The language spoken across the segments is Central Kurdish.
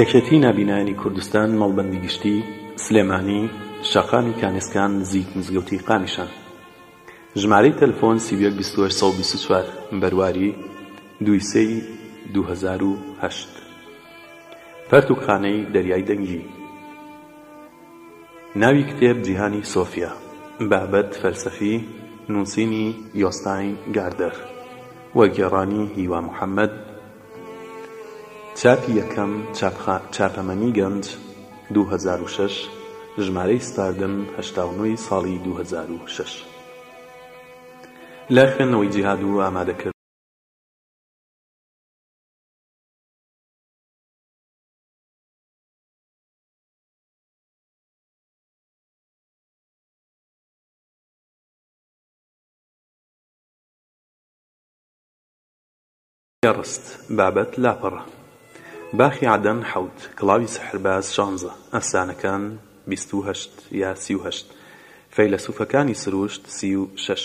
یەکێتی نابینایانی کوردستان مەڵبەندی گشتی سلێمانی شەقامی کانێسکان نزیک مزگەوتی قامیشان ژمارەی تەلفۆن سی یەک بیست و هەشت سەد و بیست و چوار بەرواری دووی سێی دوو هەزار و هەشت پەرتووکخانەی دەریای دەنگی ناوی کتێب جیهانی سۆفیا بابەت فەلسەفی نووسینی یۆستاین گاردەر وەرگێڕانی هیوا محەمەد چاپی یەکەم چاپەمەنی گەنج دوو هەزار و شەش ژمارەی سپاردن هەشتا و نۆ ی ساڵی دوو هەزار و شەش لە خوێندنەوەی جیهاد و ئامادەکردن ڕست، بابەت، لاپەڕە باخی عەدەن حەوت، کڵاوی سەحرباز شانزە، ئەفسانەکان بیست و هەشت یا سی و هەشت، فەیلەسوفەکانی سرووشت سی و شەش.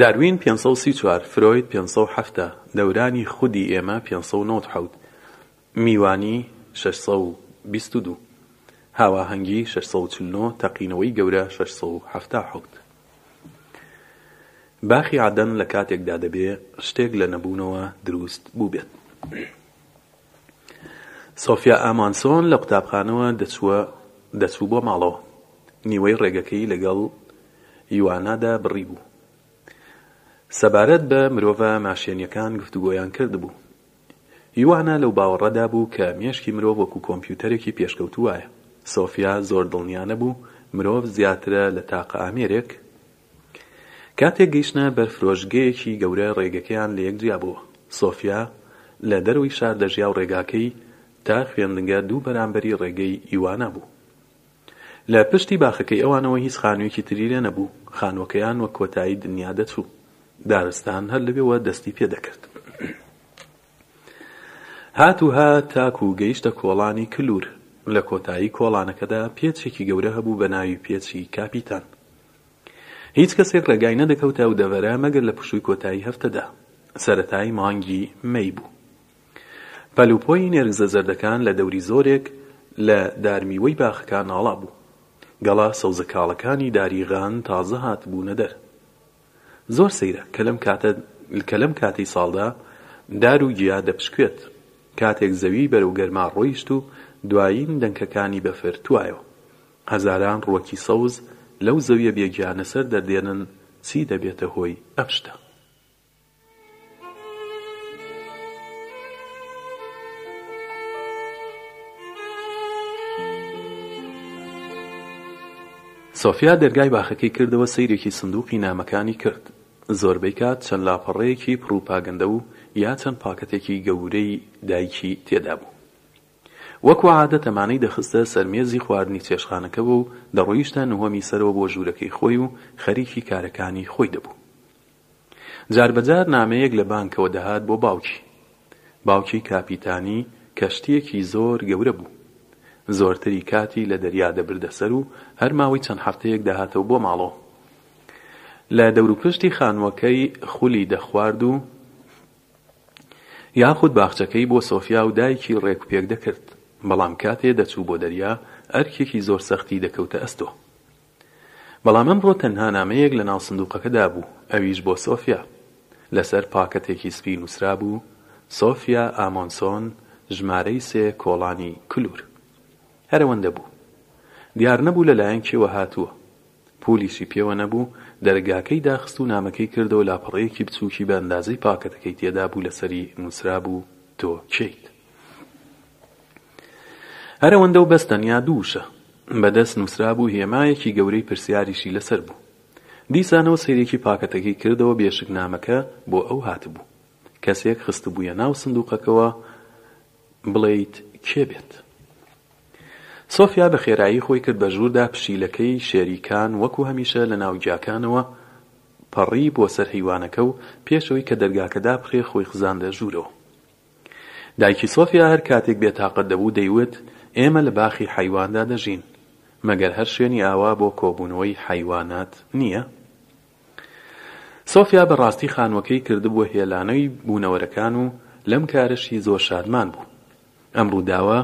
داروین پێنج سەد و سی و چوار، فرۆید پێنج سەد و حەفتا، دەورانی خودی ئێمە پێنج سەد و نەوەد و حەوت، میوانی شەش سەد و بیست و دوو، هاواهەنگی شەش سەد و چل و نۆ، تەقینەوەی گەورە شەش سەد و حەفتا و حەوت. باخی عەدەن لە کاتێکدا دەبێ شتێک لە نەبوونەوە دروست بووبێت. سۆفیا ئامانسۆن لە قوتابخانەوە دەچووە دەچوو بۆ ماڵەوە. نیوەی ڕێگەکەی لەگەڵ یوانادا بڕیبوو. سەبارەت بە مرۆڤە ماشێنییەکان گفتوگۆیان کردبوو. یوانا لەو باوەڕەدا بوو کە مێشکی مرۆڤ وەکو کۆمپیوتەرێکی پێشکەوتوو وایە. سۆفیا زۆر دڵنیا نەبوو مرۆڤ زیاترە لە تاقە ئامێرێک. کاتێک گەیشتنە بەر فرۆشگەیەکی گەورە ڕێگەکەیان لەیەک جیابۆوە. سۆفیا لە دەرەوەی شار دەژیا و ڕێگاکەی تا خوێندنگە دوو بەرامبەری ڕێگەی یوانا بوو. لە پشتی باخەکەی ئەوانەوە هیچ خانوویەکی تری لێ نەبوو، خانووەکەیان وەک کۆتایی دنیا دەچوو. دارستان هەر لەوێوە دەستی پێ دەکرد. هات و هات تاکوو گەیشتە کۆڵانی کلوور. لە کۆتایی کۆڵانەکەدا پێچێکی گەورە هەبوو بە ناوی پێچی کاپیتان. هیچ کەسێک ڕێگای نەدەکەوتە ئەو دەڤەرە مەگەر لە پشووی کۆتایی هەفتەدا. سەرەتای مانگی مەی بوو. پەلوپۆی نێرگزە زەردەکان لە دەوری زۆرێک لە دار میوەی باخەکان ئاڵا بوو. گەڵا سەوزە کاڵەکانی داری غان تازە هاتبوونە دەر. زۆر سەیرە کە لەم کاتە کە لەم کاتەی ساڵدا دار و گیا دەپشکوێت. کاتێک زەوی بەرەو گەرما ڕۆیشت و دوایین دەنکەکانی بەفر توایەوە. هەزاران ڕووەکی سەوز لەو زەویە بێگیانە سەر دەردێنن چی دەبێتە هۆی ئەم شتە؟ سۆفیا دەرگای باخەکەی کردەوە سەیرێکی سندوقی نامەکانی کرد زۆربەی کات چەند لاپەڕەیەکی پڕوپاگەندە و یا چەند پاکەتێکی گەورەی دایکی تێدا بوو وەکو عادە تەمانەی دەخستە سەرمێزی خواردنی چێشخانەکەەوە و دەڕۆیشتە نهۆمی سەرەوە بۆ ژوورەکەی خۆی و خەریکی کارەکانی خۆی دەبوو جاربەجار نامەیەک لە بانکەوە دەهات بۆ باوکی. باوکی کاپیتانی کەشتییەکی زۆر گەورە بوو. زۆرتری کاتی لە دەریا دەبردە سەر و هەر ماوەی چەند هەفتەیەک دەهاتەوە بۆ ماڵەوە. لە دەوروپشتی خانووەکەی خولی دەخوارد و یاخود باخچەکەی بۆ سۆفیا و دایکی ڕێکوپێک دەکرد، بەڵام کاتێ دەچوو بۆ دەریا ئەرکێکی زۆر سەختی دەکەوتە ئەستۆ. بەڵام ئەمڕۆ تەنها نامەیەک لە ناو سندوقەکەدا بوو، ئەویش بۆ سۆفیا. لەسەر پاکەتێکی سپی نووسرابوو، سۆفیا ئامۆنسۆن، ژمارەی سێ، کۆڵانی کلور. هەر ئەوەندە بوو. دیار نەبوو لە لایەن کێوە هاتووە. پولیشی پێوە نەبوو، دەرگاکەی داخست و نامەکەی کردەوە لاپەڕەیەکی بچووکی بە ئەندازەی پاکەتەکەی تێدا بوو لەسەری نووسرابوو، تۆ کێیت؟ هەر ئەوەندە و بەس تەنیا دوو وشە بە دەست نووسرابوو هێمایەکی گەورەی پرسیاریشی لە سەر بوو. دیسانەوە سەیرێکی پاکەتەکەی کردەوە بێشک نامەکە بۆ ئەو هاتبوو. کەسێک خستبوویە ناو سندووقەکەوە بڵێیت کێ بێت. سۆفیا بە خێرایی خۆی کرد بە ژووردا پشیلەکەی شێری کان وەکو هەمیشە لە ناو گیاکانەوە پەڕی بۆ سەر هەیوانەکە و پێش ئەوی کە دەرگاکە دابخرێ خۆی خزاندە ژوورەوە. دایکی سۆفیا هەر کاتێک بێتاقەت دەبوو دەیوت، ئێمە لە باخی حەیواندا دەژین. مەگەر هەر شوێنی ئاوا بۆ کۆبوونەوەی حەیوانات نییە؟ سۆفیا بە ڕاستی خانووەکەی کردبووە هێلانەوی بوونەوەرەکان و لەم کارەشی زۆر شادمان بوو. ئەم ڕووداوە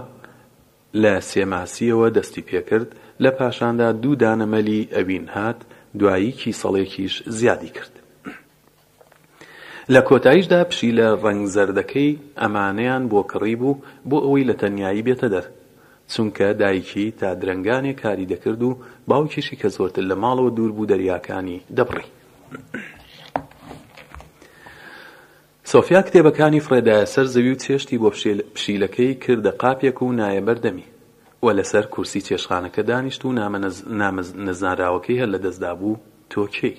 لە سێ ماسییەوە دەستی پێ کرد، لە پاشاندا دوو دانە مەلی ئەوین هات، دوایی کیسەڵێکیش زیادی کرد. لە کۆتاییشدا پشیلە ڕەنگ زەردەکەی ئەمانەیان بۆ کڕیبوو بۆ ئەوەی لە تەنیایی بێتە دەر، چونکە دایکی تا درەنگانێ کاری دەکرد و باوکیشی کە زۆرتر لە ماڵەوە دوور بوو دەریاکانی دەبڕی. سۆفیا کتێبەکانی فڕێدایە سەر زەوی و چێشتی بۆ پشیلەکەی کردە قاپێک و نایە بەر دەمی و لەسەر کورسی چێشخانەکە دانیشت و نامە نەزانراوەکەی هەر لەدەستدا بوو، تۆ کێی؟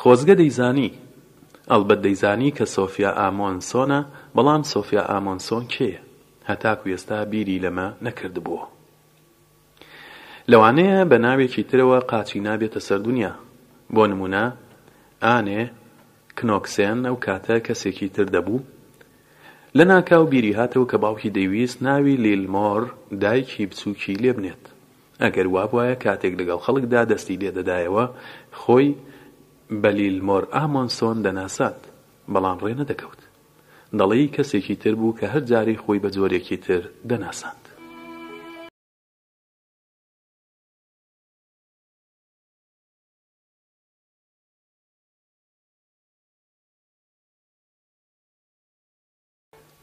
خۆزگە دەیزانی. ئەڵبەت دەیزانی کە سۆفیا ئامۆنسۆنە، بەڵام سۆفیا ئامۆنسۆن کێیە؟ هەتاکو ئێستا بیری لەمە نەکردبووە. لەوانەیە بە ناوێکی ترەوە قاچی نابێتە سەر دونیا. بۆ نموونە ئانێ کنۆکسێن ئەو کاتە کەسێکی تر دەبوو. لەناکاو بیری هاتەوە کە باوکی دەیویست ناوی لیلمۆر دایکی بچووکی لێ بنێت. ئەگەر وابوایە کاتێک لەگەڵ خەڵکدا دەستی لێدەدایەوە خۆی بە لیلمۆر ئامۆنسۆن دەناساند، بەڵام ڕێ نەدەکەوت. دەڵێی کەسێکی تر بوو کە هەر جارەی خۆی بە جۆرێکی تر دەناساند.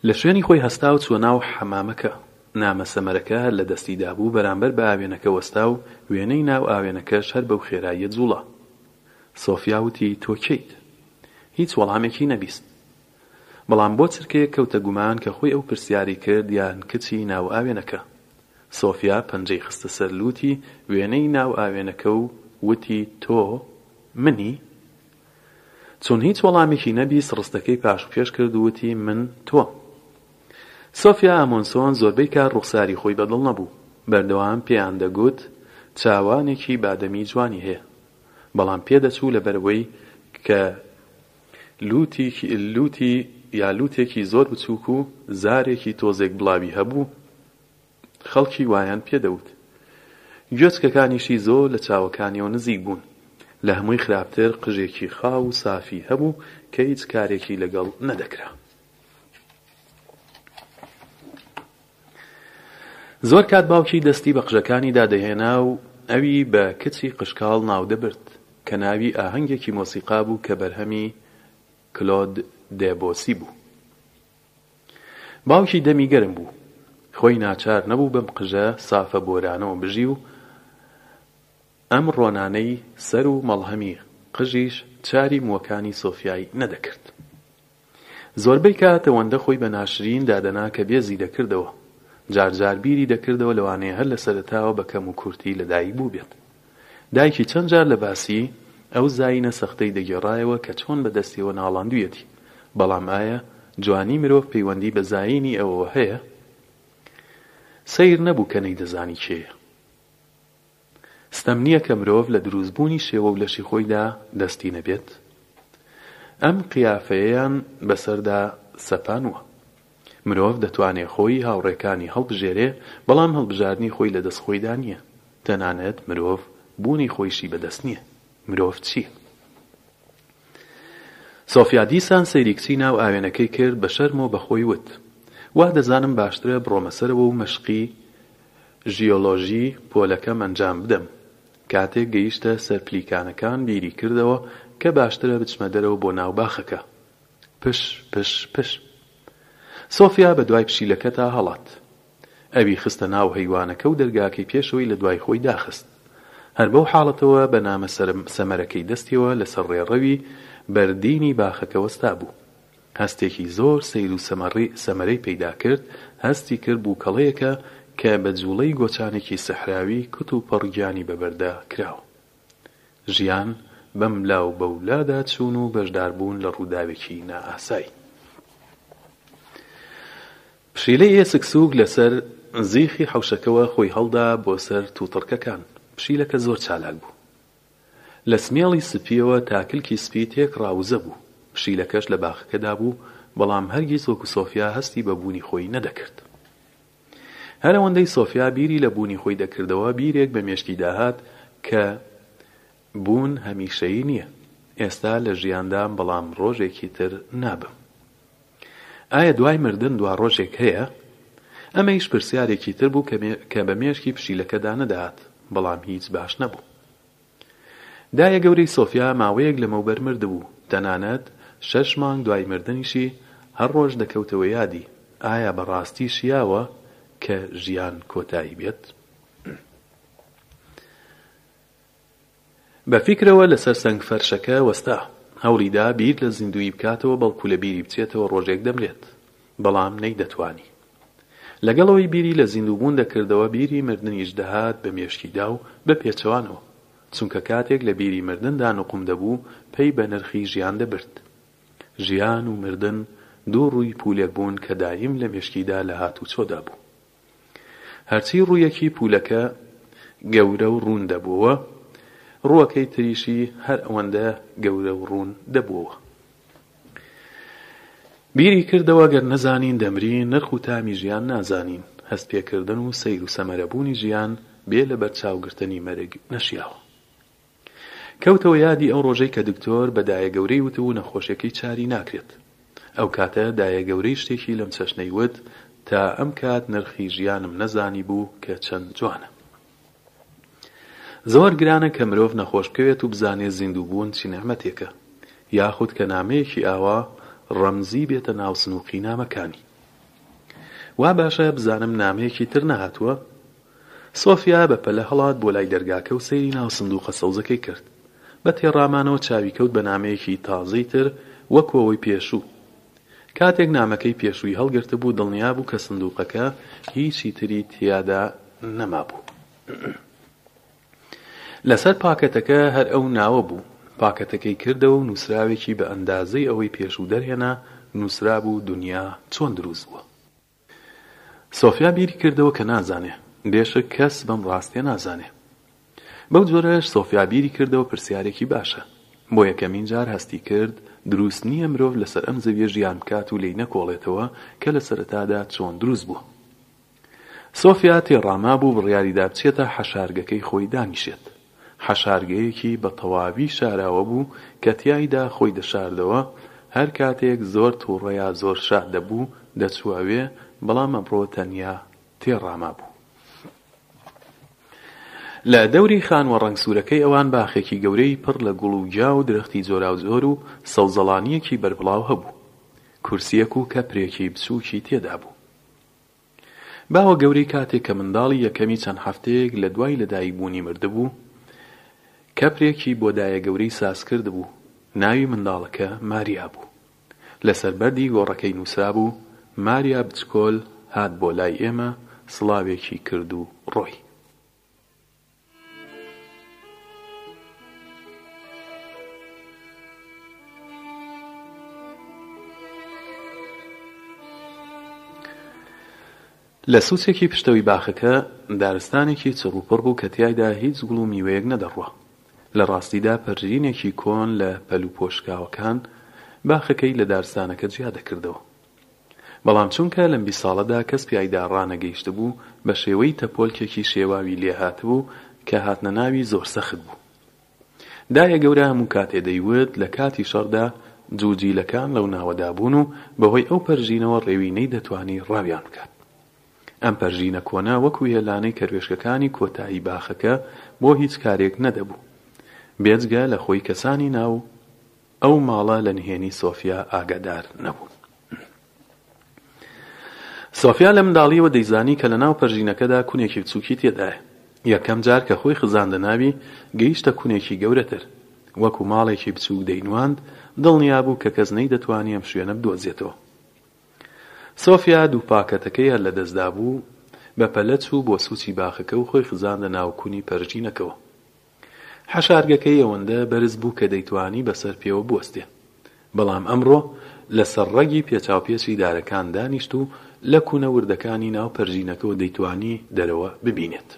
لە شوێنی خۆی هەستا و چووە ناو حەمامەکە. نامە سەمەرەکە لە دەستی دابوو، بەرامبەر بە ئاوێنەکە وەستا و وێنەی ناو ئاوێنەکەش هەر بەو خێراییە جووڵا. سۆفیا وتی، تۆ کێیت؟ هیچ وەڵامێکی نەبیست. بەڵام بۆ چرکەیەک کەوتە گومان کە خۆی ئەو پرسیاری کرد یان کچی ناو ئاوێنەکە. سۆفیا پەنجەی خستە سەر لووتی وێنەی ناو ئاوێنەکە و وتی، تۆ منی؟ چون هیچ وەڵامێکی نەبیست ڕستەکەی پاش و پێش کرد و وتی من تۆم. سۆفیا ئامۆنسۆن زۆربەی کات ڕوخساری خۆی بەدڵ نەبوو. بەردەوام پێیان دەگوت چاوانێکی بادەمی جوانی هەیە. بەڵام پێدەچوو لەبەرئەوەی کە لووتی یا لووتێکی زۆر بچووک و زارێکی تۆزێک بڵاوی هەبوو، خەڵکی وایان پێ دەوت. گوێچکەکانیشی زۆر لە چاوەکانیەوە نزیک بوون. لە هەمووی خراپتر قژێکی خاو و سافی هەبوو کە هیچ کارێکی لەگەڵ نەدەکرا. زۆر کات باوکی دەستی بە قژەکانی دادەهێنا و ئەوی بە کچی قژکاڵ ناودەبرد کە ناوی ئاهەنگێکی مۆسیقا بوو کە بەرهەمی کلۆد دێبۆسی بوو. باوکی دەمی گەرم بوو خۆی ناچار نەبوو بەم قژە سافە بۆرانەوە بژی و ئەم ڕۆنانەی سەر و مەڵهەمی قژیش چاری مووەکانی سۆفیای نەدەکرد. زۆربەی کات ئەوەندە خۆی بە ناشرین دادەنا کە بێزی دەکردەوە. جار جار بیری دەکردەوە لەوانەیە هەر لە سەرەتاوە بە کەموکورتی لەدایک بووبێت. دایکی چەند جار لە باسی ئەو زینە سەختەی دەگێڕایەوە کە چۆن بە دەستیەوە ناڵاندوویەتی، بەڵام ئایا جوانی مرۆڤ پەیوەندی بە زینی ئەوەوە هەیە؟ سەیر نەبوو کە نەیدەزانی کێیە. ستەم نییە کە مرۆڤ لە دروستبوونی شێوە و لەشی خۆیدا دەستی نەبێت؟ ئەم قیافەیەیان بەسەردا سەپانووە. مرۆڤ دەتوانێ خۆی هاوڕێکانی هەڵبژێرێ بەڵام هەڵبژاردنی خۆی لە دەست خۆیدا نییە. تەنانەت مرۆڤ بوونی خۆیشی بە دەست نییە. مرۆڤ چییە؟ سۆفیا دیسان سەیری کچی ناو ئاوێنەکەی کرد بە شەرم و بە خۆی وت، وا دەزانم باشترە بڕۆمە سەرەوە و مەشقی ژیۆلۆژی پۆلەکەم ئەنجام بدەم. کاتێک گەیشتە سەر پلیکانەکان بیری کردەوە کە باشترە بچمە دەرەوە بۆ ناو باخەکە. پش پش پش. سۆفیا بە دوای پشیلەکەتا هەڵات. ئەوی خستە ناو هەیوانەکە و دەرگاکەی پێشەوەی لە دوای خۆی داخست. هەر بەو حاڵەتەوە بە نامە سەمەرەکەی دەستیەوە لەسەر ڕێڕەوی بەردینی باخەکە وەستابوو. هەستێکی زۆر سەیر و سەمەرەی پەیدا کرد، هەستی کرد بووکەڵەیەکە کە بە جووڵەی گۆچانێکی سەحراوی کوت و پڕ گیانی بە بەردا کراوە. ژیان بەم لا و بەو لادا چوون و بەشداربوون لە ڕووداوێکی نائاسای. پشیلەی ئێسک سووک لەسەر زیخی حەوشەکەوە خۆی هەڵدا بۆ سەر تووتڕکەکان. پشیلەکە زۆر چالاک بوو. لە سمێڵی سپییەوە تا کلکی سپی تێکڕا وزە بوو. پشیلەکەش لە باخەکەدا بوو، بەڵام هەرگیز وەکو سۆفیا هەستی بە بوونی خۆی نەدەکرد. هەر ئەوەندەی سۆفیا بیری لە بوونی خۆی دەکردەوە، بیرێک بە مێشکی داهات کە بوون هەمیشەیی نییە. ئێستا لە ژیاندام بەڵام ڕۆژێکی تر نابم. ئایا دوای مردن دواڕۆژێک هەیە؟ ئەمەیش پرسیارێکی تر بوو کە بە مێشکی پشیلەکەدا نەدەهات، بەڵام هیچ باش نەبوو. دایە گەورەی سۆفیا ماوەیەک لەمەوبەر مردبوو، تەنانەت شەش مانگ دوای مردنیشی هەر ڕۆژ دەکەوتەوە یادی. ئایا بە ڕاستی شیاوە کە ژیان کۆتایی بێت؟ بە فیکرەوە لەسەر سەنگ فەرشەکە وەستا. هەوڵی دا بیر لە زیندوویی بکاتەوە بەڵکو لە بیری بچێتەوە ڕۆژێک دەمرێت. بەڵام نەیدەتوانی. لەگەڵ ئەوەی بیری لە زیندووبوون دەکردەوە، بیری مردنیش دەهات بە مێشکیدا و بە پێچەوانەوە، چونکە کاتێک لە بیری مردندا نوقم دەبوو، پەی بە نرخی ژیان دەبرد. ژیان و مردن دوو ڕووی پوولێک بوون کە دایم لە مێشکیدا لە هاتوچۆدا بوو. هەرچی ڕوویەکی پوولەکە گەورە و ڕوون دەبۆوە، ڕووەکەی تریشی هەر ئەوەندە گەورە و ڕوون دەبۆوە. بیری کردەوە گەر نەزانین دەمرین نرخ و تامی ژیان نازانین هەست پێکردن و سەیر و سەمەرە بوونی ژیان بێ لە بەرچاو گرتنی مەرگ نەشیاوە کەوتەوە یادی ئەو ڕۆژەی کە دکتۆر بە دایە گەورەی وتبوو نەخۆشەکەی چاری ناکرێت ئەو کاتە دایە گەورەی شتێکی لەم چەشنەی وت تا ئەم کات نرخی ژیانم نەزانی بوو کە چەند جوانە. زۆر گرانە کە مرۆڤ نەخۆش بکەوێت و بزانێت زیندوو بوون چ نیعمەتێکە، یاخود کە نامەیەکی ئاوا ڕەمزی بێتە ناو سنووقی نامەکانی. وا باشە بزانم نامەیەکی تر نەهاتووە؟ سۆفیا بە پەلە هەڵات بۆ لای دەرگاکە و سەیری ناو سندووقە سەوزەکەی کرد. بە تێڕامانەوە چاوی کەوت بە نامەیەکی تازەی تر وەکوو ئەوەی پێشوو. کاتێک نامەکەی پێشووی هەڵگرتبوو، دڵنیا بوو کە سندووقەکە هیچی تری تیادا نەمابوو. لەسەر پاکەتەکە هەر ئەو ناوە بوو. پاکەتەکەی کردەوە و نووسراوێکی بە ئەندازەی ئەوەی پێشوو دەرهێنا، نووسرابوو، دونیا چۆن دروست بووە؟ سۆفیا بیری کردەوە کە نازانێ. بێشک کەس بەم ڕاستیە نازانێ. بەو جۆرەش سۆفیا بیری کردەوە پرسیارێکی باشە. بۆ یەکەمین جار هەستی کرد دروست نیە مرۆڤ لەسەر ئەم زەویە ژیان بکات و لێی نەکۆڵێتەوە کە لە سەرەتادا چۆن دروست بووە. سۆفیا تێڕامابوو بڕیاریدا بچێتە حەشارگەکەی خۆی دانیشێت. حەشارگەیەکی بە تەواوی شاراوە بوو کە تیایدا خۆی دەشاردەوە، هەر کاتێک زۆر توڕە یا زۆر شاد دەبوو دەچوو ئەوێ، بەڵام ئەمڕۆ تەنیا تێڕا مابوو. لە دەوری خانووە ڕەنگ سوورەکەی ئەوان باخێکی گەورەی پڕ لە گوڵ و گیا و درەختی جۆراوجۆر و سەوزەڵانییەکی بەربڵاو هەبوو. کورسییەک و کەپرێکی بچووکی تێدا بوو. باوەگەورەی کاتێک کە منداڵی یەکەمی چەند هەفتەیەک لە دوای لەدایکبوونی مردبوو، کەپرێکی بۆ دایەگەورەی سازکردبوو، ناوی منداڵەکە ماریا بوو. لەسەر بەردی گۆڕەکەی نووسرابوو، ماریا بچکۆل هات بۆ لای ئێمە، سڵاوێکی کرد و ڕۆی. لە سوچێکی پشتەوی باخەکە دارستانێکی چڕوپڕ بوو کە تیایدا هیچ گوڵ و میوەیەک نەدەڕوا لە ڕاستیدا پەرژینێکی کۆن لە پەل و پۆشکاوەکان باخەکەی لە دارستانەکە جیا دەکردەوە بەڵام چونکە لەم بیست ساڵەدا کەس پیایدا ڕانەگەیشتبوو، بە شێوەی تەپۆلکێکی شێواوی لێ هاتبوو کە هاتنەناوی زۆر سەخت بوو. دایەگەورە هەموو کاتێ دەیوت لە کاتی شەڕدا جوجیلەکان لەو ناوەدا بوون و بەهۆی ئەو پەرژینەوە ڕێوی نەیدەتوانی ڕاویان بکات. ئەم پەرژینە کۆنە وەکو هێلانەی کەروێشکەکانی کۆتایی باخەکە بۆ هیچ کارێک نەدەبوو بێجگە لە خۆی کەسانی ناو ئەو ماڵە لە نهێنی سۆفیا ئاگادار نەبوو. سۆفیا لە منداڵیەوە دەیزانی کە لە ناو پەرژینەکەدا کونێکی بچووکی تێدایە. یەکەم جار کە خۆی خزاندە ناوی گەیشتە کونێکی گەورەتر. وەکو ماڵێکی بچووک دەینواند، دڵنیا بوو کە کەس نەیدەتوانی ئەم شوێنە بدۆزێتەوە. سۆفیا دوو پاکەتەکەی هەر لەدەستدابوو، بە پەلە چوو بۆ سوچی باخەکە و خۆی خزاندە ناو کونی پەرژینەکەوە. حەشارگەکەی ئەوەندە بەرز بوو کە دەیتوانی بەسەر پێوە بوەستێ. بەڵام ئەمڕۆ لەسەر ڕەگی پێچاوپێچی دارەکان دانیشت و لە کونە وردەکانی ناو پەرژینەکەوە دەیتوانی دەرەوە ببینێت.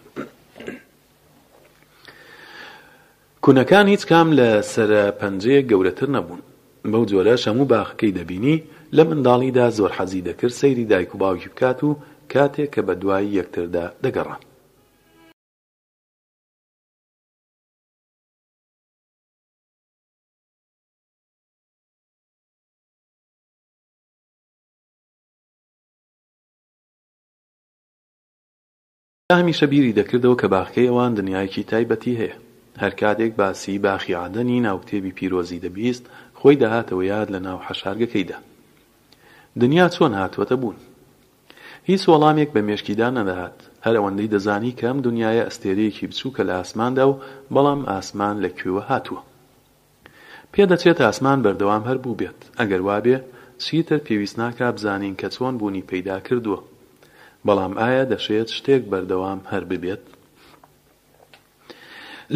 کونەکان هیچ کام لە سەرە پەنجەیەک گەورەتر نەبوون. بەو جۆرەش هەموو باخەکەی دەبینی، لە منداڵیدا زۆر حەزی دەکرد سەیری دایک و باوکی بکات و کاتێک کە بە دوای یەکتردا دەگەڕان. یا هەمیشە بیری دەکردەوە کە باخکەی ئەوان دنیایەکی تایبەتی هەیە. هەر کاتێک باسی باخی عەدەنی ناو کتێبی پیرۆزی دەبیست، خۆی دەهاتەوە یاد لە ناو حەشارگەکەیدا. دنیا چۆن هاتووەتە بوون؟ هیچ وەڵامێک بە مێشکیدا نەدەهات. هەر ئەوەندەی دەزانی کە ئەم دونیایە ئەستێرەیەکی بچووکە لە ئاسماندا و بەڵام ئاسمان لە کوێوە هاتووە. پێدەچێت ئاسمان بەردەوام هەر بووبێت. ئەگەر وابێ، چیتر پێویست ناکا بزانین کە چۆن بوونی پەیدا کردووە. بەڵام ئایا دەشێت شتێک بەردەوام هەر ببێت؟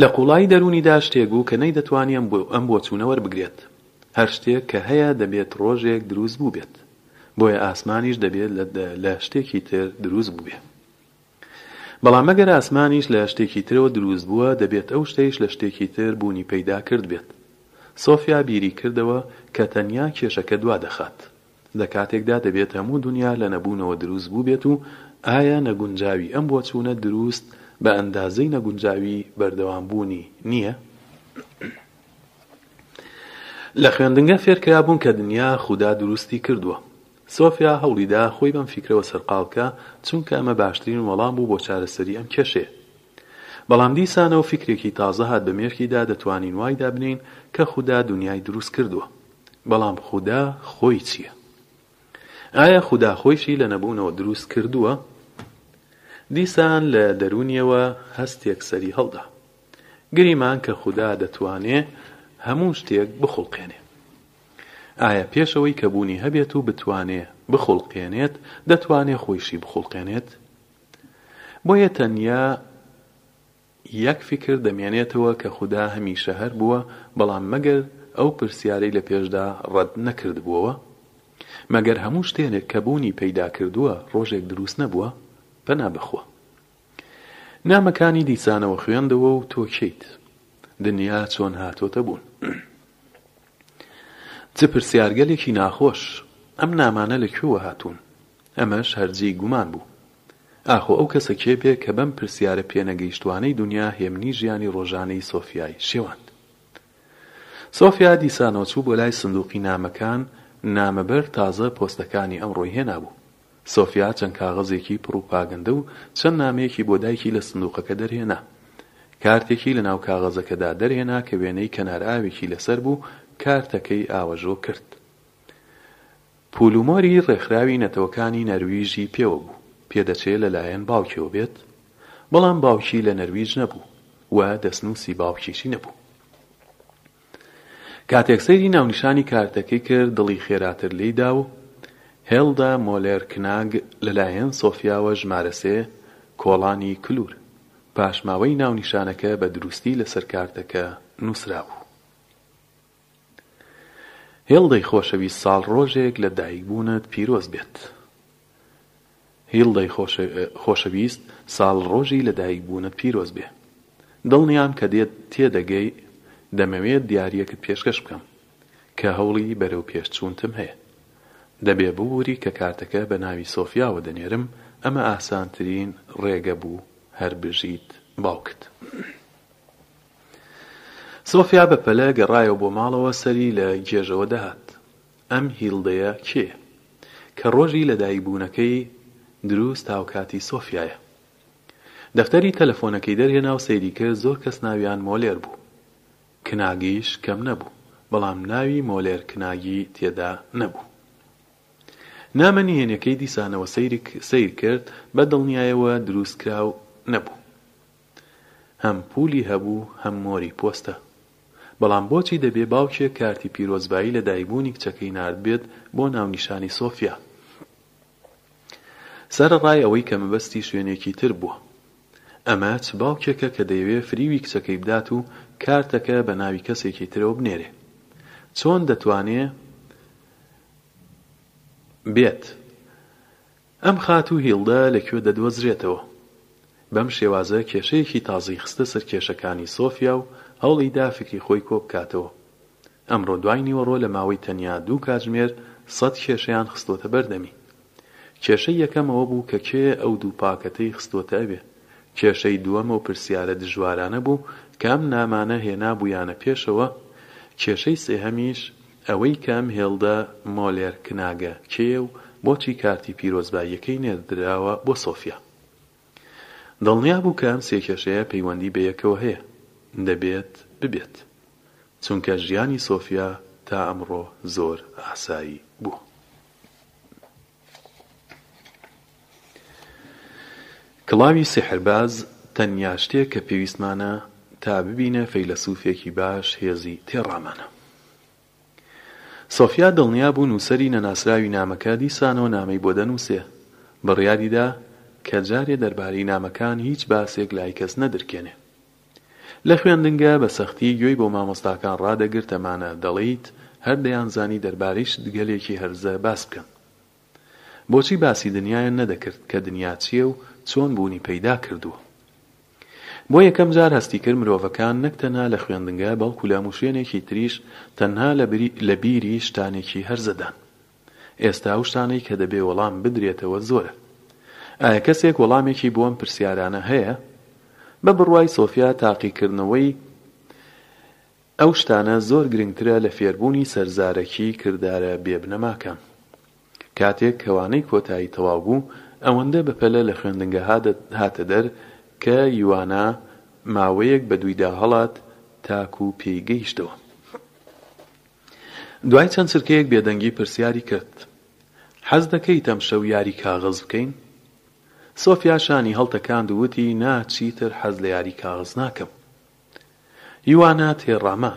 لە قوڵایی دەروونیدا شتێک بوو کە نەیدەتوانی ئەم بۆچوونە وەربگرێت، هەر شتێک کە هەیە دەبێت ڕۆژێک دروست بووبێت، بۆیە ئاسمانیش دەبێت لە شتێکی تر دروست بووبێت. بەڵام ئەگەر ئاسمانیش لە شتێکی ترەوە دروست بووە، دەبێت ئەو شتەیش لە شتێکی تر بوونی پەیدا کردبێت. سۆفیا بیری کردەوە کە تەنیا کێشەکە دوا دەخات. لە کاتێکدا دەبێت هەموو دونیا لە نەبوونەوە دروست بووبێت و ئایا نەگونجاوی ئەم بۆچوونە دروست بە ئەندازەی نەگونجاوی بەردەوام بوونی نییە؟ لە خوێندنگە فێرکرابوون کە دنیا خودا دروستی کردووە. سۆفیا هەوڵیدا خۆی بەم فیکرەوە سەرقاڵ بکا، چونکە ئەمە باشترین وەڵام بوو بۆ چارەسەری ئەم کێشەیە. بەڵام دیسانەوە فیکرێکی تازە هات بە مێشکیدا دەتوانین وای دابنێین کە خودا دونیای دروست کردووە. بەڵام خودا خۆی چییە؟ ئایا خودا خۆیشی لە نەبوونەوە دروست کردووە؟ دیسان لە دەروونیەوە هەستێک سەری هەڵدا. گریمان کە خودا دەتوانێ هەموو شتێک بخوڵقێنێ. ئایا پێشەوەی کە بوونی هەبێت و بتوانێ بخوڵقێنێت، دەتوانێ خۆیشی بخوڵقێنێت؟ بۆیە تەنیا یەک فیکر دەمێنێتەوە کە خودا هەمیشە هەر بووە، بەڵام مەگەر ئەو پرسیارەی لە پێشدا ڕەت نەکردبووەوە؟ مەگەر هەموو شتێنک کە بوونی پەیدا کردووە ڕۆژێک دروست نەبووە؟ پەنا بەخوا. نامەکانی دیسانەوە خوێندەوە و تۆ کێیت؟ دنیا چۆن هاتۆتە بوون؟ چ پرسیارگەلێکی ناخۆش! ئەم نامانە لە کوێوە هاتوون؟ ئەمەش هەر جێی گومان بوو. ئاخۆ ئەو کەسە کێ بێ کە بەم پرسیارە پێنەگەیشتوانەی دونیا هێمنی ژیانی ڕۆژانەی سۆفیای شێواند. سۆفیا دیسانەوە چوو بۆ لای سندوقی نامەکان، نامەبەر تازە پۆستەکانی ئەمڕۆی هێنابوو. سۆفیا چەند کاغەزێکی پڕوپاگەندە و چەند نامەیەکی بۆ دایکی لە سندوقەکە دەرهێنا. کارتێکی لە ناو کاغەزەکەدا دەرهێنا کە وێنەی کەنارئاوێکی لەسەر بوو، کارتەکەی ئاوەژۆ کرد. پولومۆری ڕێکخراوی نەتەوەکانی نەرویژی پێوە بوو، پێدەچێ لە لایەن باوکیەوە بێت، بەڵام باوکی لە نەرویج نەبوو و دەستنووسی باوکیشی نەبوو. کاتێک سەیری ناونیشانی کارتەکەی کرد دڵی خێراتر لێی دا و هێڵدا مۆلێر کناگ لە لایەن سۆفیاوە ژمارە سێ کۆڵانی کلور پاشماوەی ناونیشانەکە بە دروستی لە سەر کارتەکە نووسرابوو. هیڵدەی خۆشەویست ساڵ ڕۆژێک لە دایک بوونت پیرۆز بێت. هیڵدەی خۆشەویست ساڵ ڕۆژی لە دایک بوونت پیرۆز بێ. دڵنیام کە دێت تێدەگەی دەمەوێت دیاریەکت پێشکەش بکەم کە هەوڵی بەرەو پێش چوونتم هەیە. دەبێ ببوری کە کارتەکە بە ناوی سۆفیاوە دەنێرم ئەمە ئاسانترین ڕێگە بوو هەر بژیت باوکت. سۆفیا بە پەلە گەڕایەوە بۆ ماڵەوە سەری لە گێژەوە دەهات ئەم هیلدەیە کێیە؟ کە ڕۆژی لە دایک بوونەکەی دروست هاوکاتی سۆفیایە دەفتەری تەلەفۆنەکەی دەرهێنا و سەیری کرد زۆر کەس ناویان مۆلێر بوو کناگیش کەم نەبوو بەڵام ناوی مۆلێر کناگی تێدا نەبوو نامە نهێنیەکەی دیسانەوە سەیر کرد بە دڵنیایەوە دروست کراو نەبوو. هەم پولی هەبوو هەم مۆری پۆستە بەڵام بۆچی دەبێ باوکێک کارتی پیرۆزبایی لە دایکبوونی کچەکەی ناردبێت بۆ ناونیشانی سۆفیا سەرەڕای ئەوەی کە مەبەستی شوێنێکی تر بووە ئەمە چ باوکێکە کە دەیەوێ فریوی کچەکەی بدات و کارتەکە بە ناوی کەسێکی ترەوە بنێرێ چۆن دەتوانێ بێت ئەم خاتوو هیڵدە لە کوێ دەدۆزرێتەوە؟ بەم شێوازە کێشەیەکی تازەی خستە سەر کێشەکانی سۆفیا و هەوڵی دا فیکری خۆی کۆ بکاتەوە. ئەمڕۆ دوای نیوەڕۆ لە ماوەی تەنیا دوو کاتژمێر سەد کێشەیان خستۆتە بەر دەمی. کێشەی یەکەم ئەوە بوو کە کێیە ئەو دوو پاکەتەی خستۆتە ئەوێ؟ کێشەی دووەم ئەو پرسیارە دژوارانە بوو کە ئەم نامانە هێنابوویانە پێشەوە؟ کێشەی سێهەمیش ئەوەی کە ئەم هێڵدە مۆلێر کناگە کێیە و بۆچی کارتی پیرۆزباییەکەی نێردراوە بۆ سۆفیا؟ دڵنیا بوو کە ئەم سێ کێشەیە پەیوەندی بە یەکەوە هەیە، دەبێت ببێت، چونکە ژیانی سۆفیا تا ئەمڕۆ زۆر ئاسایی بوو. کڵاوی سیحرباز تەنیا شتێک کە پێویستمانە تا ببینە فەیلەسوفێکی باش هێزی تێڕامانە. سۆفیا دڵنیا بوو نووسەری نەناسراوی نامەکە دیسانەوە نامەی بۆ دەنووسێ، بڕیاریدا کە جارێ دەربارەی نامەکان هیچ باسێک لای کەس نەدرکێنێ. لە خوێندنگە بە سەختی گوێی بۆ مامۆستاکان ڕادەگرت ئەمانە دەڵیت هەر دەیانزانی دەربارەی شتگەلێکی هەرزە باس بکەن بۆچی باسی دنیایان نەدەکرد کە دنیا چیە و چۆن بوونی پەیدا کردووە بۆ یەکەم جار هەستی کرد مرۆڤەکان نەک تەنها لە خوێندنگە بەڵکو لە هەموو شوێنێکی تریش تەنها لە بیری شتانێکی هەرزەدان ئێستا ئەو شتانەی کە دەبێ وەڵام بدرێتەوە زۆرە. ئایا کەسێک وەڵامێکی بۆ ئەم پرسیارانە هەیە؟ بە بڕوای سۆفیا تاقیکردنەوەی ئەو شتانە زۆر گرنگترە لە فێربوونی سەرزارەکی کردارە بێ بنەماکان. کاتێک کەوانەی کۆتایی تەواو بوو، ئەوەندە بەپەلە لە خوێندنگەها هاتە دەر کە یوانا ماوەیەک بەدوویدا هەڵات تاکوو پێی گەیشتەوە. دوای چەند چرکەیەک بێدەنگی پرسیاری کرد، حەز دەکەیت ئەمشەو یاری کاغەز بکەین؟ سۆفیا شانی هەڵتەکاند و وتی، نا، چیتر حەز لە یاری کاغەز ناکەم. یوانا تێڕاما،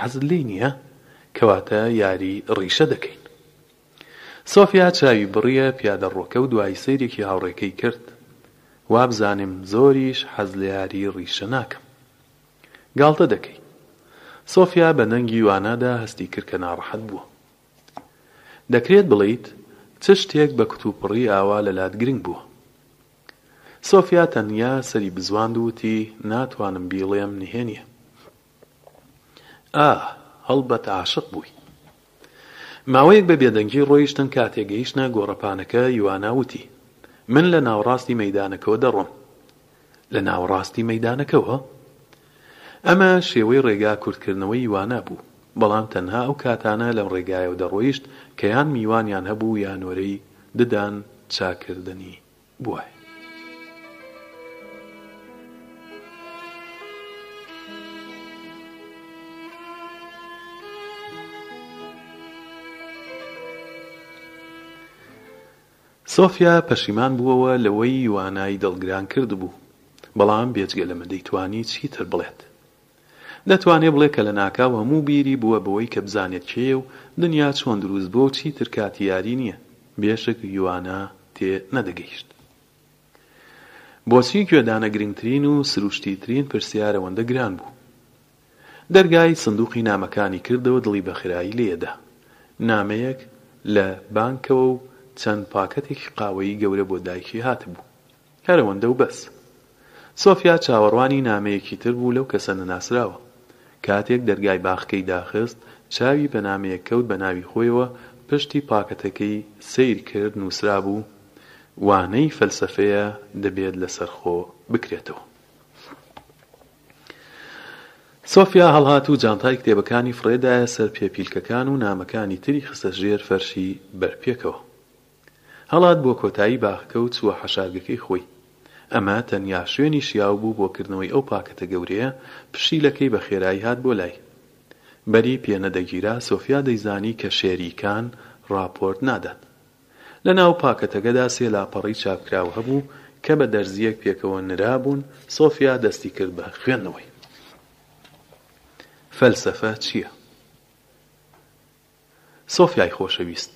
حەزت لێی نییە؟ کەواتە یاری ڕیشە دەکەین. سۆفیا چاوی بڕییە پیادەڕۆکە و دوایی سەیرێکی هاوڕێکەی کرد، وابزانم زۆریش حەز لە یاری ڕیشە ناکەم. گاڵتە دەکەی. سۆفیا بە دەنگی وانادا هەستی کرد کە ناڕەحەت بووە. دەکرێت بڵێیت چ شتێک بە کوتوپڕی ئاوا لەلات گرنگ بووە؟ سۆفیا تەنیا سەری بزواند و وتی ناتوانم بیڵێم نهێنیە. ئاه هەڵبەت عاشق بووی. ماوەیەک بە بێدەنگی ڕۆیشتن کاتێک گەیشتنە گۆڕەپانەکە یوانا وتی من لە ناوەڕاستی مەیدانەکەوە دەڕۆم. لە ناوەڕاستی مەیدانەکەوە. ئەمە شێوەی ڕێگا کورتکردنەوەی وانا بوو، بەڵام تەنها ئەو کاتانە لەم ڕێگایەوە دەڕۆیشت کە یان میوانیان هەبوو یا نۆرەی ددان چاککردنی بوایە. سۆفیا پەشیمان بووەوە لەوەی یوانای دڵگران کردبوو، بەڵام بێجگە لەمە دەیتوانی چیتر بڵێت؟ دەتوانێت بڵێت کە لەناکاو هەموو بیری بووە بەوەی کە بزانێت کێیە و دنیا چۆن دروست بووە و چیتر کاتی یاری نییە، بێشک یوانا تێ نەدەگەیشت بۆچی گوێدانە گرنگترین و سروشتیترین پرسیار ئەوەندە گران بوو. دەرگای سندوقی نامەکانی کردەوە دڵی بەخێرایی لێدا نامەیەک لە بانکەوە و چەند پاکەتێکی قاوەیی گەورە بۆ دایکی هاتبوو هەرەوەندە و بەس سۆفیا چاوەڕوانی نامەیەکی تر بوو لەو کەسە نەناسراوە کاتێک دەرگای باخکەی داخست چاوی بە نامەیەک کەوت بە ناوی خۆیەوە پشتی پاکەتەکەی سەیر کرد نوسرابوو وانەی فەلسەفەیە دەبێت لەسەرخۆ بکرێتەوە. سۆفیا هەڵهات و جانتای کتێبەکانی فڕێدایە سەر پێپیلکەکان و نامەکانی تری خستە ژێر فەرشی بەر پێکەوە. هەڵات بۆ کۆتایی باخەکە و چووە حەشارگەکەی خۆی. ئەمە تەنیا شوێنی شیاو بوو بۆ کردنەوەی ئەو پاکەتە گەورەیە، پشیلەکەی بە خێرایی هات بۆ لای. بەری پێ نەدەگیرا سۆفیا دەیزانی کە شێری کان ڕاپۆرت نادات. لە ناو پاکەتەکەدا سێ لاپەڕەی چاپکراو هەبوو کە بە دەرزییەک پێکەوە نرابوون، سۆفیا دەستی کرد بە خوێندنەوەی. فەلسەفە چییە؟ سۆفیای خۆشەویست،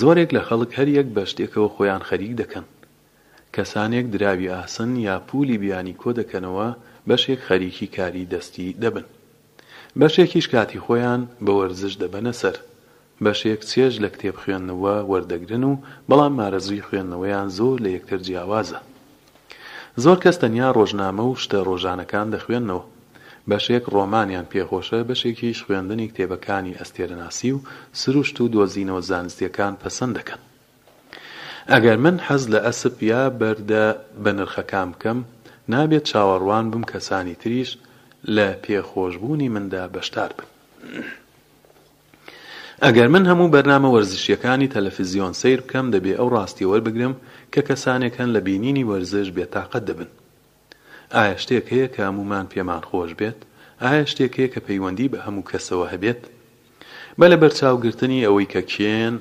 زۆرێک لە خەڵک هەر یەک بە شتێکەوە خۆیان خەریک دەکەن. کەسانێک دراوی ئاسن یا پوولی بیانی کۆ دەکەنەوە، بەشێک خەریکی کاری دەستی دەبن. بەشێکیش کاتی خۆیان بە وەرزش دەبەنە سەر، بەشێک چێژ لە کتێب خوێندنەوە وەردەگرن و بەڵام ئارەزووی خوێندنەوەیان زۆر لە یەکتر جیاوازە. زۆر کەس تەنیا ڕۆژنامە و شتە ڕۆژانەکان دەخوێننەوە. بەشێک ڕۆمانیان پێخۆشە، بەشێکیش خوێندنی کتێبەکانی ئەستێرەناسی و سروشت و دۆزینەوە زانستییەکان پەسەند دەکەن. ئەگەر من حەز لە ئەسپ یا بەردە بەنرخەکان بکەم، نابێت چاوەڕوان بم کەسانی تریش لە پێخۆشبوونی مندا بەشدار بن. ئەگەر من هەموو بەرنامە وەرزشییەکانی تەلەفزیۆن سەیر بکەم، دەبێ ئەو ڕاستییە وەربگرم کە کەسانێک هەن لە بینینی وەرزش بێتاقەت دەبن. ئایا شتێک هەیە کە هەموومان پێمان خۆش بێت؟ ئایا شتێک هەیە کە پەیوەندی بە هەموو کەسەوە هەبێت؟ بە لەبەرچاوگرتنی ئەوەی کە کێن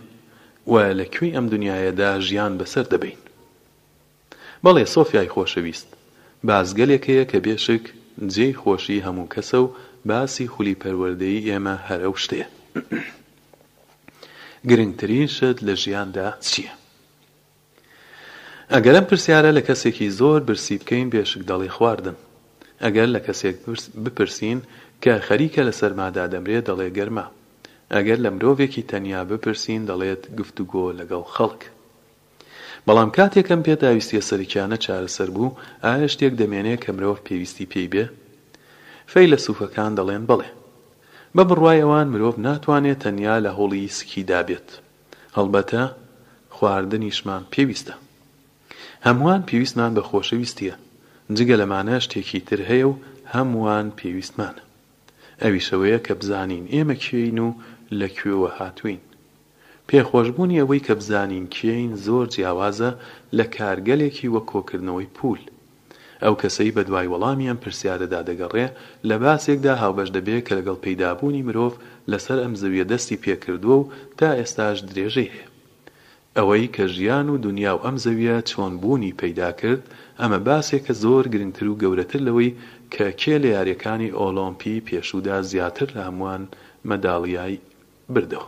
و لە کوێی ئەم دنیایەدا ژیان بەسەر دەبەین. بەڵێ، سۆفیای خۆشەویست، بازگەلێک هەیە کە بێ شک جێی خۆشی هەموو کەسە و باسی خولی پەروەردەی ئێمە هەر ئەو شتەیە. گرنگترین شت لە ژیاندا چییە؟ ئەگەر ئەم پرسیارە لە کەسێکی زۆر برسی بکەین بێشک دەڵێ خواردن. ئەگەر لە کەسێک بپرسین کە خەریکە لە سەرمادا دەمرێ دەڵێ گەرما. ئەگەر لە مرۆڤێکی تەنیا بپرسین دەڵێت گفتوگۆ لەگەڵ خەڵک. بەڵام کاتێک ئەم پێداویستیە سەرکیانە چارەسەر بوو ئایا شتێک دەمێنێ کە مرۆڤ پێویستی پێی بێ؟ فەیلەسوفەکان دەڵێن بەڵێ. بە بڕوای ئەوان مرۆڤ ناتوانێ تەنیا لە هەوڵی سکیدا بێت. هەڵبەتە خواردنیشمان پێویستە. هەمووان پێویستمان بە خۆشەویستییە، جگە لەمانە شتێکی تر هەیە و هەمووان پێویستمانە. ئەویش ئەوەیە کە بزانین ئێمە کێین و لە کوێوە هاتووین. پێخۆشبوونی ئەوەی کە بزانین کێین زۆر جیاوازە لە کارگەلێکی وەک کۆکردنەوەی پوول. ئەو کەسەی بەدوای وەڵامی ئەم پرسیارەدا دەگەڕێ، لە باسێکدا هاوبەش دەبێ کە لەگەڵ پەیدابوونی مرۆڤ لەسەر ئەم زەویە دەستی پێ کردووە و تا ئێستاش درێژەی هەیە. ئەوەی کە ژیان و دونیا و ئەم زەویە چۆن بوونی پەیدا کرد، ئەمە باسێکە زۆر گرنگتر و گەورەتر لەوەی کە کێ لە یارییەکانی ئۆڵۆمپی پێشوودا زیاتر لە هەمووان مەداڵیای بردەوە.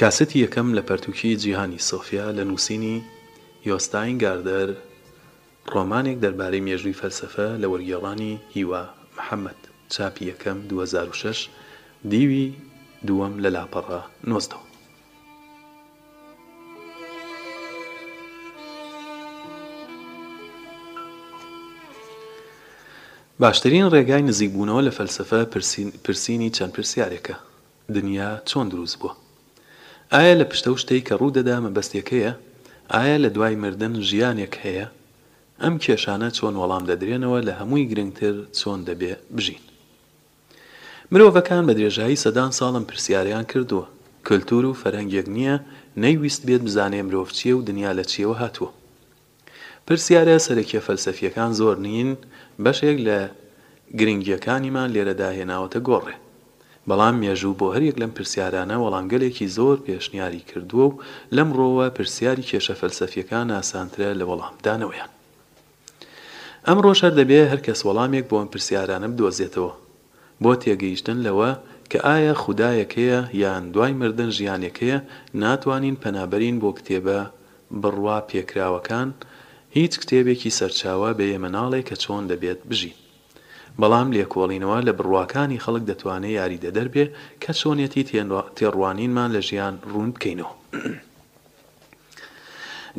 کاسێتی یەکەم لە پەرتووکی جیهانی سۆفیا لە نووسینی یۆستاین گاردەر، ڕۆمانێک دەربارەی مێژووی فەلسەفە لە وەرگێڕانی هیوا محەمەد، چاپی یەکەم، دوو هەزار و شەش، دیوی دووەم لە لاپەڕە نۆزدە و. باشترین ڕێگای نزیکبوونەوە لە فەلسەفە پرسینی چەند پرسیارێکە، دنیا چۆن دروست بووە؟ ئایا لە پشت ئەو شتەی کە ڕوودەدا مەبەستێک هەیە؟ ئایا لە دوای مردن ژیانێک هەیە؟ ئەم کێشانە چۆن وەڵام دەدرێنەوە لە هەمووی گرنگتر چۆن دەبێ بژین؟ مرۆڤەکان بە درێژایی سەدان ساڵ ئەم پرسیارەیان کردووە. کلتور و فەرهەنگێک نییە نەیویستبێت بزانێ مرۆڤ چییە و دنیا لە چییەوە هاتووە. پرسیارە سەرەکییە فەلسەفییەکان زۆر نین بەشێک لە گرنگییەکانیمان لێرەدا هێناوەتە گۆڕێ. بەڵام مێژوو بۆ هەریەک لەم پرسیارانە وەڵامگەلێکی زۆر پێشنیاری کردووە و لەمڕۆوە پرسیاری کێشە فەلسەفییەکان ئاسانترە لە وەڵامدانەوەیان. ئەمڕۆش هەر دەبێ هەر کەس وەڵامێک بۆ ئەم پرسیارانە بدۆزێتەوە بۆ تێگەیشتن لەوە کە ئایا خودایەک هەیە یان دوای مردن ژیانێک هەیە، ناتوانین پەنا بەرین بۆ کتێبە بڕوا پێکراوەکان، هیچ کتێبێکی سەرچاوە بە ئێمە ناڵێ کە چۆن دەبێت بژین. بەڵام لێکۆڵینەوە لە بڕواکانی خەڵک دەتوانێ یاریدەدەر بێ کە چۆنێتی تێڕوانینمان لە ژیان ڕوون بکەینەوە.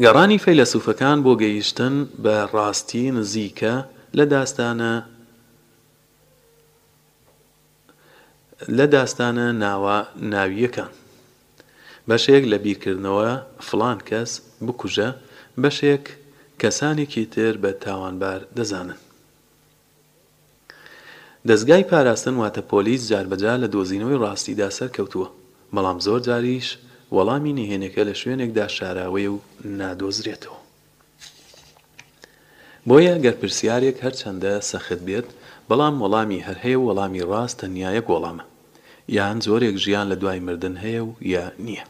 گەڕانی فەیلەسوفەکان بۆ گەیشتن بە ڕاستی نزیکە لە داستانە لە داستانە ناوە ناوییەکان. بەشێک لە بیرکردنەوە فڵان کەس بکوژە، بەشێک کەسانێکی تر بە تاوانبار دەزانن. دەزگای پاراستن واتە پۆلیس جاربەجار لە دۆزینەوەی ڕاستیدا سەرکەوتووە، بەڵام زۆر جاریش وەڵامی نهێنێکە لە شوێنێکدا شاراوەیە و نادۆزرێتەوە. بۆیە گەر پرسیارێک هەرچەندە سەخت بێت، بەڵام وەڵامی هەر هەیە و وەڵامی ڕاست تەنیا یەک وەڵامە، یان جۆرێک ژیان لە دوای مردن هەیە و یا نییە.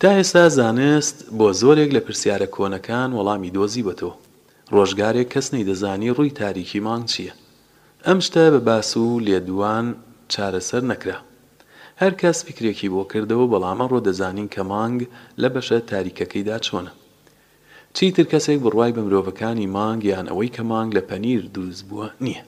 تا ئێستا زانست بۆ زۆرێک لە پرسیارە کۆنەکان وەڵامی دۆزیوەتەوە. ڕۆژگارێک کەس نەیدەزانی ڕووی تاریکی مانگ چییە. ئەم شتە بە باس و لێدوان چارەسەر نەکرا. هەر کەس فیکرێکی بۆ کردەوە بەڵام ئەڕۆ دەزانین کە مانگ لە بەشە تاریکەکەیدا چۆنە. چیتر کەسێک بڕوای بە مرۆڤەکانی مانگ یان ئەوەی کە مانگ لە پەنیر دروست بووە نییە.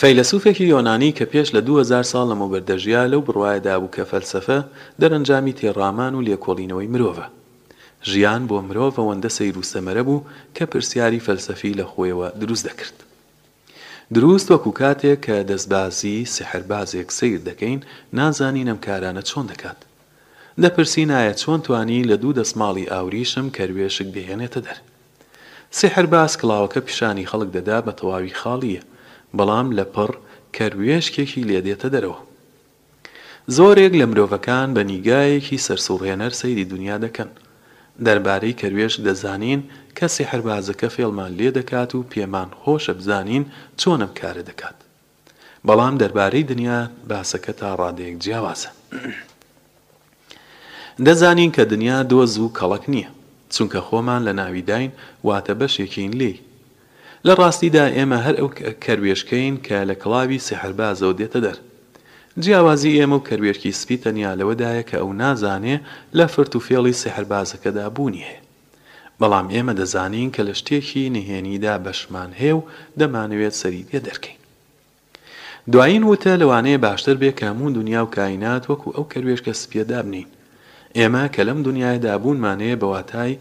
فەیلەسوفێکی یۆنانی کە پێش لە دوو هەزار ساڵ لەمەوبەر دەژیا لەو بڕوایەدا بوو کە فەلسەفە دەرەنجامی تێڕامان و لێکۆڵینەوەی مرۆڤە. ژیان بۆ مرۆڤ ئەوەندە سەیر و سەمەرە بوو کە پرسیاری فەلسەفی لە خۆیەوە دروست دەکرد. دروست وەکو کاتێک کە دەستبازی، سیحربازێک، سەیر دەکەین، نازانین ئەم کارانە چۆن دەکات. دەپرسین ئایا چۆن توانی لە دوو دەسماڵی ئاوریشم کەروێشک بهێنێتە دەر؟ سیحر باز کڵاوەکە پیشانی خەڵک دەدا بە تەواوی خاڵی یە بەڵام لە پڕ کەروێشکێکی لێ دێتە دەرەوە. زۆرێک لە مرۆڤەکان بە نیگایەکی سەرسوڕهێنەر سەیری دونیا دەکەن. دەربارەی کەروێشک دەزانین کە سیحربازەکە فێڵمان لێ دەکات و پێمان خۆشە بزانین چۆن ئەم کارە دەکات. بەڵام دەربارەی دنیا باسەکە تا ڕادەیەک جیاوازە. دەزانین کە دنیا دۆز و کەڵەک نییە، چونکە خۆمان لە ناویداین، واتە بەشێکین لێی. لە ڕاستیدا ئێمە هەر ئەو کەروێشکەین کە لە کڵاوی سیحربازەوە دێتە دەر. جیاوازی ئێمە و کەروێشکی سپی تەنیا لەوەدایە کە ئەو نازانێ لە فرت و فێڵی سیحربازەکەدا بوونی هەیە. بەڵام ئێمە دەزانین کە لە شتێکی نهێنیدا بەشمان هەیە و دەمانەوێت سەری پێ دەرکەین. دوایین وتە، لەوانەیە باشتر بێت کە هەموو دونیا و کائینات وەکو ئەو کەروێشکە سپییە دابنێین. ئێمە کە لەم دونیایەدا بوونمان هەیە بە واتای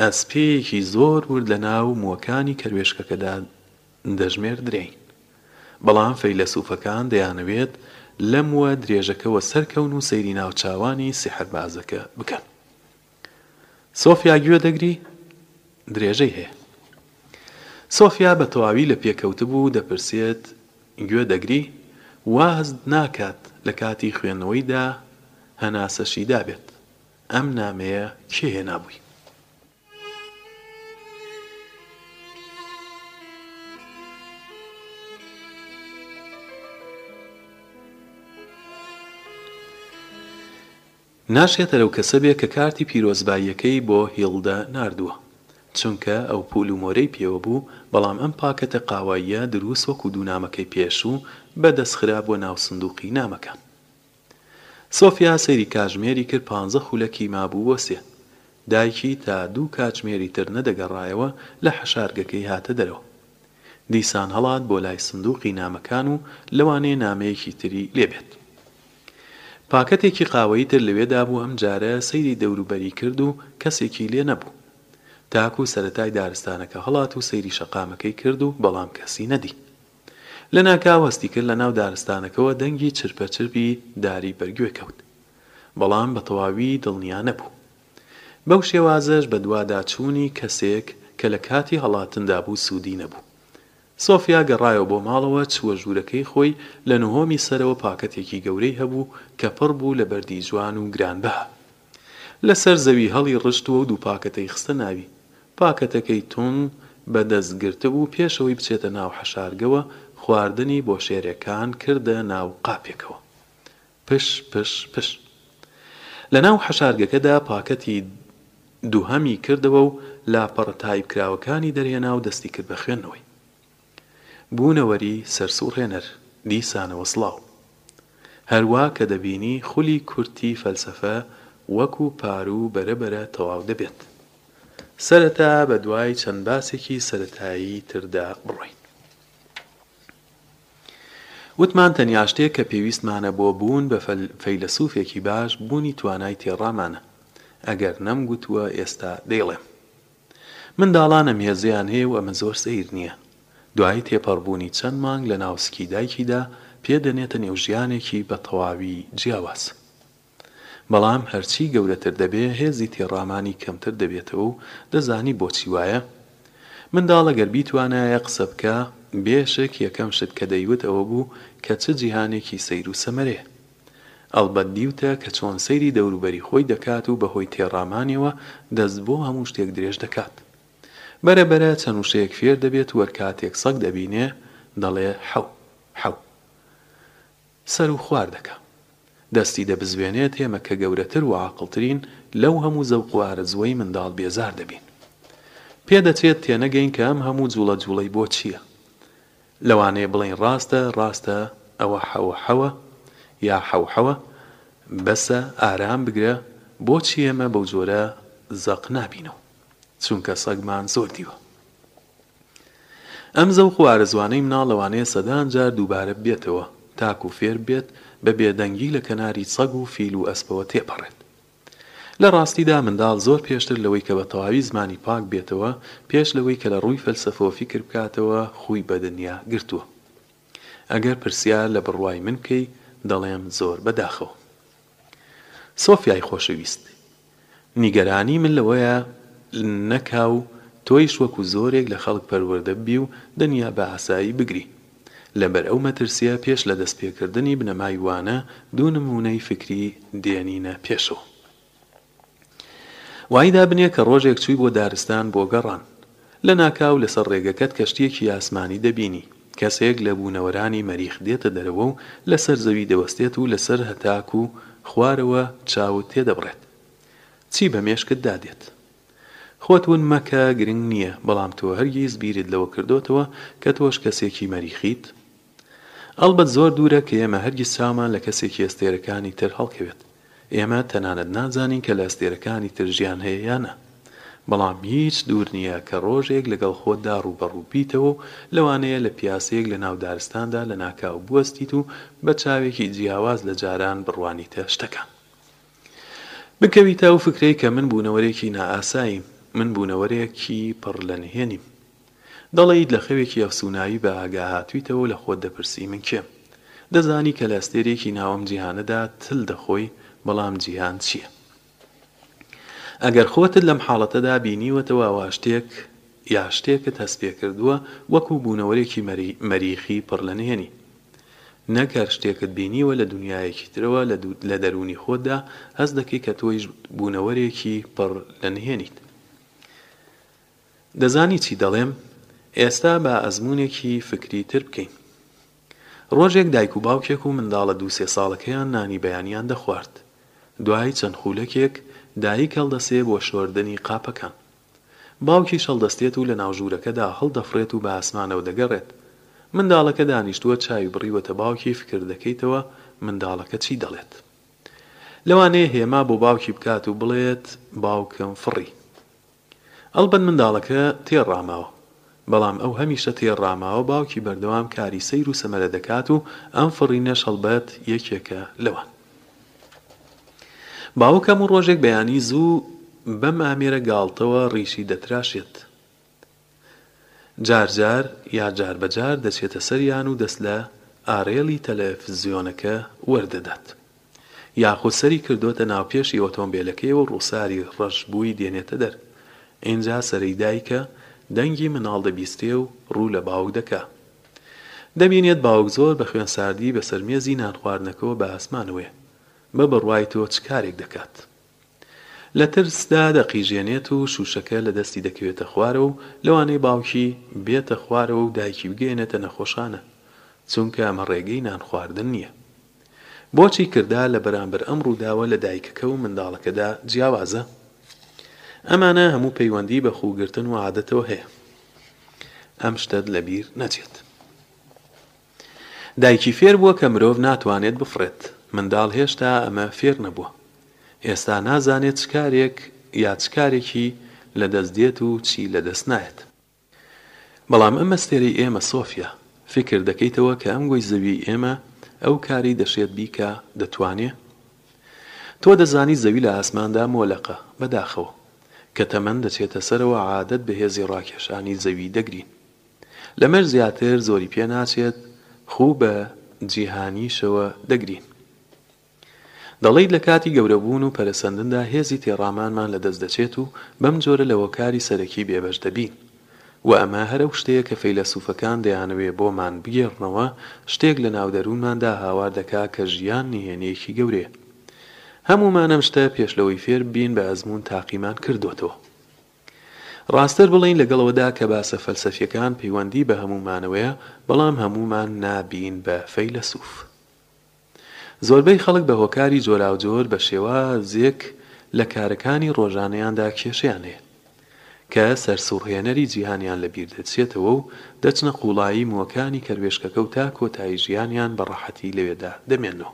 ئەسپێیەکی زۆر ورد لە ناو مووەکانی کەروێشکەکەدا دەژمێردرێین. بەڵام فەیلەسووفەکان دەیانەوێت لە مووە درێژەکەوە سەرکەون و سەیری ناوچاوانی سیحربازەکە بکەن. سۆفیا گوێ دەگری؟ درێژەی هەیە. سۆفیا بە تەواوی لە پێکەوتبوو دەپرسێت، گوێ دەگری؟ وازت ناکات لە کاتی خوێندنەوەیدا هەناسەشی دابێت. ئەم نامەیە کێ هێنابووی؟ ناشێتە لەو کەسە بێ کە کارتی پیرۆزباییەکەی بۆ هیڵدە ناردووە. چونکە ئەو پوول و مۆرەی پێوە بوو، بەڵام ئەم پاکەتە قاواییە درووست وەکوو دوو نامەکەی پێشوو بە دەست خرا بۆ ناو سندووقی نامەکان. سۆفیا سەیری کاژمێری کرد پانزە خوولەکی مابوو بۆ سێ. دایکی تا دوو کاژمێری تر نەدەگەڕایەوە لە حەشارگەکەی هاتە دەرەوە. دیسان هەڵات بۆ لای سندووقی نامەکان و لەوانەیە نامەیەکی تری لێ بێت. پاکەتێکی قاوەیی تر لەوێدا بوو ئەم جارە سەیری دەوروبەری کرد و کەسێکی لێ نەبوو تاکو سەرەتای دارستانەکە هەڵات و سەیری شەقامەکەی کرد و بەڵام کەسی نەدی لەناکاو هەستی کرد لەناو دارستانەکەوە دەنگی چرپە چرپی داری بەرگوێ کەوت بەڵام بەتەواوی دڵنیا نەبوو بەو شێوازەش بەدوادا چوونی کەسێک کە لە کاتی هەڵاتندا بوو سوودی نەبوو سۆفیا گەڕایەوە بۆ ماڵەوە، چووە ژوورەکەی خۆی، لە نهۆمی سەرەوە پاکەتێکی گەورەی هەبوو کە پڕ بوو لە بەردی جوان و گرانبەها. لە سەر زەوی هەڵی ڕشتووە و دوو پاکەتەی خستە ناوی. پاکەتەکەی توند بە دەست گرتبوو، پێش ئەوەی بچێتە ناو حەشارگەوە، خواردنی بۆ شێرەکان کردە ناو قاپێکەوە. پش پش پش. لە ناو حەشارگەکەدا پاکەتی دووهەمی کردەوە و لاپەڕە تایپکراوەکانی دەرهێنا و دەستی کرد بە خوێندنەوەی. بوونەوەری سەرسووڕهێنەر، دیسانەوە سڵاو. هەر وا کە دەبینی خولی کورتی فەلسەفە وەکو پاروو بەرە بەرە تەواو دەبێت. سەرەتا بە دوای چەند باسێکی سەرەتایی تردا بڕۆین. وتمان تەنیا شتێک کە پێویستمانە بۆ بوون بە فەیلەسوفێکی باش بوونی توانای تێڕامانە. ئەگەر نەمگوتووە ئێستا دەیڵێم. منداڵان ئەم هێزەیان هەیە و ئەمە زۆر سەیر نییە. دوای تێپەڕبوونی چەند مانگ لە ناو سکی دایکیدا پێدەنێتە نێو ژیانێکی بە تەواوی جیاواز. بەڵام هەرچی گەورەتر دەبێ هێزی تێڕامانی کەمتر دەبێتەوە و دەزانی بۆچی وایە؟ منداڵ گەر بیتوانایە قسە بکا، بێ شک یەکەم شت کە دەیوت ئەوە بوو کە چ جیهانێکی سەیر و سەمەرەیە. ئەڵبەت دیوتە کە چۆن سەیری دەوروبەری خۆی دەکات و بەهۆی تێڕامانیەوە دەست بۆ هەموو شتێک درێژ دەکات. بەرە بەرە چەند وشەیەک فێر دەبێت وەرکاتێک سەگ دەبینێ دەڵێ حەو. حەو. سەر و خوار دەکا. دەستی دەبزوێنێت ئێمە کە گەورەتر و عاقڵترین لەو هەموو زەوق و ئارەزووەی منداڵ بێزار دەبین. پێ دەچێت تێنەگەین کە ئەم هەموو جووڵە جووڵەی بۆ چییە؟ لەوانەیە بڵێین ڕاستە ڕاستە ئەوە حەوحەوە یا حەوحەوە بەسە ئارام بگرە بۆچی ئێمە بەو جۆرە زەق نابینەوە؟ چونکە سەگمان زۆر دیوە. ئەم زەوق و ئارەزوانەی مناڵ لەوانەیە سەدان جار دووبارە ببێتەوە تاکو فێر ببێت بە بێدەنگی لە کەناری سەگ و فیل و ئەسپەوە تێپەڕێت. لە ڕاستیدا منداڵ زۆر پێشتر لەوەی کە بە تەواوی زمانی پاک بێتەوە، پێش لەوەی کە لە ڕووی فەلسەفەوە فیکر بکاتەوە خووی بە دنیا گرتووە. ئەگەر پرسیار لە بڕوای من بکەی دەڵێم زۆر بە داخەوە. سۆفیای خۆشەویست. نیگەرانی من لەوەیە نەکاو تۆیش وەکو زۆرێک لە خەڵک پەروەردە ببی و دنیا بە ئاسایی بگری. لەبەر ئەو مەترسیە پێش لە دەست پێکردنی بنەمای وانە دوو نمونەی فکری دێنینە پێشەوە. وای دابنێ کە ڕۆژێک چووی بۆ دارستان بۆ گەڕان. لەناکاو لەسەر ڕێگەکەت کەشتییەکی ئاسمانی دەبینی. کەسێک لە بوونەوەرانی مەریخ دێتە دەرەوە و لەسەر زەوی دەوەستێت و لەسەر هەتاکوو خوارەوە چاوت تێدەبڕێت. چی بە مێشکتدا دێت؟ خۆت ون مەکە، گرنگ نییە، بەڵام تۆ هەرگیز بیرت لەوە کردۆتەوە کە تۆش کەسێکی مەریخیت؟ ئەڵبەت زۆر دوورە کە ئێمە هەرگیز چاومان لە کەسێکی ئەستێرەکانی تر هەڵکەوێت. ئێمە تەنانەت نازانین کە لە ئەستێرەکانی تر ژیان هەیە یا نا. بەڵام هیچ دوور نییە کە ڕۆژێک لەگەڵ خۆتدا ڕووبەڕوو ببیتەوە و لەوانەیە لە پیاسەیەک لە ناو دارستاندا لەناکاو بوەستیت و بە چاوێکی جیاواز لە جاران بڕوانیتە شتەکان. بکەویتە ئەو فکرەی کە من بوونەوەرێکی نائاساییم، من بوونەوەرێکی پڕ لە نهێنیم. دەڵێیت لە خەوێکی ئەفسووناوی بە ئاگا هاتوویتەوە و لە خۆت دەپرسی من کێم؟ دەزانی کە لە ئەستێرەیەکی ناو ئەم جیهانەدا تل دەخۆی، بەڵام جیهان چییە؟ ئەگەر خۆتت لەم حاڵەتەدا بینیوەتەوە ئەوا شتێک یا شتێکت هەست پێ کردووە وەکوو بوونەوەرێکی مەریخی پڕ لە نهێنی. نەک هەر شتێکت بینیوە لە دونیایەکی ترەوە، لە دەروونی خۆتدا هەست دەکەی کە تۆیش بوونەوەرێکی پڕ لە نهێنیت. دەزانی چی دەڵێم؟ ئێستا با ئەزموونێکی فکری تر بکەین. ڕۆژێک دایک و باوکێک و منداڵە دوو سێ ساڵەکەیان نانی بەیانیان دەخوارد. دوای چەند خوولەکێک دایک هەڵدەسێ بۆ شۆردنی قاپەکان. باوکیش هەڵدەستێت و لە ناو ژوورەکەدا هەڵدەفڕێت و بە ئاسمانەوە دەگەڕێت. منداڵەکە دانیشتووە چاوی بڕیوەتە باوکی فکر دەکەیتەوە منداڵەکە چی دەڵێت. لەوانەیە هێما بۆ باوکی بکات و بڵێت باوکم فڕی. ئەڵبەت منداڵەکە تێڕاماوە، بەڵام ئەو هەمیشە تێڕاماوە باوکی بەردەوام کاری سەیر و سەمەرە دەکات و ئەم فڕینەش هەڵبەت یەکێکە لەوان. باوک هەموو ڕۆژێک بەیانی زوو بەم ئامێرە گاڵتەوە ڕیشی دەتراشێت. جار جار یا جار بە جار دەچێتە سەریان و دەست لە ئارێڵی تەلەفزیۆنەکە وەردەدات. یاخود سەری کردۆتە ناو پێشی ئۆتۆمبێلەکەی و ڕووساری ڕەش بووی دێنێتە دەر. ئینجا سەرەی دایکە دەنگی مناڵ دەبیستێ و ڕوو لە باوک دەکا. دەبینێت باوک زۆر بە خوێن ساردی بە سەر مێزی نانخواردنەکەوە بە ئاسمانەوەیە. بە بڕوای تۆ چ کارێک دەکات؟ لە ترسدا دەقیژێنێت و شووشەکە لە دەستی دەکەوێتە خوارەوە و لەوانەیە باوکی بێتە خوارەوە و دایکی بگەیەنێتە نەخۆشخانە، چونکە ئەمە ڕێگەی نانخواردن نییە. بۆچی کردار لە بەرامبەر ئەم ڕووداوە لە دایکەکە و منداڵەکەدا جیاوازە؟ ئەمانە هەموو پەیوەندی بە خووگرتن و عادەتەوە هەیە. ئەم شتەت لەبیر نەچێت. دایکی فێر بووە کە مرۆڤ ناتوانێت بفڕێت، منداڵ هێشتا ئەمە فێر نەبووە. ئێستا نازانێت چ کارێک یا چ کارێکی لە دەست دێت و چی لە دەست نایەت. بەڵام ئەم ئەستێرەی ئێمە، سۆفیا، فکر دەکەیتەوە کە ئەم گۆی زەویەی ئێمە ئەو کارەی دەشێت بیکا، دەتوانێ؟ تۆ دەزانی زەوی لە ئاسماندا مۆلەقە، بەداخەوە. کە تەمەن دەچێتە سەرەوە عادەت بە هێزی ڕاکێشانی زەوی دەگرین. لەمەش زیاتر زۆری پێ ناچێت خوو بە جیهانیشەوە دەگرین. دەڵێیت لە کاتی گەورەبوون و پەرەسەندندا هێزی تێڕامانمان لە دەست دەچێت و بەم جۆرە لە هۆکاری سەرەکی بێبەش دەبین و ئەمە هەر ئەو شتەیە کە فەیلەسوفەکان دەیانەوێ بۆمان بگێڕنەوە شتێک لە ناو دەروونماندا هاوار دەکا کە ژیان نهێنییەکی گەورەیە هەموومان ئەم شتە پێش لەوەی فێر ببین بە ئەزموون تاقیمان کردۆتەوە. ڕاستتر بڵێین لەگەڵەوەدا کە باسە فەلسەفیەکان پەیوەندی بە هەموومانەوەیە بەڵام هەموومان نا بین بە فەیلەسوف زۆربەی خەڵک بە هۆکاری جۆراوجۆر بە شێوازێک لە کارەکانی ڕۆژانەیاندا کێشەیان هەیە کە سەرسوڕهێنەری جیهانیان لە بیر دەچێتەوە و دەچنە قوڵایی موەکانی کەروێشکەکە و تا کۆتایی ژیانیان بە ڕەحەتی لەوێدا دەمێنەوە.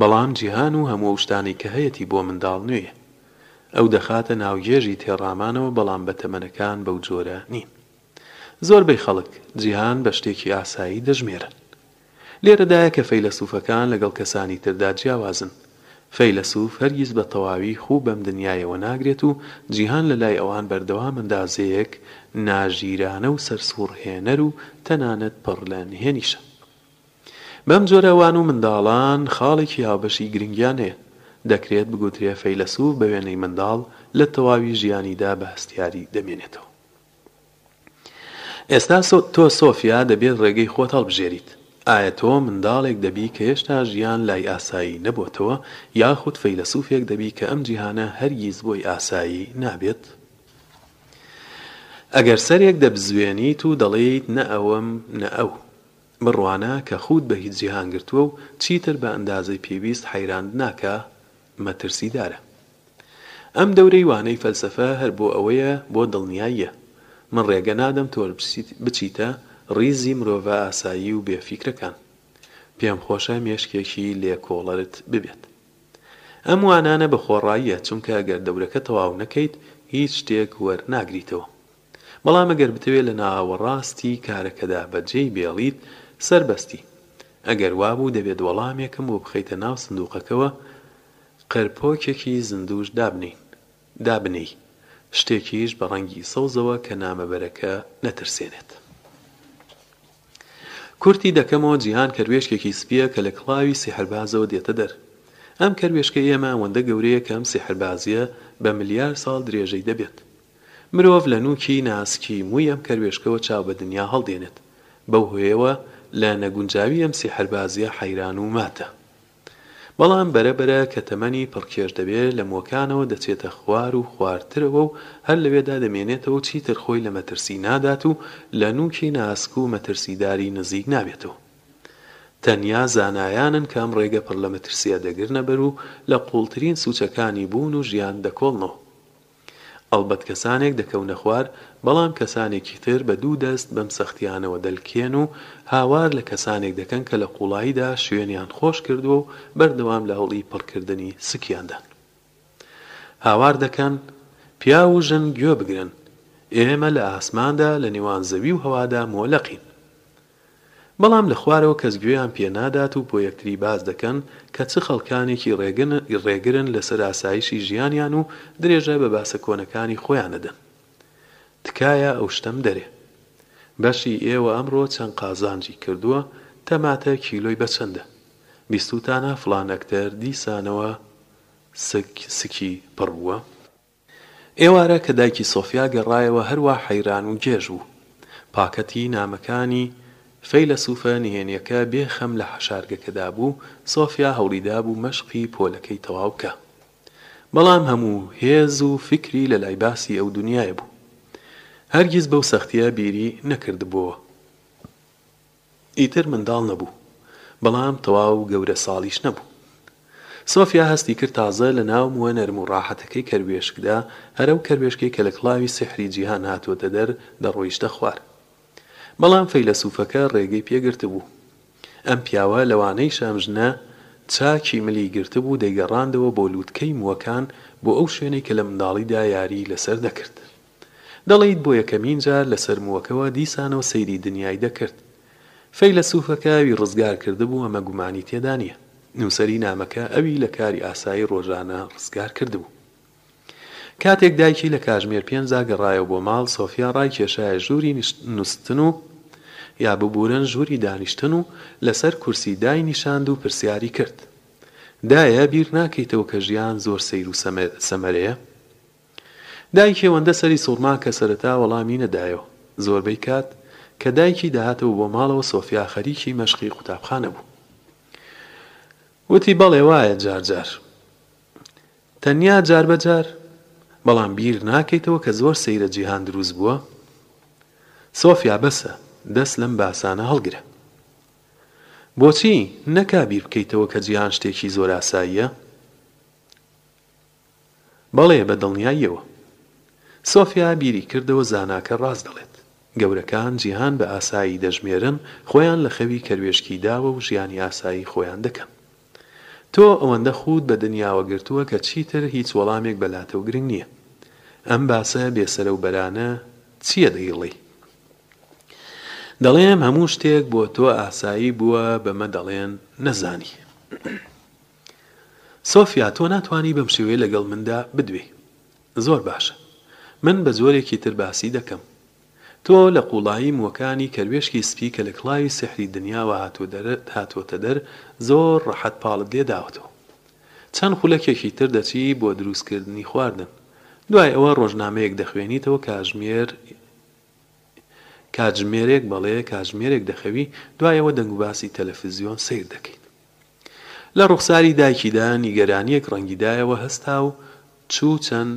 بەڵام جیهان و هەموو ئەو شتانەی کە هەیەتی بۆ منداڵ نوێیە. ئەو دەخاتە ناوگێژی تێڕامانەوە بەڵام بە تەمەنەکان بەو جۆرە نین. زۆربەی خەڵک جیهان بە شتێکی ئاسایی دەژمێرن. لێرەدایە کە فەیلەسوفەکان لەگەڵ کەسانی تردا جیاوازن. فەیلەسوف هەرگیز بە تەواوی خوو بەم دنیایەوە ناگرێت و جیهان لە لای ئەوان بەردەوام ئەندازەیەک ناژیرانە و سەرسووڕهێنەر و تەنانەت پڕ لە نهێنیشە. بەم جۆرە وان و منداڵان خاڵێکی هاوبەشی گرنگیان هەیە. دەکرێت بگوترێ فەیلەسووف بە وێنەی منداڵ لە تەواوی ژیانیدا بە هەستیاری دەمێنێتەوە. ئێستا تۆ سۆفیا دەبێت ڕێگەی خۆت هەڵبژێریت. ئایا تۆ منداڵێک دەبی کە هێشتا ژیان لای ئاسایی نەبۆتەوە یاخود فەیلەسووفێک دەبی کە ئەم جیهانە هەرگیز بۆی ئاسایی نابێت؟ ئەگەر سەرێک دەبزوێنیت و دەڵێیت نە ئەوم نە ئەو. بڕوانە کە خووت بە هیچ جیهان گرتووە و چیتر بە ئەندازەی پێویست حەیراند ناکا مەترسیدارە ئەم دەورەی وانەی فەلسەفە هەر بۆ ئەوەیە بۆ دڵنیاییە من ڕێگە نادەم تۆش بچیتە ڕیزی مرۆڤە ئاسایی و بێ فیکرەکان پێم خۆشە مێشکێکی لێکۆڵەرت ببێت ئەم وانانە بە خۆڕاییە چونکە گەر دەورەکە تەواو نەکەیت هیچ شتێک وەرناگریتەوە بەڵام ئەگەر بتەوێت لە ناوەڕاستی کارەکەدا بەجێی بێڵیت، سەربەستی. ئەگەر وابوو دەبێت وەڵامێکم بۆ بخەیتە ناو سندووقەکەوە، قەرپۆکێکی زیندووش دابنێین. دابنێی. شتێکیش بە ڕەنگی سەوزەوە کە نامەبەرەکە نەترسێنێت. کورتی دەکەمەوە، جیهان کەروێشکێکی سپییە کە لە کڵاوی سیحربازەوە دێتە دەر. ئەم کەروێشکەی ئێمە ئەوەندە گەورەیە کە ئەم سیحربازییە بە ملیار ساڵ درێژەی دەبێت. مرۆڤ لە نووکی ناسکی مووی ئەم کەروێشکەوە چاو بە دنیا هەڵدێنێت، بەو هۆیەوە لە نەگونجاوی ئەم سیحربازیە حەیران و ماتە. بەڵام بەرە بەرە کە تەمەنی پڕکێش دەبێ لە مووەکانەوە دەچێتە خوار و خوارترەوە و هەر لەوێدا دەمێنێتەوە و چیتر خۆی لە مەترسی نادات و لە نووکی ناسک و مەترسیداری نزیک نابێتەوە. تەنیا زانایانن کە ئەم ڕێگە پڕ لە مەترسیە دەگرنە بەر و لە قووڵترین سووچەکانی بوون و ژیان دەکۆڵنەوە. ئەڵبەت کەسانێک دەکەونە خوار، بەڵام کەسانێکی تر بە دوو دەست بەم سەختییانەوە دەلکێن و هاوار لە کەسانێک دەکەن کە لە قووڵاییدا شوێنیان خۆش کردووە و بەردەوام لە هەوڵی پڕکردنی سکیاندان. هاوار دەکەن، پیاو و ژن گوێ بگرن، ئێمە لە ئاسماندا، لە نێوان زەوی و هەوادا مۆلەقین. بەڵام لە خوارەوە کەس گوێیان پێ نادات و بۆ یەکتری باس دەکەن کە چ خەڵکانێکی ڕێگرن لەسەر ئاسایشی ژیانیان و درێژە بە باسە کۆنەکانی خۆیان ئەدەن. تکایە ئەو شتەم دەرێ. بەشی ئێوە ئەمڕۆ چەند قازانجی کردووە؟ تەماتە کیلۆی بە چەندە؟ بیستووتانە فڵان ئەکتەر دیسانەوە سکی پڕ بووە؟ ئێوارە کە دایکی سۆفیا گەڕایەوە هەروا حەیران و گێژ بوو. پاکەتی نامەکانی فەیلەسوفە نهێنیەکە بێ خەم لە حەشارگەکەدا بوو، سۆفیا هەوڵیدابوو مەشقی پۆلەکەی تەواو بکا. بەڵام هەموو هێز و فیکری لە لای باسی ئەو دونیایە بوو. هەرگیز بەو سەختیە بیری نەکردبۆوە. ئیتر منداڵ نەبوو بەڵام تەواو گەورە ساڵیش نەبوو. سۆفیا هەستی کرد تازە لە ناو مووە نەرم و ڕاحەتەکەی کەروێشکدا، هەر ئەو کەروێشکەی کە لە کڵاوی سیحری جیهان هاتووەتە دەر، دەڕۆیشتە خوار. بەڵام فەیلەسووفەکە ڕێگەی پێ گرتبوو. ئەم پیاوە لەوانەیش ئەم ژنە چاکی ملی گرتبوو دەیگەڕاندەوە بۆ لووتکەی مووەکان، بۆ ئەو شوێنەی کە لە منداڵیدا یاریی لەسەر دەکرد. دەڵێیت بۆ یەکەمین جار لە سەرمووەکەوە دیسانەوە سەیری دنیای دەکرد. فەیلەسووفەکە ئەوی ڕزگار کردبوو ئەمە گومانی تێدا نییە. نووسەری نامەکە ئەوی لە کاری ئاسایی ڕۆژانە ڕزگار کردبوو. کاتێک دایکی لە کاژمێر پێنجدا گەڕایەوە بۆ ماڵ، سۆفیا ڕایکێشایە ژووری نووستن و، یا ببورن ژووری دانیشتن و، لەسەر کورسی داینیشاند و پرسیاری کرد، دایە بیر ناکەیتەوە کە ژیان زۆر سەیر و سەمەرەیە؟ دایکی ئەوەندە سەری سوڕما کە سەرەتا وەڵامی نەدایەوە. زۆربەی کات کە دایکی دەهاتەوە بۆ ماڵەوە سۆفیا خەریکی مەشقی قوتابخانە بوو. وتی بەڵێ وایە جار جار. تەنیا جار بە جار؟ بەڵام بیر ناکەیتەوە کە زۆر سەیرە جیهان دروست بووە؟ سۆفیا بەسە دەست لەم باسانە هەڵگرە. بۆچی نەکا بیر بکەیتەوە کە جیهان شتێکی زۆر ئاساییە؟ بەڵێ بە دڵنیاییەوە. سۆفیا بیری کردەوە زاناکە ڕاست دەڵێت. گەورەکان جیهان بە ئاسایی دەژمێرن، خۆیان لە خەوی کەروێشکی داوە و ژیانی ئاسایی خۆیان دەکەن. تۆ ئەوەندە خووت بە دنیاوە گرتووە کە چیتر هیچ وەڵامێک بە لاتەو گرنگ نییە. ئەم باسە بێ سەرەو بەرانە چییە دەیڵێی؟ دەڵێم هەموو شتێک بۆ تۆ ئاسایی بووە بەمە دەڵێن نەزانی. سۆفیا، تۆ ناتوانی بەم شێوەیە لەگەڵ مندا بدوێی. زۆر باشە. من بە جۆرێکی تر باسی دەکەم. تۆ لە قووڵایی مووەکانی کەروێشکی سپی کە لە کڵاوی سیحری دنیاوە هاتووەتە دەر زۆر ڕەحەت پاڵت لێ داوەتەوە. چەند خولەکێکی تر دەچی بۆ دروستکردنی خواردن. دوای ئەوە ڕۆژنامەیەک دەخوێنیتەوە کاژمێر. کاتژمێرێک بەڵێ کاتژمێرێک دەخەوی دوای ئەوە دەنگوباسی تەلەفزیۆن سەیر دەکەیت. لە ڕوخساری دایکیدا نیگەرانیەک ڕەنگی دایەوە هەستا و چوو چەند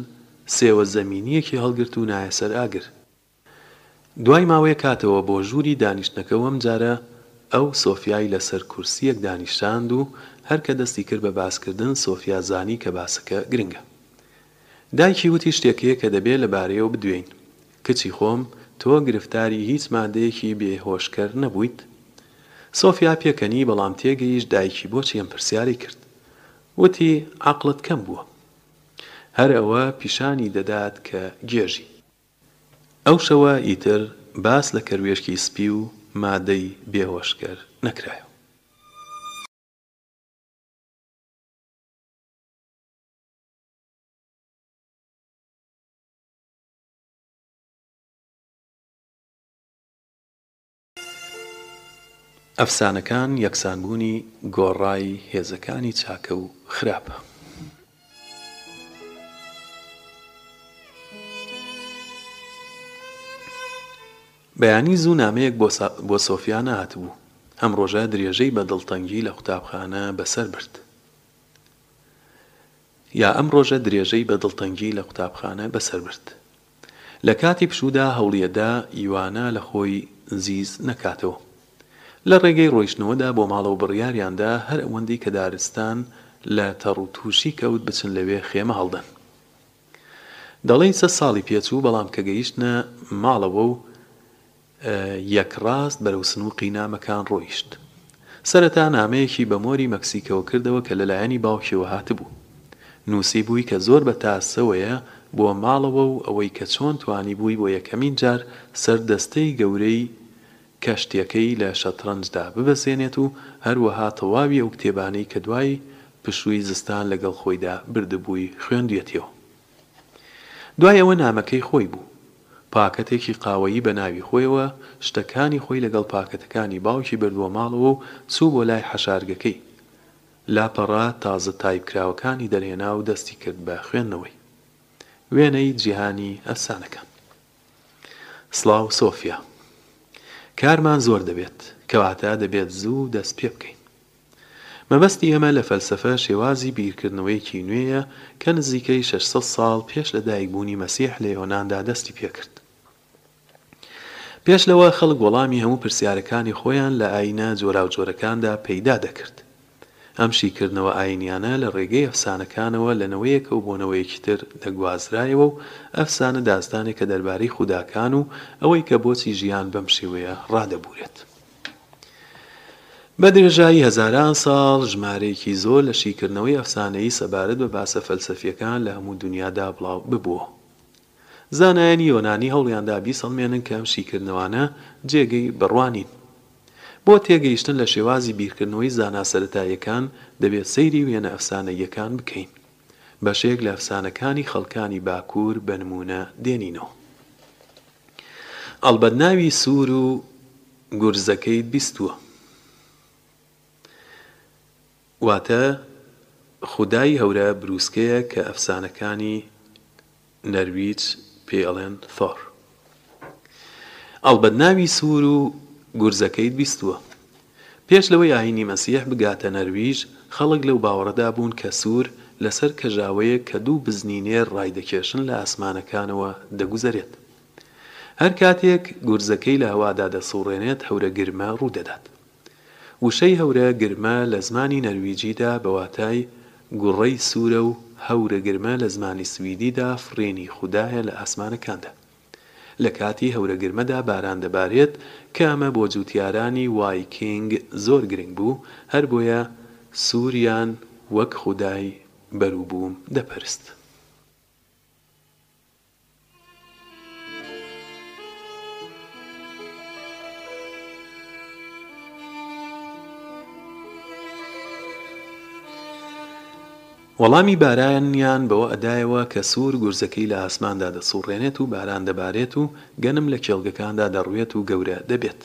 سێوە زەمینیەکی هەڵگرت و نایە سەر ئاگر. دوای ماوەیەک هاتەوە بۆ ژووری دانیشتنەکە و ئەمجارە ئەو سۆفیای لەسەر کورسیەک دانیشتاند و هەر کە دەستی کرد بە باسکردن سۆفیا زانی کە باسەکە گرنگە. دایکی وتی شتێک هەیە کە دەبێ لەبارەیەوە بدوێین. کچی خۆم، تۆ گرفتاری هیچ مادەیەکی بێ هۆشکەر نەبوویت؟ سۆفیا پێکەنی، بەڵام تێگەیشت دایکی بۆچی ئەم پرسیارەی کرد. وتی، عەقڵت کەم بووە. هەر ئەوە پیشانی دەدات کە گێژی. ئەو شەوە ئیتر باس لە کەروێشکی سپی و مادەی بێ هۆشکەر نەکرایەوە. ئەفسانەکان یەکسانبوونی گۆڕای هێزەکانی چاکە و خراپە. بەیانی زوو نامەیەک بۆ سۆفیانە هاتبوو، ئەم ڕۆژە درێژەی بە دڵتەنگی لە قوتابخانە بەسەر برد. یا ئەم ڕۆژە درێژەی بە دڵتەنگی لە قوتابخانە بەسەر برد. لە کاتی پشوودا هەوڵیەدا یوانا لە خۆی زیز نەکاتەوە. لە ڕێگەی ڕۆیشتنەوەدا بۆ ماڵەوە بڕیاریاندا هەر ئەوەندی کە دارستان لە تەڕ و تووشی کەوت بچن لەوێ خێمە هەڵدەن. دەڵێی سە ساڵی پێچوو بەڵام کە گەیشتنە ماڵەوە و یەک ڕاست بەرەو سنووقی نامەکان ڕۆیشت. سەرەتا نامەیەکی بە مۆری مەکسیکەوە کردەوە کە لەلایەنی باوکیەوە هاتبوو. نووسیبووی کە زۆر بە تاسەوەیە بووە ماڵەوە و ئەوەی کە چۆن توانیبووی بۆ یەکەمین جار سەر دەستەی گەورەی کەشتیەکەی لە شەتڕەنجدا ببەزێنێت و هەروەها تەواوی ئەو کتێبانەی کە دوای پشووی زستان لەگەڵ خۆیدا بردبووی خوێندویەتیەوە. دوای ئەوە نامەکەی خۆی بوو. پاکەتێکی قاوەیی بە ناوی خۆیەوە، شتەکانی خۆی لەگەڵ پاکەتەکانی باوکی بردووە ماڵەوە و چوو بۆ لای حەشارگەکەی. لاپەڕە تازە تایپکراوەکانی دەرهێنا و دەستی کرد بە خوێندنەوەی. وێنەی جیهانی ئەفسانەکان. سڵاو سۆفیا. کارمان زۆر دەبێت، کەواتە دەبێت زوو دەست پێ بکەین. مەبەستی ئێمە لە فەلسەفە شێوازی بیرکردنەوەیەکی نوێیە کە نزیکەی شەش سەد ساڵ پێش لە دایک بوونی مەسیح لە یۆناندا دەستی پێکرد. پێش لەوە خەڵک وەڵامی هەموو پرسیارەکانی خۆیان لە ئایینە جۆراوجۆرەکاندا پەیدا دەکرد. ئەم شیکردنەوە ئایینیانە لە ڕێگەی ئەفسانەکانەوە لە نەوەیەکەو بۆ نەوەیەکی تر دەگوازرایەوە و ئەفسانە داستانێکە دەربارەی خوداکان و ئەوەی کە بۆچی ژیان بەم شێوەیە ڕادەبوورێت. بە درێژایی هەزاران ساڵ، ژمارەیەکی زۆر لە شیکردنەوەی ئەفسانەیی سەبارەت بە باسە فەلسەفییەکان لە هەموو دونیادا بڵاو ببووە. زانایانی یۆنانی هەوڵیان دا بیسەڵمێنن کە ئەم شیکردنەوانە جێگەی بڕوا نین. بۆ تێگەیشتن لە شێوازی بیرکردنەوەی زانا سەرەتاییەکان، دەبێت سەیری وێنە ئەفسانەییەکان بکەین. بەشێک لە ئەفسانەکانی خەڵکانی باکوور بە نموونە دێنینەوە. ئەڵبەت ناوی سوور و گورزەکەیت بیستووە. واتە خودای هەورە برووسکەیە کە ئەفسانەکانی نەرویج پێی ئەڵێن ثۆر. ئەڵبەت ناوی سوور و گورزەکەیت بیستووە. پێش لەوەی ئایینی مەسیح بگاتە نەرویژ، خەڵک لەو باوەڕەدا بوون کە سوور لەسەر کەژاوەیەک کە دوو بزنی نێر ڕایدەکێشن لە ئاسمانەکانەوە دەگوزەرێت. هەر کاتێک گورزەکەی لە هەوادا دەسوڕێنێت هەورەگرمە ڕوودەدات. وشەی هەورە گرمە لە زمانی نەرویجیدا بە واتای گوڕەی سوورە و هەورەگرمە لە زمانی سویدیدا فڕینی خودایە لە ئاسمانەکاندا. لە کاتی هەورەگرمەدا باران دەبارێت، کە ئەمە بۆ جووتیارانی وایکینگ زۆر گرنگ بوو، هەربۆیە سووریان وەک خودای بەروبووم دەپەرست. وەڵامی بارانیان بەوە ئەدایەوە کە سوور گورزەکەی لە ئاسماندا دەسووڕێنێت و باران دەبارێت و گەنم لە کێڵگەکاندا دەڕوێت و گەورە دەبێت.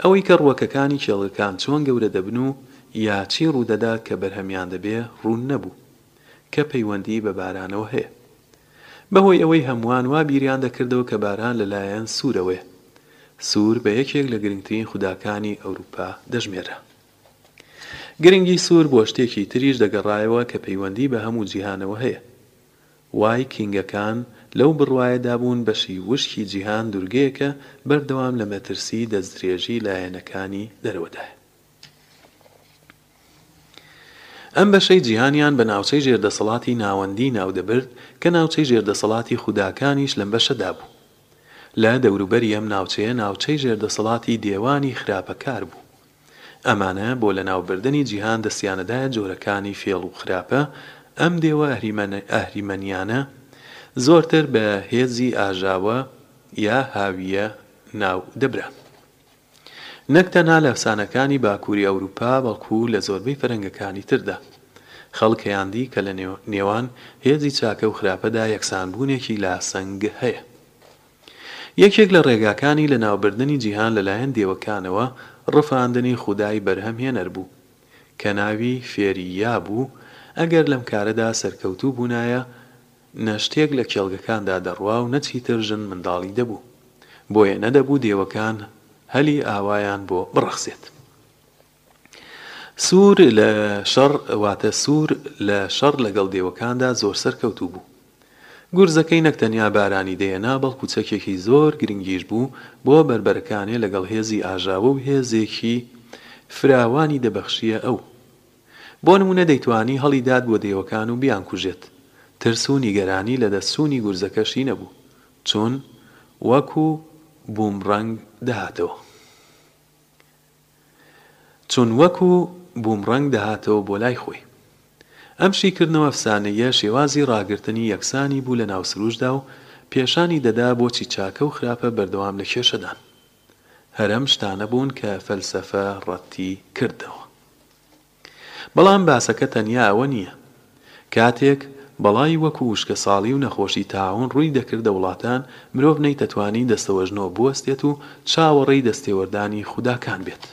ئەوەی کە ڕووەکەکانی کێڵگەکان چۆن گەورە دەبن و یا چی ڕوودەدات کە بەرهەمیان دەبێ ڕوون نەبوو کە پەیوەندی بە بارانەوە هەیە. بەهۆی ئەوەی هەمووان وا بیریان دەکردەوە کە باران لە لایەن سوورەوەیە. سوور بە یەکێک لە گرنگترین خوداکانی ئەوروپا دەژمێررا. گرنگی سوور بۆ شتێکی تریش دەگەڕایەوە کە پەیوەندی بە هەموو جیهانەوە هەیە. وای کینگەکان لەو بڕوایەدا بوون بەشی وشکی جیهان دورگەیەکە بەردەوام لە مەترسیی دەستدرێژیی لایەنەکانی دەرەوەدایە. ئەم بەشەی جیهانیان بە ناوچەی ژێر دەسەڵاتی ناوەندی ناودەبرد کە ناوچەی ژێر دەسەڵاتی خوداکانیش لەم بەشەدا بوو. لە دەوروبەری ئەم ناوچەیە ناوچەی ژێر دەسەڵاتی دێوانی خراپەکار بوو. ئەمانە بۆ لەناوبردنی جیهان دەستیانەدایە جۆرەکانی فێڵ و خراپە، ئەم دێوە ئەهریمەنیانە زۆرتر بە هێزی ئاژاوە یا هاوییە ناو دەبران. نەک تەنها لە ئەفسانەکانی باکووری ئەوروپا بەڵکو لە زۆربەی فەرەنگەکانی تردا، خەڵک هەیاندی کە لە نێوان هێزی چاکە و خراپەدا یەکسانبوونێکی لاسەنگ هەیە. یەکێک لە ڕێگاکانی لەناوبردنی جیهان لەلایەن دێوەکانەوە ڕفاندنی خودای بەرهەمهێنەر بوو، کە ناوی فێری یا بوو، ئەگەر لەم کارەدا سەرکەوتوو بوونایە، نە شتێک لە کێڵگەکاندا دەڕوا و نە چیتر ژن منداڵی دەبوو. بۆیە نەدەبوو دێوەکان هەلی ئاوایان بۆ بڕەخسێت. سوور لە شەڕ واتە سوور لە شەڕ لەگەڵ دێوەکاندا زۆر سەرکەوتوو بوو. گورزەکەی نەک تەنیا بارانی دەیەنا بەڵکو چەکێکی زۆر گرنگیش بوو بۆ بەربەرەکانێ لەگەڵ هێزی ئاژاوە و هێزێکی فراوانی دەبەخشییە ئەو. بۆ نموونە دەیتوانی هەڵی دات بۆ دێوەکان و بیانکوژێت. ترس و نیگەرانی لە دەست چوونی گورزەکەشی نەبوو چون وەکو بوومڕەنگ دەهاتەوە. چون وەکو بومڕەنگ دەهاتەوە بۆ لای خۆی. ئەم شیکردنەوە ئەفسانەییە شێوازی ڕاگرتنی یەکسانی بوو لە ناو سروشتدا و پێشانی دەدا بۆچی چاکە و خراپە بەردەوام لە کێشەدان. هەر ئەم شتانە بوون کە فەلسەفە ڕەتی کردەوە. بەڵام باسەکە تەنیا ئەوە نییە. کاتێک بەڵای وەکو وشکەساڵی و نەخۆشی تاعون ڕووی دەکردە وڵاتان، مرۆڤ نەیدەتوانی دەستەوەژنەوە بوەستێت و چاوەڕێی دەستێوەردانی خوداکان بێت.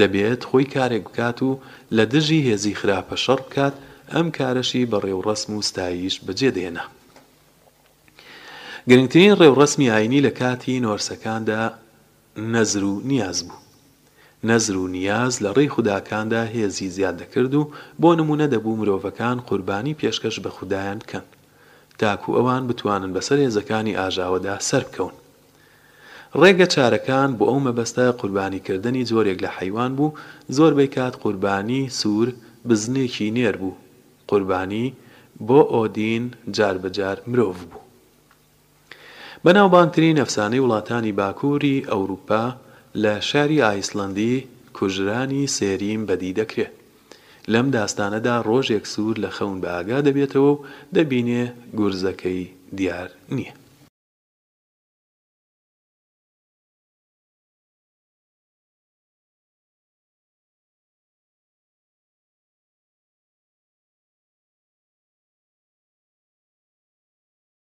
دەبێت خۆی کارێک بکات و لە دژی هێزی خراپە شەڕ بکات، ئەم کارەشی بە ڕێوڕەسم و ستاییش بەجێ دەهێنا. گرنگترین ڕێوڕەسمی ئایینی لە کاتی نۆرسەکاندا، نەزر و نیاز بوو. نەزر و نیاز لە ڕێی خوداکاندا هێزی زیاد دەکرد و بۆ نموونە دەبوو مرۆڤەکان قوربانی پێشکەش بە خودایان بکەن تاکوو ئەوان بتوانن بەسەر هێزەکانی ئاژاوەدا سەربکەون. ڕێگە چارەکان بۆ ئەو مەبەستە قوربانی کردنی جۆرێک لە حەیوان بوو، زۆربەی کات قوربانی سوور بزنێکی نێر بوو. قوربانی بۆ ئۆدین جاربەجار مرۆڤ بوو. بەناوبانگترین ئەفسانەی وڵاتانی باکووری ئەوروپا لە شاری ئایسلەندی کوژرانی سێریم بەدی دەکرێت. لەم داستانەدا ڕۆژێک سوور لە خەون بە ئاگا دەبێتەوە و دەبینێ گورزەکەی دیار نییە.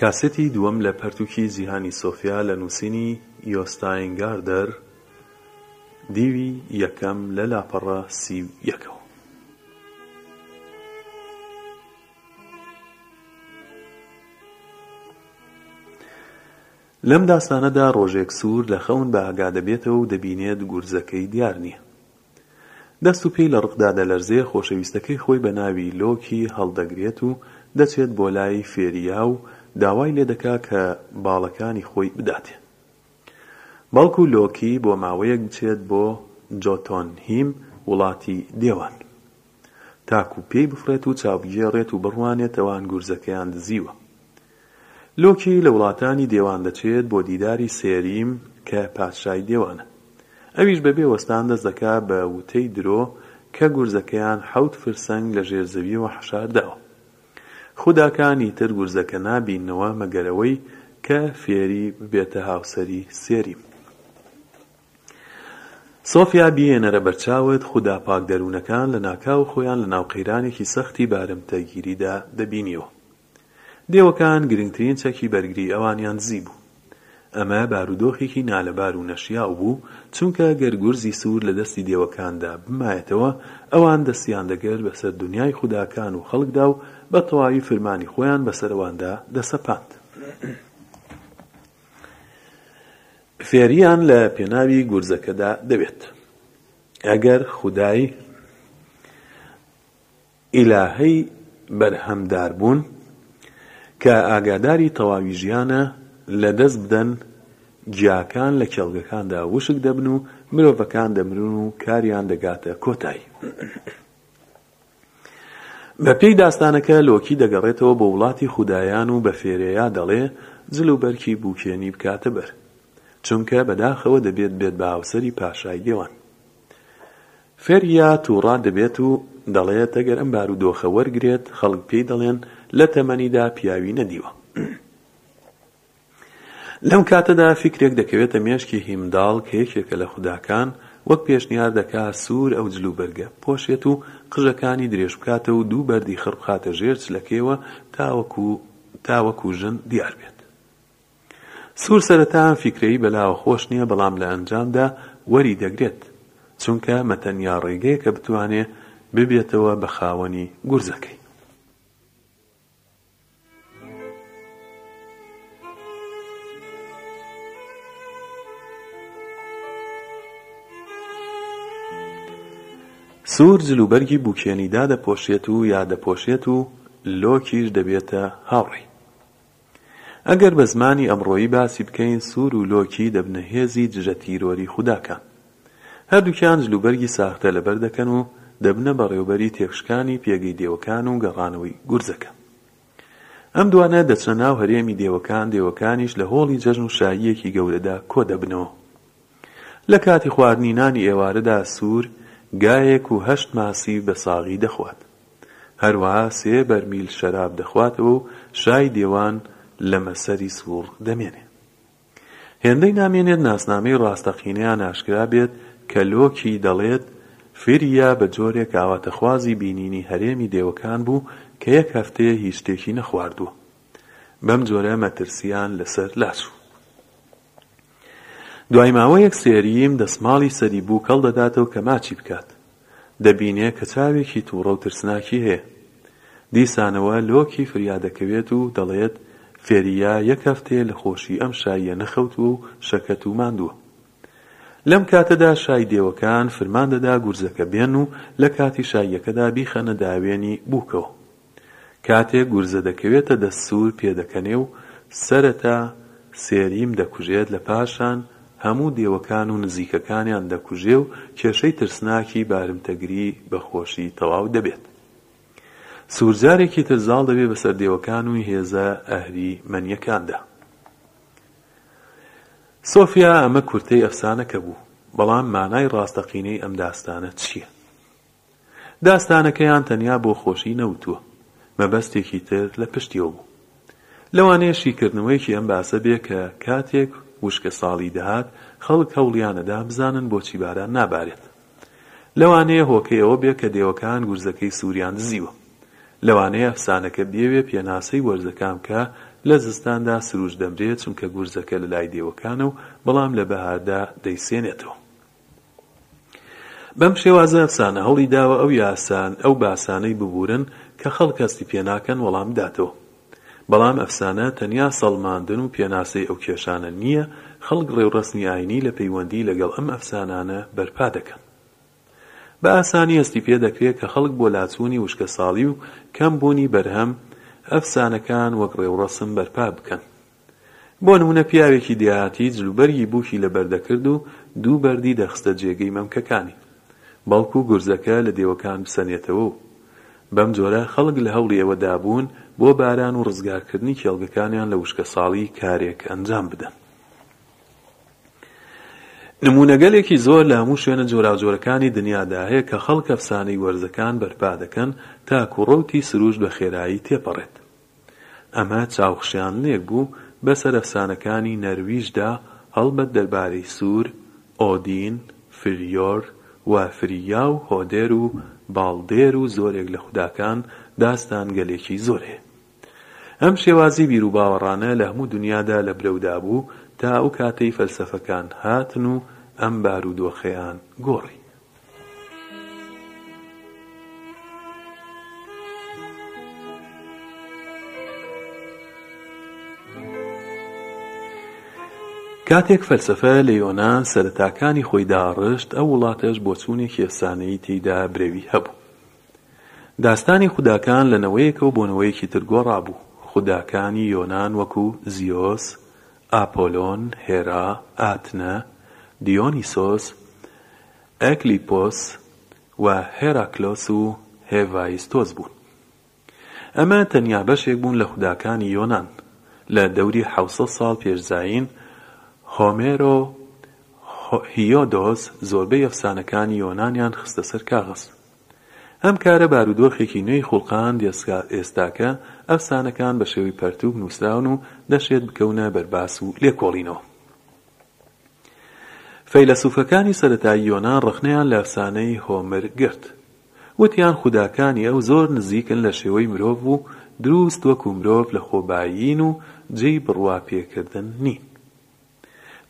کاسێتی دووەم لە پەرتووکی جیهانی سۆفیا لە نووسینی یۆستاین گاردەر، دیوی یەکەم لە لاپەڕە سی و یەکەوە. لەم داستانەدا ڕۆژێک سوور لە خەون بە ئاگا دەبێتەوە و دەبینێت گورزەکەی دیار نییە. دەست و پێی لە ڕقدا دەلەرزێ، خۆشەویستەکەی خۆی بە ناوی لۆکی هەڵدەگرێت و دەچێت بۆ لای فێریا و داوای لێ دەکا کە باڵەکانی خۆی بداتێ بەڵکو لۆکی بۆ ماوەیەک بچێت بۆ جۆتۆنهیم وڵاتی دێوان تاکو پێی بفڕێت و چاوبگێڕێت و بڕوانێت ئەوان گورزەکەیان دزیوە. لۆکی لە وڵاتانی دێوان دەچێت بۆ دیداری سێریم کە پادشای دێوانە. ئەویش بەبێ وەستان دەست دەکا بە وتەی درۆ کە گورزەکەیان حەوت فرسەنگ لە ژێر زەویەوە حەشار داوە. خوداکانی تر گورزەکە نابیننەوە مەگەر ئەوەی کە فێری ببێتە هاوسەری سێریم. سۆفیا بیهێنەرە بەرچاوت، خودا پاک دەروونەکان لەناکاو خۆیان لەناو قەیرانێکی سەختی بارمتەگیریدا دەبینیەوە. دێوەکان گرنگترین چەکی بەرگری ئەوانیان دزی بوو. ئەمە بارودۆخێکی نالەبار و نەشیاو بوو، چونکە گەر گورزی سوور لە دەستی دێوەکاندا بمایەتەوە، ئەوان دەستیان دەگرت بەسەر دونیای خوداکان و خەڵکدا و بە تەواوی فرمانی خۆیان بەسەر ئەواندا دەسەپاند. فێریان لە پێناوی گورزەکەدا دەبێت. ئەگەر خودای ئیلاهەی بەرهەمدار بوون کە ئاگاداری تەواوی ژیانە لە دەست بدەن، گیاکان لە کێڵگەکاندا وشک دەبن و مرۆڤەکان دەمرن و کاریان دەگاتە کۆتایی. بە پێی داستانەکە لۆکی دەگەڕێتەوە بۆ وڵاتی خودایان و بە فێرێیا دەڵێ جل و بەرکی بووکێنی بکاتە بەر، چونکە بەداخەوە دەبێت بێت بە هاوسەری پاشای دێوان. فێریا تووڕە دەبێت و دەڵێت، ئەگەر ئەم بارودۆخە وەرگرێت، خەڵک پێی دەڵێن لە تەمەنیدا پیاوی نەدیوە. لەم کاتەدا فیکرێک دەکەوێتە مێشکی هیمداڵ کە یەکێکە لە خوداکان، وەک پێشنیار دەکا سوور ئەو جلوبەرگە بپۆشێت و قژەکانی درێژ بکاتە و دوو بەردی خڕ بخاتە ژێر چلەکەیەوە تاوەکو تاوەکو ژن دیار بێت. سوور سەرەتا ئەم فیکرەی بەلاوە خۆش نیە بەڵام لە ئەنجامدا وەری دەگرێت چونکە مە تەنیا ڕێگەیە کە بتوانێ ببێتەوە بە خاوەنی گورزەکەی. سوور جلوبەرگی بووکێنی دادەپۆشێت و یا دەپۆشێت و لۆکیش دەبێتە هاوڕێی. ئەگەر بە زمانی ئەمڕۆیی باسی بکەین سوور و لۆکی دەبنە هێزی دژە تیرۆری خوداکان. هەردووکیان جلوبەرگی ساختە لەبەر دەکەن و دەبنە بەڕێوبەری تێکشکانی پێگەی دێوەکان و گەڕانەوەی گورزەکە. ئەم دوانە دەچنە ناو هەرێمی دێوەکان دێوەکانیش لە هۆڵی جەژن و شاییەکی گەورەدا کۆ دەبنەوە. لە کاتی خواردنی نانی ئێوارەدا سوور گایەک و هەشت ماسی بە ساغی دەخوات. هەروەها سێ بەرمیل شەراب دەخواتەوە و شای دێوان لەمە سەری سووڕ دەمێنێ. هێندەی نامێنێت ناسنامەی ڕاستەقینەیان ئاشکرا بێت کە لۆکی دەڵێت، فیریا بە جۆرێک ئاواتەخوازی بینینی هەرێمی دێوەکان بوو کە یەک هەفتەیە هیچ شتێکی نەخواردووە. بەم جۆرە مەترسییان لەسەر لاچوو. دوای ماوەیەک سێریم دەسماڵی سەری بوو کەڵ دەداتەوە کە ماچی بکات دەبینێ کە چاوێکی توڕە و ترسناکی هەیە دیسانەوە لۆکی فریادەکەوێت و دەڵێت فێریا یەک هەفتەیە لە خۆشی ئەم شاییە نەخەوتووە و شەکەت و ماندووە لەم کاتەدا شای دێوەکان فرمان دەدا گورزەکە بێن و لە کاتی شاییەکەدا بیخەنە داوێنی بووکەوە. کاتێک گورزە دەکەوێتە دەست سوور پێدەکەنێ و سەرەتا سێریم دەکوژێت لە پاشان هەموو دێوەکان و نزیکەکانیان دەکوژێ و کێشەی ترسناکی بارمتەگری بە خۆشی تەواو دەبێت سوور جارێکی تر زاڵ دەبێ بەسەر دێوەکان و هێزە ئەهری مەنیەکاندا. سۆفیا ئەمە کورتەی ئەفسانەکە بوو بەڵام مانای ڕاستەقینەی ئەم داستانە چیە؟ داستانەکەیان تەنیا بۆ خۆشی نەوتووە، مەبەستێکی تر لە پشتیەوە بوو. لەوانەیە شیکردنەوەیەکی ئەم باسە بێ کە کاتێک وشکەساڵی دەهات، خەڵک هەوڵیان ئەدا بزانن بۆچی باران نابارێت. لەوانەیە هۆکەی ئەوە بێ کە دێوەکان گورزەکەی سووریان دزیوە. لەوانەیە ئەفسانەکە بیەوێ پێناسەی وەرزەکان بکا، لە زستاندا سرووش دەمرێ چونکە گورزەکە لەلای دێوەکانە و بەڵام لە بەهاردا دەیسێنێتەوە. بەم شێوازە ئەفسانە هەوڵی داوە ئەو یاسان، ئەو باسانەی ببورن کە خەڵک هەستی پێ ناکەن وەڵام بداتەوە. بەڵام ئەفسانە تەنیا سەڵماندن و پێناسەی ئەو کێشانە نییە، خەڵک ڕێوڕەسمی ئاینی لە پەیوەندی لەگەڵ ئەم ئەفسانانە بەرپا دەکەن. بە ئاسانی هەستی پێ دەکرێ کە خەڵک بۆ لاچوونی وشکەساڵی و کەم بوونی بەرهەم، ئەفسانەکان وەک ڕێوڕەسم بەرپا بکەن. بۆ نموونە پیاوێکی دێهاتی جلوبەرگی بووکی لە بەردە کرد و دوو بەردی دەخستە جێگەی مەمکەکانی، بەڵکوو گورزەکە لە دێوەکان بسەنێتەوە و. بەم جۆرە خەڵک لە هەوڵی ئەوە دا بوون بۆ باران و ڕزگار کردنی کێڵگەکانیان لە وشکەساڵی کارێک ئەنجام بدەن. نموونەگەلێکی زۆر لە هەموو شوێنە جۆراوجۆرەکانی دنیادا هەیە کە خەڵک ئەفسانەی وەرزەکان بەرپا دەکەن تاکوو ڕەوتی سروشت بە خێرایی تێپەڕێت. ئەمە چاوخشێانلێک بوو بەسەر ئەفسانەکانی نەرویجدا، هەڵبەت دەربارەی سوور، ئۆدین، فریۆر، و فرییا و هۆدێر و باڵدێر و زۆرێک لە خوداکان داستانگەلێکی زۆر هەیە. ئەم شێوازی بیروباوەڕانە لە هەموو دونیادا لە برەودا بوو تا ئەو کاتەی فەلسەفەکان هاتن و ئەم بارودۆخەیان گۆڕی. کاتێک فەلسەفە لە یۆنان سەرەتاکانی خۆی داڕشت ئەو وڵاتەش بۆچوونێکی ئەفسانەیی تێیدا برەوی هەبوو داستانی خوداکان لە نەوەیەکەوە بۆ نەوەیەکی تر گۆڕابوو خوداکانی یۆنان وەکو زیۆس ئاپۆلۆن، هێرا، ئاتنە، دیۆنیسۆس، ئەکلیپۆس و هێراکلۆس و هێڤایستۆس بوون. ئەمە تەنیا بەشێک بوون لە خوداکانی یۆنان. لە دەوری حەوت سەد ساڵ پێش زایین، هۆمێر و هیۆدۆس زۆربەی ئەفسانەکانی یۆنانیان خستە سەر کاغەز. ئەم کارە بارودۆخێکی نوێی خوڵقاند، ئێستاکە ئەفسانەکان بە شێوەی پەرتووک نووسراون و دەشێت بکەونە بەرباس و لێکۆڵینەوە. فەیلەسوفەکانی سەرەتایی یۆنان ڕەخنەیان لە ئەفسانەی هۆمر گرت. وتیان خوداکانی ئەو زۆر نزیکن لە شێوەی مرۆڤ و دروست وەکو مرۆڤ لەخۆبایین و جێی بڕوا پێکردن نین.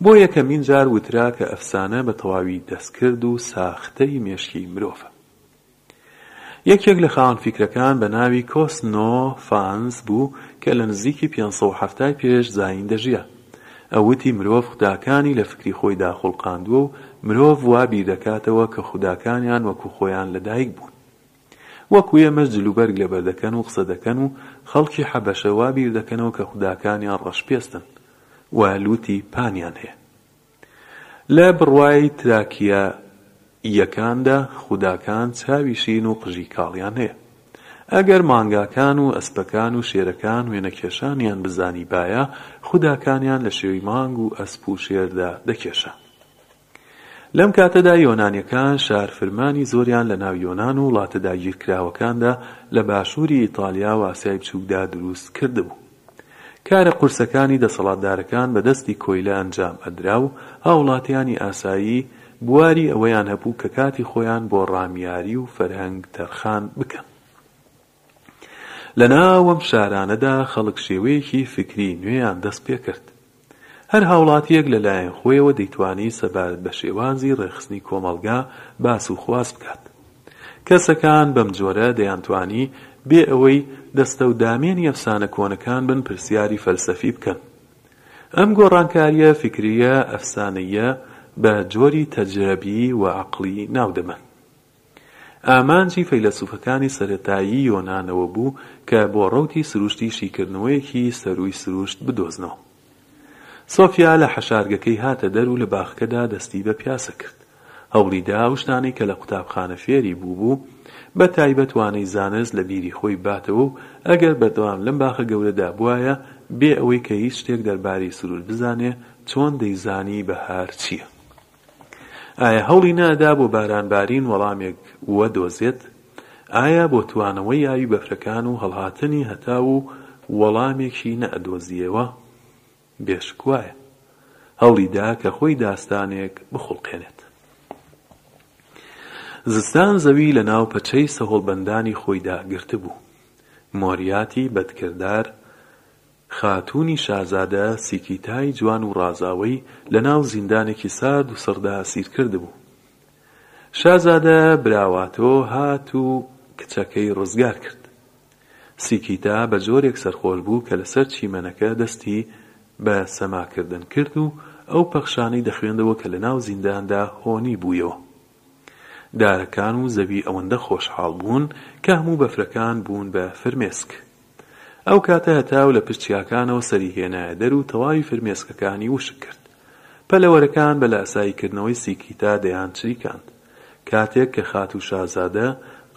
بۆ یەکەمین جار وترا کە ئەفسانە بە تەواوی دەستکرد و ساختەی مێشکی مرۆڤە. یەکێک لە خاوەن فیکرەکان بە ناوی کۆسنۆ فانز بوو کە لە نزیکی پێنج سەد و حەفتا ی پێش زایین دەژیا. ئەو وتی مرۆڤ خوداکانی لە فکری خۆیدا خوڵقاندووە و مرۆڤ وا بیردەکاتەوە کە خوداکانیان وەکو خۆیان لەدایک بوون. وەکو ئێمەش جلوبەرگ لەبەر دەکەن و قسە دەکەن و خەڵکی حەبەشە وا بیر دەکەنەوە کە خوداکانیان ڕەشپێستن و لوتی پانیان هەیە. لە بڕوای تراکیە یەکاندا خوداکان چاوی شین و قژی کاڵیان هەیە. ئەگەر مانگاکان و ئەسپەکان و شێرەکان وێنەکێشانیان بزانیبایە خوداکانیان لە شێوەی مانگ و ئەسپ و شێردا دەکێشا. لەم کاتەدا یۆنانیەکان شارفرمانی زۆریان لە ناو یۆنان و وڵاتە داگیرکراوەکاندا لە باشوری ئیتالیا و ئاسیای بچوکدا دروست کردبوو. کارە قورسەکانی دەسەڵاتدارەکان بە دەستی کۆیلە ئەنجام ئەدرا و هاوڵاتیانی ئاسایی بواری ئەوەیان هەبوو کە کاتی خۆیان بۆ ڕامیاری و فەرهەنگ تەرخان بکەن. لە ناو ئەم شارانەدا خەڵک شێوەیەکی فیکری نوێیان دەست پێ کرد. هەر هاوڵاتییەک لە لایەن خۆیەوە دەیتوانی سەبارەت بە شێوازی ڕێکخستنی کۆمەڵگا باس و خواس بکات. کەسەکان بەم جۆرە دەیانتوانی بێ ئەوەی دەستە و دامێنی ئەفسانە کۆنەکان بن پرسیاری فەلسەفی بکەن. ئەم گۆڕانکارییە فیکرییە ئەفسانەییە بە جۆری تەجرەبی و عەقڵی ناو دەبەن. ئامانجی فەیلەسوفەکانی سەرەتایی یۆنان ئەوە بوو کە بۆ ڕەوتی سروشتی شیکردنەوەیەکی سەرووی سروشت بدۆزنەوە. سۆفیا لە حەشارگەکەی هاتە دەر و لە باخکەدا دەستی بە پیاسە کرد. هەوڵیدا ئەو شتانەی کە لە قوتابخانە فێری بووبوو، بە تایبەت وانەی زانست لە بیری خۆی بباتەوە و ئەگەر بەردەوام لەم باخە گەورەدا بوایە، بێ ئەوەی کە هیچ شتێک دەربارەی سروشت بزانێ، چۆن دەیزانی بەهار چییە؟ ئایا هەوڵی نادا بۆ بارانبارین وەڵامێک وەدۆزێت؟ ئایا بۆ توانەوەی ئاوی بەفرەکان و هەڵهاتنی هەتاو وەڵامێکی نەئەدۆزییەوە؟ بێشک وایە. هەوڵی دا کە خۆی داستانێک بخوڵقێنێت. زستان زەوی لەناو پەچەی سەهۆڵبەندانی خۆیدا گرتبوو. مۆریاتی بەدکردار خاتوونی شازادە سیکیتای جوان و ڕازاوەی لە ناو زیندانێکی سارد و سڕدا ئەسیر کردبوو. شازادە براواتۆ هات و کچەکەی ڕزگار کرد. سیکیتا بە جۆرێک سەرخۆش بوو کە لە سەر چیمەنەکە دەستی بە سەما کردن کرد و ئەو پەخشانەی دەخوێندەوە کە لە ناو زینداندا هۆنی بوویەوە. دارەکان و زەوی ئەوەندە خۆشحاڵ بوون کە هەموو بەفرەکان بوون بە فرمێسک. ئەو کاتە هەتاو لە پشت چیاکانەوە سەری هێنایە دەر و تەواوی فرمێسکەکانی وشک کرد. پەلەوەرەکان بە لاسایی کردنەوەی سیکیتا دەیان چریکاند. کاتێک کە خاتوو شازادە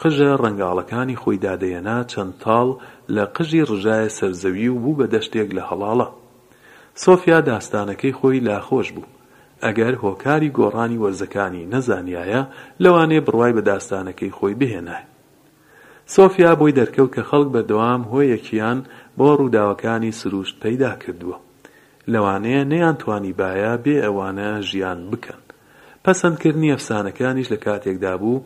قژە ڕەنگاڵەکانی خۆی دادەیەنا چەند تاڵ لە قژی ڕژایە سەر زەوی و بوو بە دەشتێک لە هەڵاڵە. سۆفیا داستانەکەی خۆی لا خۆش بوو. ئەگەر هۆکاری گۆڕانی وەرزەکانی نەزانیایە لەوانەیە بڕوای بە داستانەکەی خۆی بهێنایە. سۆفیا بۆی دەرکەوت کە خەڵک بەردەوام هۆیەکیان بۆ ڕووداوەکانی سروشت پەیدا کردووە، لەوانەیە نەیانتوانیبایە بێ ئەوانە ژیان بکەن. پەسەندکردنی ئەفسانەکانیش لە کاتێکدا بوو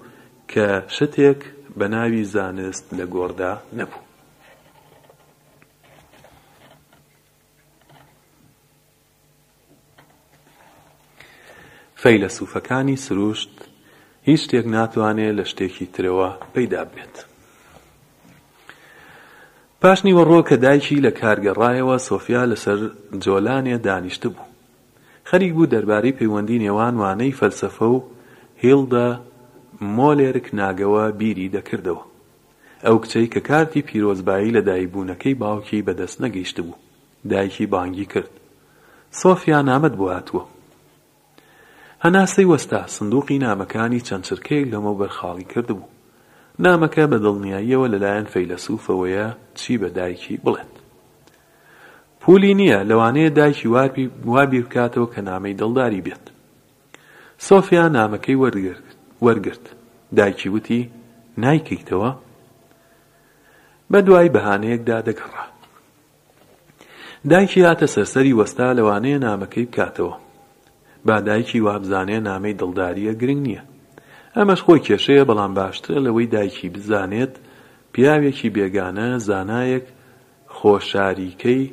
کە شتێک بە ناوی زانست لە گۆڕدا نەبوو. فەیلەسوفەکانی سروشت هیچ شتێک ناتوانێت لە شتێکی ترەوە پەیدا ببێت. پاشنیوەڕۆ کە دایکی لە کارگەڕایەوە سۆفیا لەسەر جۆلانێ دانیشت بوو. خەریک بوو دەربارەی پەیوەندی نێوان وانەی فەلسەفە و هیڵدە مۆلێرک ناگەوە بیری دەکردەوە. ئەو کچەی کە کارتی پیرۆزبایی لەدایکبوونەکەی باوکی بەدەست نەگەیشتبوو. دایکی بانگی کرد، سۆفیا نامەت بۆ هاتووە. هەناسەی وەستا، سندووقی نامەکانی چەند چرکەیەک لەمەوبەر خاڵی کردبوو. نامەکە بە دڵنیاییەوە لەلایەن فەیلەسووفەوەیە چی بە دایکی بڵێت. پوولی نییە، لەوانەیە دایکی وا بیر بکاتەوە کە نامەی دڵداری بێت. سۆفیا نامەکەی وەرگرت. دایکی وتی، نایکەیتەوە؟ بە دوای بەهانەیەکدا دەگەڕا. دایکی هاتە سەر سەری وەستا لەوانەیە نامەکەی بکاتەوە با دایکی وابزانێ نامەی دڵداریە گرنگ نیە ئەمەش خۆی کێشەیە بەڵام باشترە لەوەی دایکی بزانێت پیاوێکی بێگانە زانایەک خۆ شاریکەی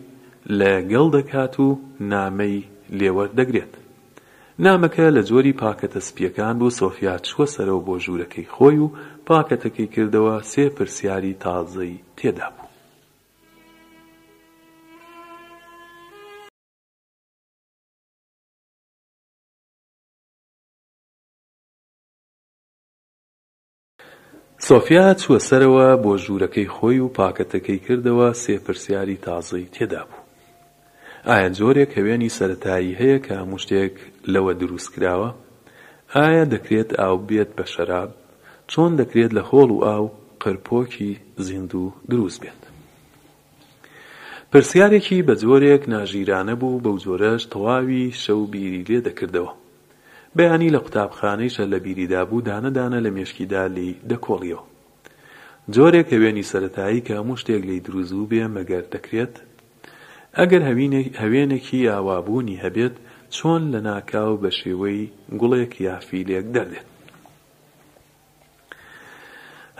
لە گەڵ دەکات و نامەی لێوەردەگرێت نامەکە لە جۆری پاکەتە سپیەکان بوو سۆفیا چووە سەرەوە بۆ ژوورەکەی خۆی و پاکەتەکەی کردەوە سێ پرسیاری تازەی تێدا بوو. سۆفیا چووە سەرەوە بۆ ژوورەکەی خۆی و پاکەتەکەی کردەوە سێ پرسیاری تازەی تێدا بوو ئایا جۆرێک هەوێنی سەرەتایی هەیە کە هەموو شتێک لەوە دروست کراوە؟ ئایا دەکرێت ئاو ببێت بە شەراب؟ چۆن دەکرێت لە هۆڵ و ئاو قرپۆکی زیندوو دروست بێت؟ پرسیارێکی بە جۆرێک ناژیرانە بوو، بەو جۆرەش تەواوی شەو بیری لێ دەکردەوە. بەیانی لە قوتابخانەیشە لە بیریدا بوو، دانە دانە لە مێشکیدا لێی دەکۆڵییەوە. جۆرێک هەوێنی سەرەتایی کە هەموو شتێک لێی دروست بووبێ مەگەر دەکرێت؟ ئەگەر هەوێنێکی ئاوا بوونی هەبێت چۆن لەناکاو بە شێوەی گوڵێک یا فیلێک دەردێت؟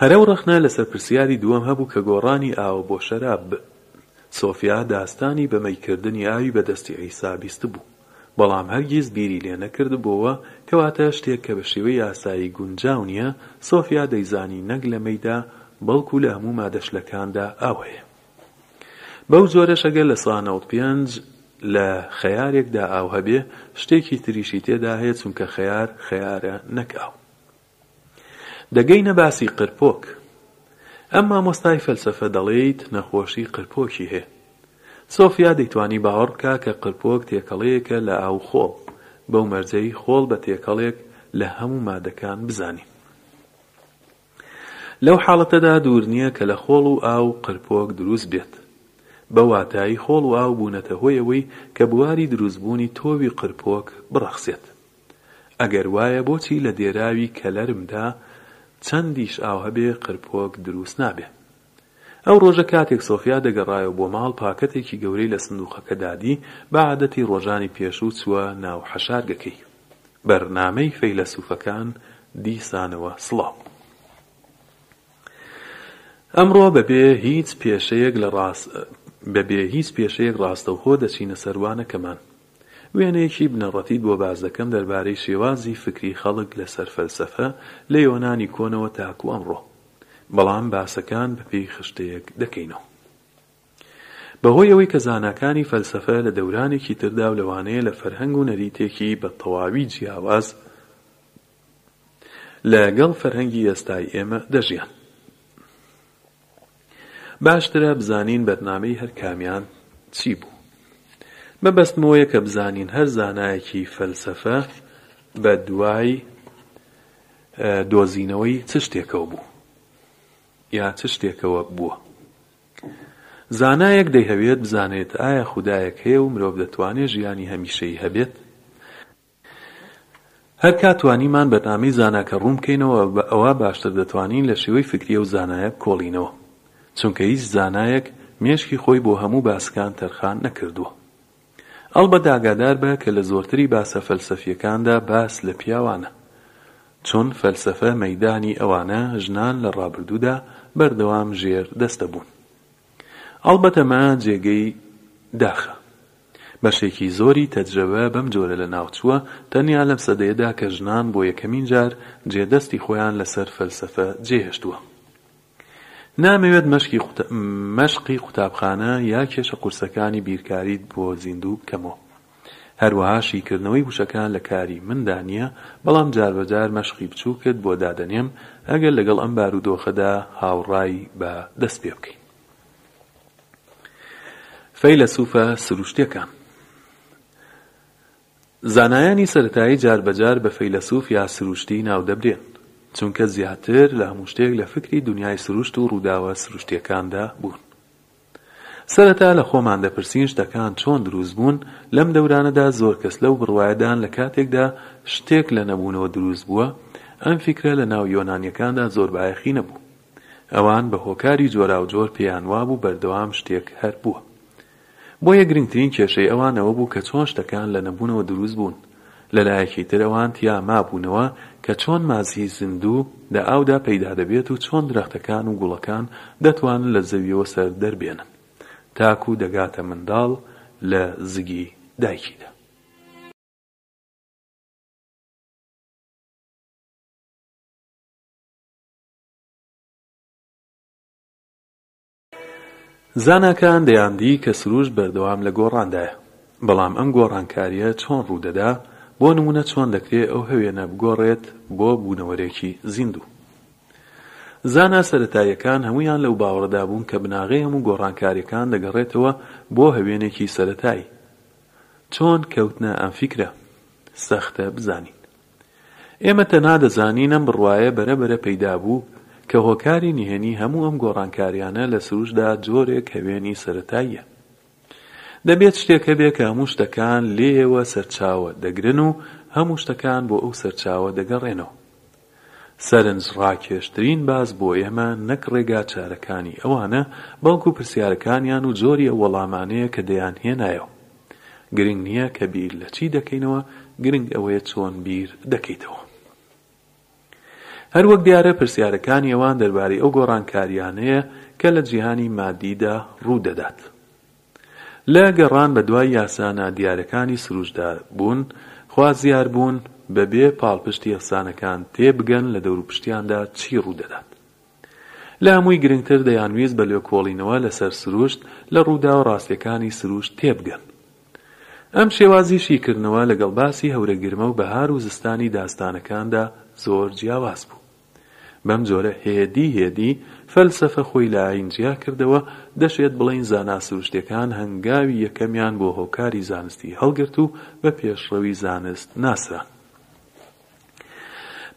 هەرەو ڕەخنە لەسەر پرسیاری دووەم هەبوو کە گۆڕانی ئاو بۆ شەراب. سۆفیا داستانی بەمەی کردنی ئاوی بە دەستی عیسا بیستبوو. بەڵام هەرگیز بیری لێ نەکردبۆوە، کەواتە شتێک کە بە شێوەی یاسایی گونجاو نیە، سۆفیا دەیزانی نەک لە مەیدا بەڵکو لە هەموو مادەشلەکاندا ئاوهەیە. بەو جۆرەش ئەگەر لە سا نەوەد پێنج لە خەیارێکدا ئاو هەبێ، شتێکی تریشی تێدا هەیە چونکە خەیار خەیارە نەک ئاو. دەگەینە باسی قرپۆک. ئەم مامۆستای فەلسەفە دەڵیت نەخۆشی قرپۆکی هەیە. سۆفیا دەیتوانی باوەڕ بکا کە قرپۆک تێکەڵەیەکە لە ئاو و خۆڵ، بەو مەرجەی خۆڵ بە تێکەڵێک لە هەموو مادەکان بزانی. لەو حاڵەتەدا دوور نیە کە لە خۆڵ و ئاو قرپۆک دروست بێت. بە واتایی خۆڵ و ئاو بوونەتە هۆی ئەوەی کە بواری دروست بوونی تۆوی قرپۆک بڕەخسێت. ئەگەر وایە بۆچی لە دێراوی کەلەرمدا چەند دیش ئاو هەبێ قرپۆک دروست نابێ؟ ئەو ڕۆژە کاتێک سۆفیا دەگەڕایەوە بۆ ماڵ پاکەتێکی گەورەی لە سندووقەکە دادی، بە عادەتی ڕۆژانی پێشوو چووە ناو حەشارگەکەی. بەرنامەی فەیلەسووفەکان دیسانەوە سڵاو. ئەمڕۆ بە بێ هیچ پێشەیەک لە ڕاس بە بێ هیچ پێشەیەک ڕاستەوخۆ دەچینە سەر وانەکەمان. وێنەیەکی بنەڕەتیت بۆ باس دەکەم دەربارەی شێوازی فکری خەڵک لەسەر فەلسەفە لە یۆنانی کۆنەوە تاکو ئەمڕۆ، بەڵام باسەکان بەپێی خشتەیەک دەکەینەوە. بەهۆی ئەوەی کە زاناکانی فەلسەفە لە دەورانێکی تردا و لەوانەیە لە فەرهەنگ و نەریتێکی بە تەواوی جیاواز لە گەڵ فەرهەنگی ئێستای ئێمە دەژیان، باشترە بزانین بەرنامەی هەر کامیان چی بوو. مەبەستم ئەوەیە کە بزانین هەر زانایەکی فەلسەفە بە دوای دۆزینەوەی چ شتێکەوە بوو یا چ شتێکەوە بووە. زانایەک دەیهەوێت بزانێت ئایا خودایەک هەیە و مرۆڤ دەتوانێت ژیانی هەمیشەی هەبێت؟ هەر کات توانیمان بەرنامەی زاناکە ڕوون بکەینەوە ئەوا باشتر دەتوانین لە شێوەی فکری ئەو زانایە بکۆڵینەوە چونکە هیچ زانایەک مێشکی خۆی بۆ هەموو باسکان تەرخان نەکردووە ئەڵبەت ئاگادار بە کە لە زۆرتری باسە فەلسەفیەکاندا باس لە پیاوانە چون فەلسەفە مەیدانی ئەوانە ژنان لە ڕابردوودا بەردەوام ژێر دەستە بوون ئەڵبەت ئەمە جێگەی داخە بەشێکی زۆری تەجرەبە بەم جۆرە لە ناو چووە، تەنیا لەم سەدەیەدا کە ژنان بۆ یەکەمین جار جێ دەستی خۆیان لە سەر فەلسەفە جێ هێشتووە. نامەوێت مەشقی قوتابخانە یا کێشە قورسەکانی بیرکاریت بۆ زیندوو بکەمەوە. هەروەها شیکردنەوەی وشەکان لە کاری مندا نییە، بەڵام جاربەجار مەشقی بچووکت بۆ دادەنێم ئەگەر لەگەڵ ئەم بارودۆخەدا هاوڕای بە دەست پێ بکەین. فەیلەسوفە سروشتیەکە زانایانی سەرەتایی جار بە جار بە فەیلەسوف یا سروشتی ناو دەبرێن چونکە زیاتر لە هەموو شتێک لە فکری دنیای سروشت و ڕووداوە سروشتیەکاندا بوون سەرەتا لە خۆمان دەپرسین شتەکان چۆن دروست بوون لەم دەورانەدا زۆر کەس لەو بڕوایەدان لە کاتێکدا شتێک لە نەبوونەوە دروست بووە ئەم فیکرە لە ناو یۆنانیەکاندا زۆر بایەخی نەبوو ئەوان بە هۆکاری جۆراوجۆر پێیان وابوو بەردەوام شتێک هەر بووە. بۆیە گرنگترین کێشەی ئەوان ئەوە بوو کە چۆن شتەکان لە نەبوونەوە دروست بوون. لە لایەکی تر ئەوان تیا مابوونەوە کە چۆن مادی زیندوو لە ئاودا پەیدا دەبێت و چۆن درەختەکان و گوڵەکان دەتوانن لە زەویەوە سەر دەربێنن تاکوو دەگاتە منداڵ لە زگی دایکیدا. زاناکان دەیاندی کە سروشت بەردەوام لە گۆڕاندایە. بەڵام ئەم گۆڕانکارییە چۆن ڕوودەدا، بۆ نموونە چۆن دەکرێ ئەو هەوێنە بگۆڕێت بۆ بوونەوەرێکی زیندوو؟ زانا سەرەتاییەکان هەموویان لەو باوەڕەدا بوون کە بناغەی هەموو گۆڕانکارییەکان دەگەڕێتەوە بۆ هەوێنێکی سەرەتایی. چۆن کەوتنە ئەم فیکرە سەختە بزانین. ئێمە تەنها دەزانین ئەم بڕوایە بەرە بەرە پەیدا بوو کە هۆکاری نهێنی هەموو ئەم گۆڕانکاریانە لە سروشتدا جۆرێک هەوێنی سەرەتاییە. دەبێت شتێک هەبێت کە هەموو شتەکان لێیەوە سەرچاوە دەگرن و هەموو شتەکان بۆ ئەو سەرچاوە دەگەڕێنەوە. سەرنجڕاکێشترین باس بۆ ئێمە نەک ڕێگا چارەکانی ئەوانە بەڵکو پرسیارەکانیان و جۆری ئەو وەڵامانەیە کە دەیانهێنایەوە. گرنگ نییە کە بیر لە چی دەکەینەوە، گرنگ ئەوەیە چۆن بیر دەکەیتەوە. هەر وەک دیارە پرسیارەکانی ئەوان دەربارەی ئەو گۆڕانکارییانەیە کە لە جیهانی مادیدا ڕوو دەدات. لە گەڕان بە دوای یاسا نادیارەکانی سروشتدار بوون، خوازیار بوون بەبێ پاڵپشتی ئەفسانەکان تێبگەن لە دەوروپشتیاندا چی ڕوو دەدات. لە هەمووی گرنگتر دەیانویست بە لێکۆڵینەوە لەسەر سروشت لە ڕووداوە ڕاستیەکانی سروشت تێبگەن. ئەم شێوازی شیکردنەوە لەگەڵ باسی هەورە گرمە و بەهار و زستانی داستانەکاندا زۆر جیاواز بوو. بەم جۆرە هێدی هێدی فەلسەفە خۆی لە ئایین جیا کردەوە، دەشێت بڵێین زانا سروشتیەکان هەنگاوی یەکەمیان بۆ هۆکاری زانستی هەڵگرت و بە پێشڕەوی زانست ناسران.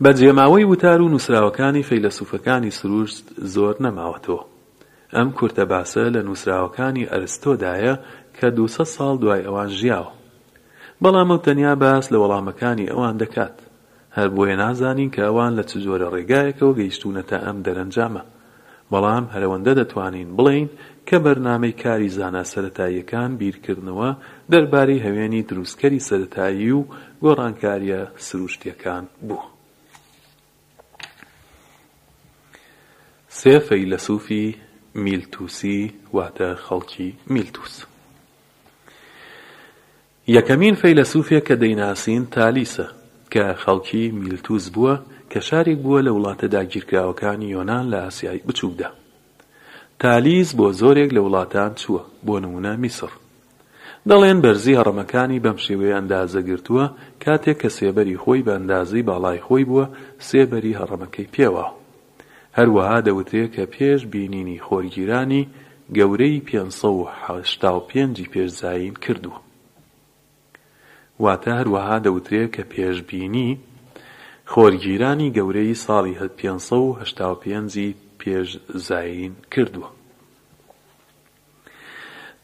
بە جێماوەی وتار و نووسراوەکانی فەیلەسووفەکانی سرووشت زۆر نەماوەتەوە. ئەم کورتە باسە لە نووسراوەکانی ئەرستۆ دایە کە دوو سەد ساڵ دوای ئەوان ژیاوە. بەڵام ئەو تەنیا باس لە وەڵامەکانی ئەوان دەکات. هەر بۆیە نازانین کە ئەوان لە چ جۆرە ڕێگایەکەوە گەیشتوونەتە ئەم دەرەنجامە. بەڵام هەرەوەندە دەتوانین بڵێین کە بەرنامەی کاری زانا سەرەتاییەکان بیرکردنەوە دەربارەی هەوێنی دروستکەری سەرەتایی و گۆڕانکارییە سروشتییەکان بووە. سێ فەیلەسوفی میلتوسی واتە خەڵکی میلتوس. یەکەمین فەیلەسوفێک کە دەیناسین تالیسە، کە خەڵکی میلتوس بووە، کە شارێک بووە لە وڵاتە داگیرکراوەکانی یۆنان لە ئاسیای بچووکدا. تالیس بۆ زۆرێک لە وڵاتان چووە، بۆ نموونە میسڕ. دەڵێن بەرزی هەڕەمەکانی بەم شێوەیە ئەندازە گرتووە، کاتێک کە سێبەری خۆی بە ئەندازەی باڵای خۆی بووە، سێ بەری هەڕەمەکەی پێواوە. هەروەها دەوترێ کە پێش بینینی خۆرگیرانی گەورەی پێنج سەد و هەشتا و پێنج ی پێش زایین کردووە. واتە هەروەها دەوترێ کە پێشبینی خۆرگیرانی گەورەی ساڵی هە پێنج سەد و هەشتا و پێنج ی پێش زایین کردووە.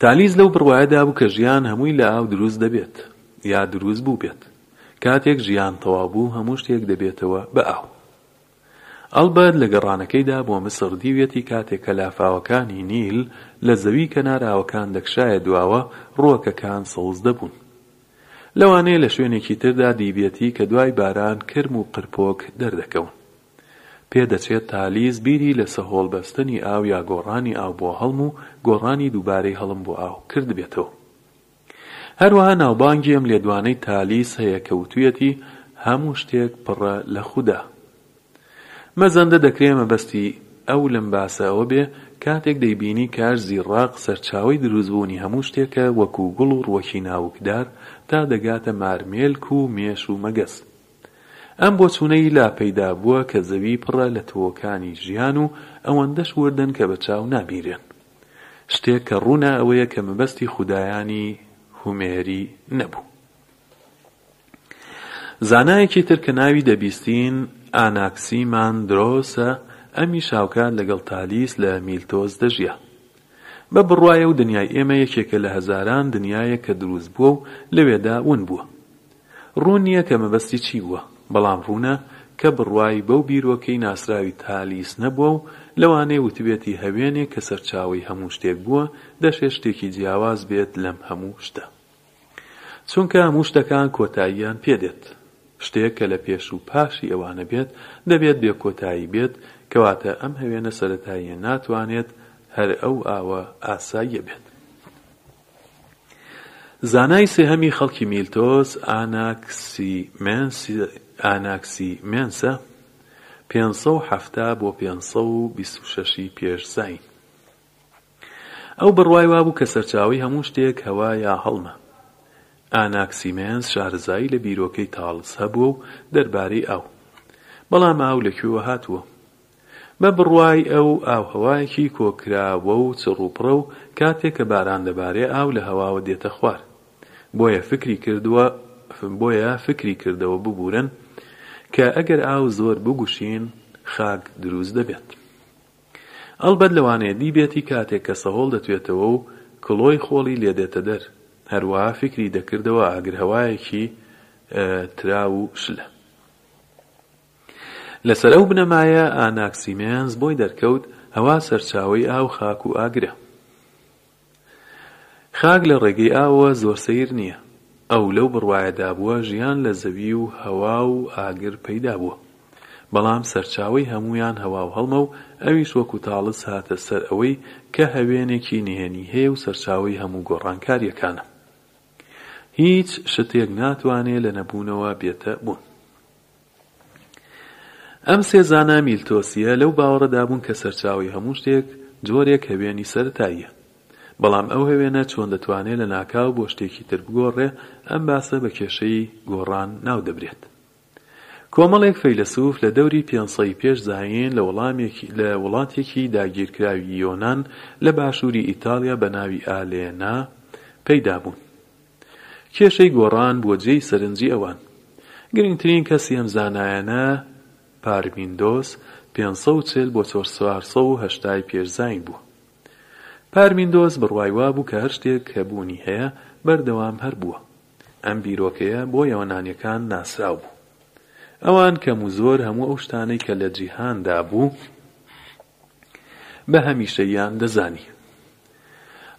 تالیس لەو بڕوایەدا بوو کە ژیان هەمووی لە ئاو دروست دەبێت یا دروست بووبێت. کاتێک ژیان تەواو بوو هەموو شتێک دەبێتەوە بە ئاو. ئەڵبەرت لە گەڕانەکەیدا بۆ میسڕ دیویەتی کاتێک کە لافاوەکانی نیل لە زەوی کەنار ئاوەکان دەکشایە دواوە ڕووەکەکان سەوز دەبوون. لەوانەیە لە شوێنێکی تردا دیبیەتی کە دوای باران کرم و قرپۆک دەردەکەون. پێدەچێت تالیس بیری لە سەهۆڵ بەستنی ئاو یا گۆڕانی ئاو بۆ هەڵم و گۆڕانی دووبارەی هەڵم بۆ ئاو کردبێتەوە. هەروەها ناوبانگی ئەم لێدوانەی تالیس هەیە کە وتویەتی هەموو شتێک پڕە لە خودا. مەزەندە دەکرێ مەبەستی ئەو لەم باسە ئەوە بێ کاتێک دەیبینی کاش زیڕاق سەرچاوەی دروست بوونی هەموو شتێکە وەکوو گوڵ و ڕوەکی ناوکدار تا دەگاتە مارمێلک و مێش و مەگەز. ئەم بۆچوونەی لا پەیدا بووە کە زەوی پڕە لە تۆوەکانی ژیان و ئەوەندەش وردن کە بە چاو نابینرێن. شتێک کە ڕوونە ئەوەیە کە مەبەستی خودایانی هومێری نەبوو. زانایەکی تر کە ناوی دەبیستین ئاناکسیمان درۆسە ئەمی شاوکات لەگەڵ تالیس لە میلتۆز دەژیا. بە بڕوایە و دنیای ئێمە یەکێکە لە هەزاران دنیایەک کە دروست بووە و لەوێدا ون بووە. ڕوون نییە کە مەبەستی چی بووە، بەڵام ڕوونە کە بڕوای بەو بیرۆکەی ناسراوی تالیس نەبووە و لەوانەیە وتبێتی هەوێنێک کە سەرچاوەی هەموو شتێک بووە دەشێت شتێکی جیاواز بێت لەم هەموو شتە چونکە هەموو شتەکان کۆتاییان پێ دێت شتێک کە لە پێش و پاشی ئەوانە بێت دەبێت بێکۆتایی بێت کەواتە ئەم هەوێنە سەرەتاییە ناتوانێت هەر ئەو ئاوە ئاساییە بێت. زانای سێهەمی خەڵکی میلتۆس ئاناکسیمێنسە، پێنج سەد و حەفتا بۆ پێنج سەد و بیست و شەش ی پێش زایین. ئەو بڕوای وابوو کە سەرچاوەی هەموو شتێک هەوا یا هەڵمە. ئاناکسیمێنس شارەزایی لە بیرۆکەی تاڵس هەبووە و دەربارەی ئاو. بەڵام ئاو لە کوێوە هاتووە؟ بە بڕوای ئەو، ئاوهەوایەکی کۆکراوە و چڕوپڕە و کاتێک کە باران دەبارێ ئاو لە هەواوە دێتە خوار. بۆیە فکری کردوە، بۆیە فکری کردەوە ببوورن کە ئەگەر ئاو زۆر بگوشین خاک دروست دەبێت. ئەڵبەت لەوانەیە دیبێتی کاتێک کە سەهۆڵ دەتوێتەوە و کڵۆی خۆڵی لێ دێتە دەر. هەروەها فکری دەکردەوە ئاگرهەوایەکی تراو و شلە. لەسەر ئەو بنەمایە ئاناکسیمێنز بۆی دەرکەوت هەوا سەرچاوەی ئاو خاک و ئاگرە. خاک لە ڕێگەی ئاوەوە زۆر سەیر نییە. ئەو لەو بڕوایەدا بووە ژیان لە زەوی و هەوا و ئاگر پەیدا بووە. بەڵام سەرچاوەی هەموویان هەوا و هەڵمە و ئەویش وەکو تاڵس هاتە سەر ئەوەی کە هەوێنێکی نهێنی هەیە و سەرچاوەی هەموو گۆڕانکارییەکانە. هیچ شتێک ناتوانێ لە نەبوونەوە بێتە بوون. ئەم سێ زانا میلتۆسییە لەو باوەڕەدا بوون کە سەرچاوەی هەموو شتێک جۆرێک هەوێنی سەرەتاییە. بەڵام ئەو هەوێنە چۆن دەتوانێت لە ناکاو بۆ شتێکی تر بگۆڕێ، ئەم باسە بە کێشەی گۆڕان ناو دەبرێت. کۆمەڵێک فەیلەسوف لە دەوری پێنج سەی پێش زایین لە وڵاتێکی داگیرکراوی یۆنان لە باشووری ئیتاڵیا بە ناوی ئالێنا پەیدا بوون. کێشەی گۆڕان بووە جێی سەرنجی ئەوان. گرنگترین کەسی ئەم زانایانە پارمیندۆس پێنج سەد و چل بۆ چوار سەد و هەشتا ی پێش زاین بووە. پارمیندۆس بڕوای وابوو کە هەر شتێک کە بوونی هەیە بەردەوام هەر بووە. ئەم بیرۆکەیە بۆ یۆنانیەکان ناسراو بوو. ئەوان کەم و زۆر هەموو ئەو شتانەی کە لە جیهاندا بوو، بە هەمیشەییان دەزانی.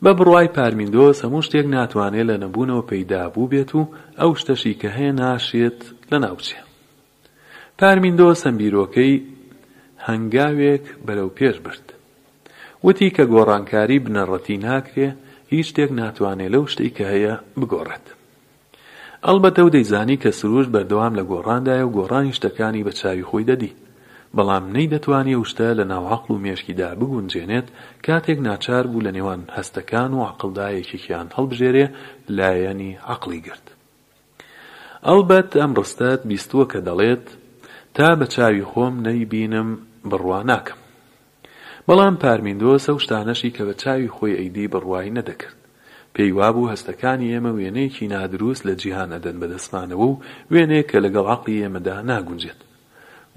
بە بڕوای پارمیندۆس هەموو شتێک ناتوانێت لە نەبوونەوە پەیدا بووبێت و ئەو شتەشی کە هەیە ناشێت لەناوبچێت. پارمیندۆس هەم بیرۆکەی هەنگاوێک بەرەو پێش برد. وتی کە گۆڕانکاری بنەڕەتی ناکرێت، هیچ شتێک ناتوانێت لەو شتەی کە هەیە بگۆڕێت. ئەڵبەتە و دەیزانی کە سروشت بەردەوام لە گۆڕاندایە و گۆڕانی شتەکانی بە چاوی خۆی دەدی، بەڵام نەیدەتوانی ئەو شتە لە ناو عەقڵ و مێشکیدا بگونجێنێت، کاتێک ناچار بوو لە نێوان هەستەکان و عەقڵدا یەکێکیان هەڵبژێرێ لایەنی عەقڵی گرت. ئەڵبەت ئەم ڕستەت بیستووە کە دەڵێت، تا بە چاوی خۆم نەیبینم بڕوا ناکەم. بەڵام پارمیندۆس ئەو شتانەشی کە بە چاوی خۆی ئەیدی بڕوای نەدەکرد. پێی وابوو هەستەکانی ئێمە وێنەیەکی نادروست لە جیهان ئەدەن بە دەستمانەوە و وێنەیەک کە لەگەڵ عەقڵی ئێمەدا ناگونجێت.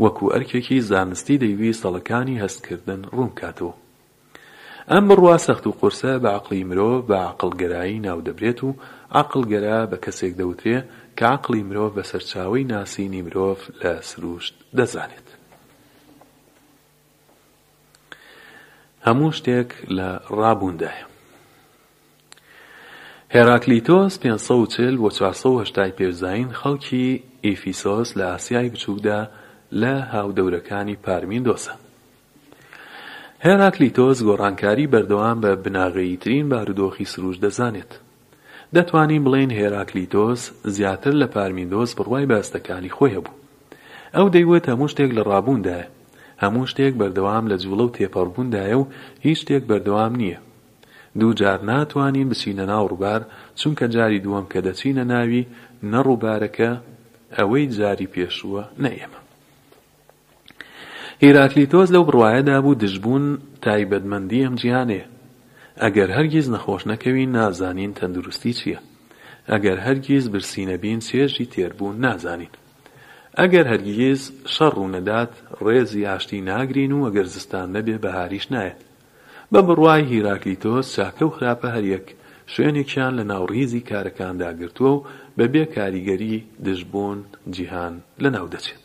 وەکو ئەرکێکی زانستی دەیویست هەڵەکانی هەستکردن ڕوونکاتەوە. ئەم بڕوا سەخت و قورسە بە عەقڵی مرۆڤ بە عەقڵگەرایی ناودەبرێت و عەقڵگەرا بە کەسێک دەوترێ کە عەقڵی مرۆڤ بە سەرچاوەی ناسینی مرۆڤ لە سروشت دەزانێت. هەموو شتێک لە ڕابووندایە. هێراکلیتۆس پێنج سەد و چل بۆ چوار سەد و هەشتا ی پێش زایین خەڵکی ئیفیسۆس لە ئاسیای بچووکدا لە هاودەورەکانی پارمیندۆسە. هێراکلیتۆس گۆڕانکاری بەردەوام بە بناغەییترین بارودۆخی سرووشت دەزانێت. دەتوانین بڵێین هێراکلیتۆس زیاتر لە پارمیندۆس بڕوای بە ئەستەکانی خۆی هەبوو. ئەو دەیوت هەموو شتێک لە ڕابووندایە. هەموو شتێک بەردەوام لە جووڵە و تێپەڕبووندایە و هیچ شتێک بەردەوام نییە. دوو جار ناتوانین بچینە ناو ڕووبار، چونکە جاری دووەم کە دەچینە ناوی، نە ڕووبارەکە، ئەوەی جاری پێشووە، نە ئێمە. هیراکلیتۆس لەو بڕوایەدا بوو دژبوون تایبەتمەندی ئەم جیهانەیە. ئەگەر هەرگیز نەخۆش نەکەوین نازانین تەندروستی چییە. ئەگەر هەرگیز برسی نەبین چێژی تێربوون نازانین. ئەگەر هەرگیز شەڕ ڕوونەدات ڕێزی ئاشتی ناگرین و ئەگەر زستان نەبێ بەهاریش نایەت. بە بڕوای هیراکلیتۆس چاکە و خراپە هەریەک شوێنێکیان لە ناو ڕیزی کارەکاندا گرتووە و بە بێ کاریگەری دژ بوون جیهان لە ناو دەچێت.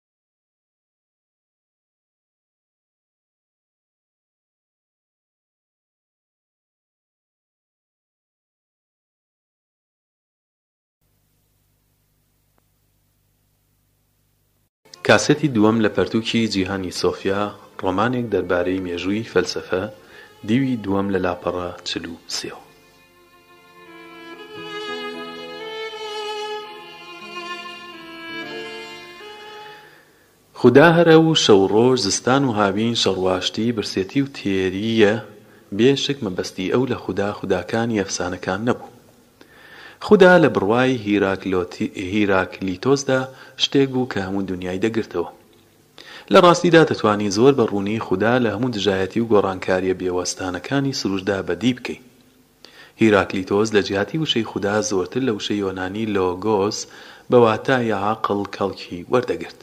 کاسێتی دووەم لە پەرتووکی جیهانی سۆفیا، ڕۆمانێک دەربارەی مێژووی فەلسەفە، دیوی دووەم لە لاپەڕە چل و سێوە. خودا هەر ئەو و شەو و ڕۆژ، زستان و هاوین، شەڕواشتی، برسێتی و تێرییە، بێ شک مەبەستی ئەو لە خودا خوداکانی ئەفسانەکان نەبوو. خودا لە بڕوای هیراکلیتۆسدا شتێک بوو کە هەموو دونیای دەگرتەوە. لە ڕاستیدا دەتوانین زۆر بە ڕوونی خودا لە هەموو دژایەتی و گۆڕانکارییە بێوەستانەکانی سروشتدا بەدی بکەین. هیراکلیتۆس لە جیاتی وشەی خودا زۆرتر لە وشەی یۆنانی لۆگۆس بە واتای عەقڵ کەڵکی وەردەگرت.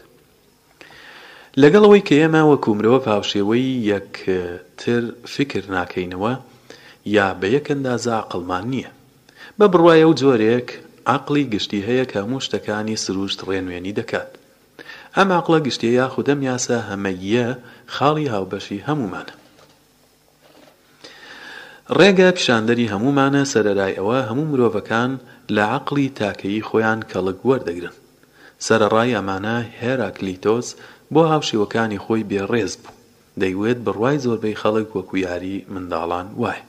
لەگەڵ ئەوەی کە ئێمە وەکوو مرۆڤ هاوشێوەی یەکتر فیکر ناکەینەوە یا بە یەک ئەندازە عەقڵمان نییە. بە بڕوای ئەو جۆرێک عەقڵی گشتی هەیە کە هەموو شتەکانی سروشت ڕێنوێنی دەکات. ئەم عەقڵە گشتیە یاخود ئەم یاسا هەمەییە خاڵی هاوبەشی هەموومانە. ڕێگە پیشاندەری هەموومانە، سەرەرای ئەوە هەموو مرۆڤەکان لە عەقڵی تاکەیی خۆیان کەڵک وەردەگرن. سەرەڕای ئەمانە هێراکلیتۆس بۆ هاوشێوەکانی خۆی بێ ڕێز بوو. دەیوت بڕوای زۆربەی خەڵک وەکو یاری منداڵان وایە.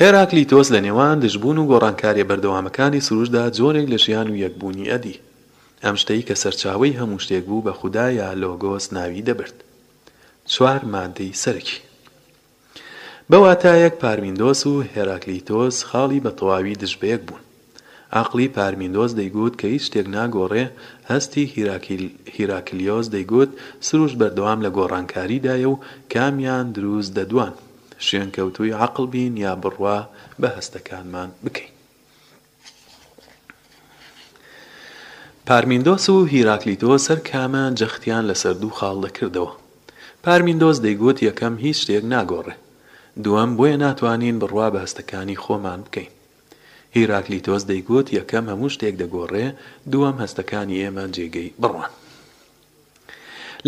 هێراکلیتۆس لە نێوان دژبوون و گۆڕانکاریە بەردەوامەکانی سروشتدا جۆرێک لە ژیان و یەکبوونی ئەدی. ئەم شتەی کە سەرچاوەی هەموو شتێک بوو بە خودا یا لۆگۆس ناوی دەبرد. چوار ماددەی سەرەکی. بە واتایەک پارمیندۆس و هێراکلیتۆس خاڵی بە تەواوی دژ بەیەک بوون. عەقڵی پارمیندۆس دەیگوت کە هیچ شتێک ناگۆڕێ، هەستی هیراکلیۆس دەیگوت سروشت بەردەوام لە گۆڕانکاریدایە و کامیان دروست دەدوان. شوێنکەوتووی عەقڵ بین یا بڕوا بە هەستەکانمان بکەین؟ پارمیندۆس و هیراکلیتۆس هەر کامە جەختیان لەسەر دوو خاڵ دەکردەوە. پارمیندۆس دەیگوت یەکەم هیچ شتێک ناگۆڕێ. دووەم بۆیە ناتوانین بڕوا بە هەستەکانی خۆمان بکەین. هیراکلیتۆس دەیگوت یەکەم هەموو شتێک دەگۆڕێ، دووەم هەستەکانی ئێمەن جێگەی بڕوان.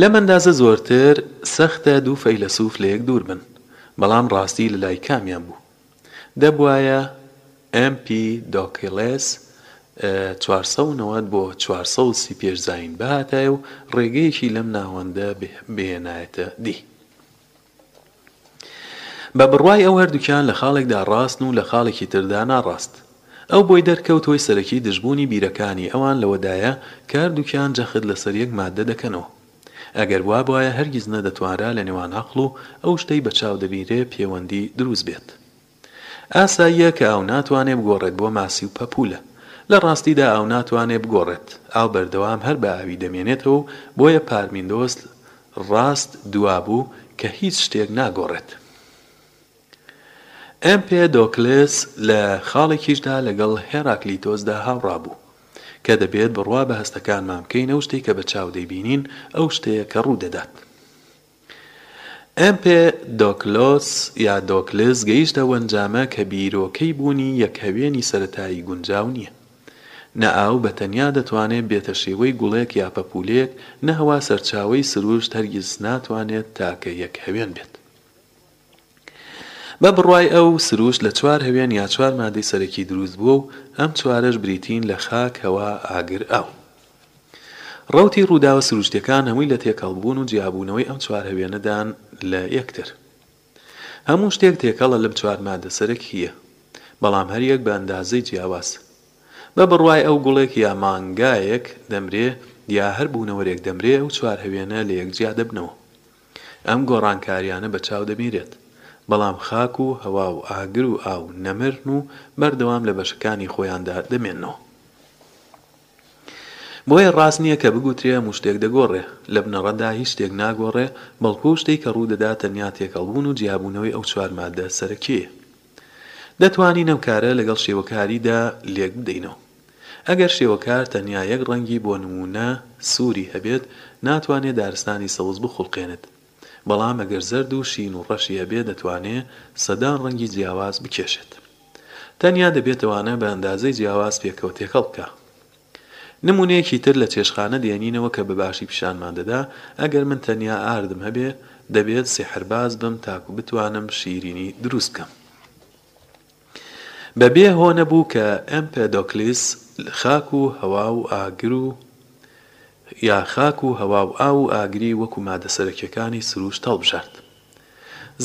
لەم ئەندازە زۆرتر سەختە دوو فەیلەسوف لە یەک دوور بن، بەڵام ڕاستی لە لای کامیان بوو؟ دەبوایە ئێمپیدۆکڵێس چوار سەد و نەوەد بۆ چوار سەد و سی پێش زایین بهاتایە و ڕێگەیەکی لەم ناوەندە بهێنایەتە دی. بە بڕوای ئەو هەردووکیان لە خاڵێکدا ڕاستن و لە خاڵێکی تردا ناڕاست. ئەو بۆی دەرکەوت هۆی سەرەکی دژبوونی بیرەکانی ئەوان لەوەدایە کە هەردووکیان جەخت لەسەر یەک ماددە دەکەنەوە. ئەگەر وابوایە هەرگیز نەدەتوانرا لەنێوان عەقڵ و ئەو شتەی بە چاو دەبینرێ پێوەندی دروست بێت. ئاساییە کە ئاو ناتوانێ بگۆڕێت بۆ ماسی و پەپوولە. لە ڕاستیدا ئاو ناتوانێ بگۆڕێت. ئاو بەردەوام هەر بە ئاوی دەمێنێتەوە و بۆیە پارمیندۆس ڕاست دوا بوو کە هیچ شتێک ناگۆڕێت. ئێمپێدۆکلس لە خاڵێکیشدا لەگەڵ هێراکلیتۆسدا هاوڕا بوو کە دەبێت بڕوا بە هەستەکانمان بکەین، ئەو شتەی کە بە چاو دەیبینین ئەو شتەیە کە ڕوو دەدات. ئێمپێدۆکلۆس یا دۆکلس گەیشتە وەنجامە کە بیرۆکەی بوونی یەک هەوێنی سەرەتایی گونجاو نییە. نە ئاو بە تەنیا دەتوانێت بێتە شێوەی گوڵێک یا پەپوولەیەک، نە هەوا سەرچاوەی سروشت هەرگیز ناتوانێت تاکە یەک هەوێن بێت. بە بڕوای ئەو، سروشت لە چوار هەوێن یا چوار مادەی سەرەکی دروست بووە و ئەم چوارەش بریتین لە، خاک، هەوا، ئاگر، ئاو. ڕەوتی ڕووداوە سروشتییەکان هەمووی لە تێکەڵبوون و جیابوونەوەی ئەم چوار هەوێنەدان لە یەکتر. هەموو شتێک تێکەڵە لەم چوار مادە سەرەکییە، بەڵام هەر یەک بە ئەندازەی جیاواز. بە بڕوای ئەو گوڵێک یا مانگایەک دەمرێ یا هەر بوونەوەرێک دەمرێ ئەو چوار هەوێنە لە یەک جیا دەبنەوە. ئەم گۆڕانکاریانە بە چاو دەبینرێت، بەڵام خاک و هەوا و ئاگر و ئاو نەمرن و بەردەوام لە بەشەکانی خۆیاندا دەمێننەوە. بۆیە ڕاست نییە کە بگوترێ هەموو شتێک دەگۆڕێ، لە بنەڕەتدا هیچ شتێک ناگۆڕێ، بەڵکوو شتێ کە ڕوو دەدات تەنیا تێکەڵبوون و جیابوونەوەی ئەو چوار ماددە سەرەکییەیە. دەتوانین ئەم کارە لەگەڵ شێوەکاریدا لێک بدەینەوە. ئەگەر شێوەکار تەنیا یەک ڕەنگی بۆ نموونە سووری هەبێت، ناتوانێ دارستانی سەوز بخوڵقێنێت، بەڵام ئەگەر زەرد و شین و ڕەشی هەبێ دەتوانێ سەدان ڕەنگی جیاواز بکێشێت. تەنیا دەبێ تەوانە بە ئەندازەی جیاواز پێکەوە تێکەڵ بکا. نموونەیەکی تر لە چێشتخانە دێنینەوە کە بە باشی پیشانمان دەدا، ئەگەر من تەنیا ئاردم هەبێ، دەبێت سیحرباز بم تاکوو بتوانم شیرینی دروست بکەم. بە بێ هۆ نەبوو کە ئێمپێدۆکلیس خاک و هەوا و ئاگر و یا خاک و هەوا و ئاو و ئاگری وەکوو مادە سەرەکییەکانی سرووشت هەڵبژارد.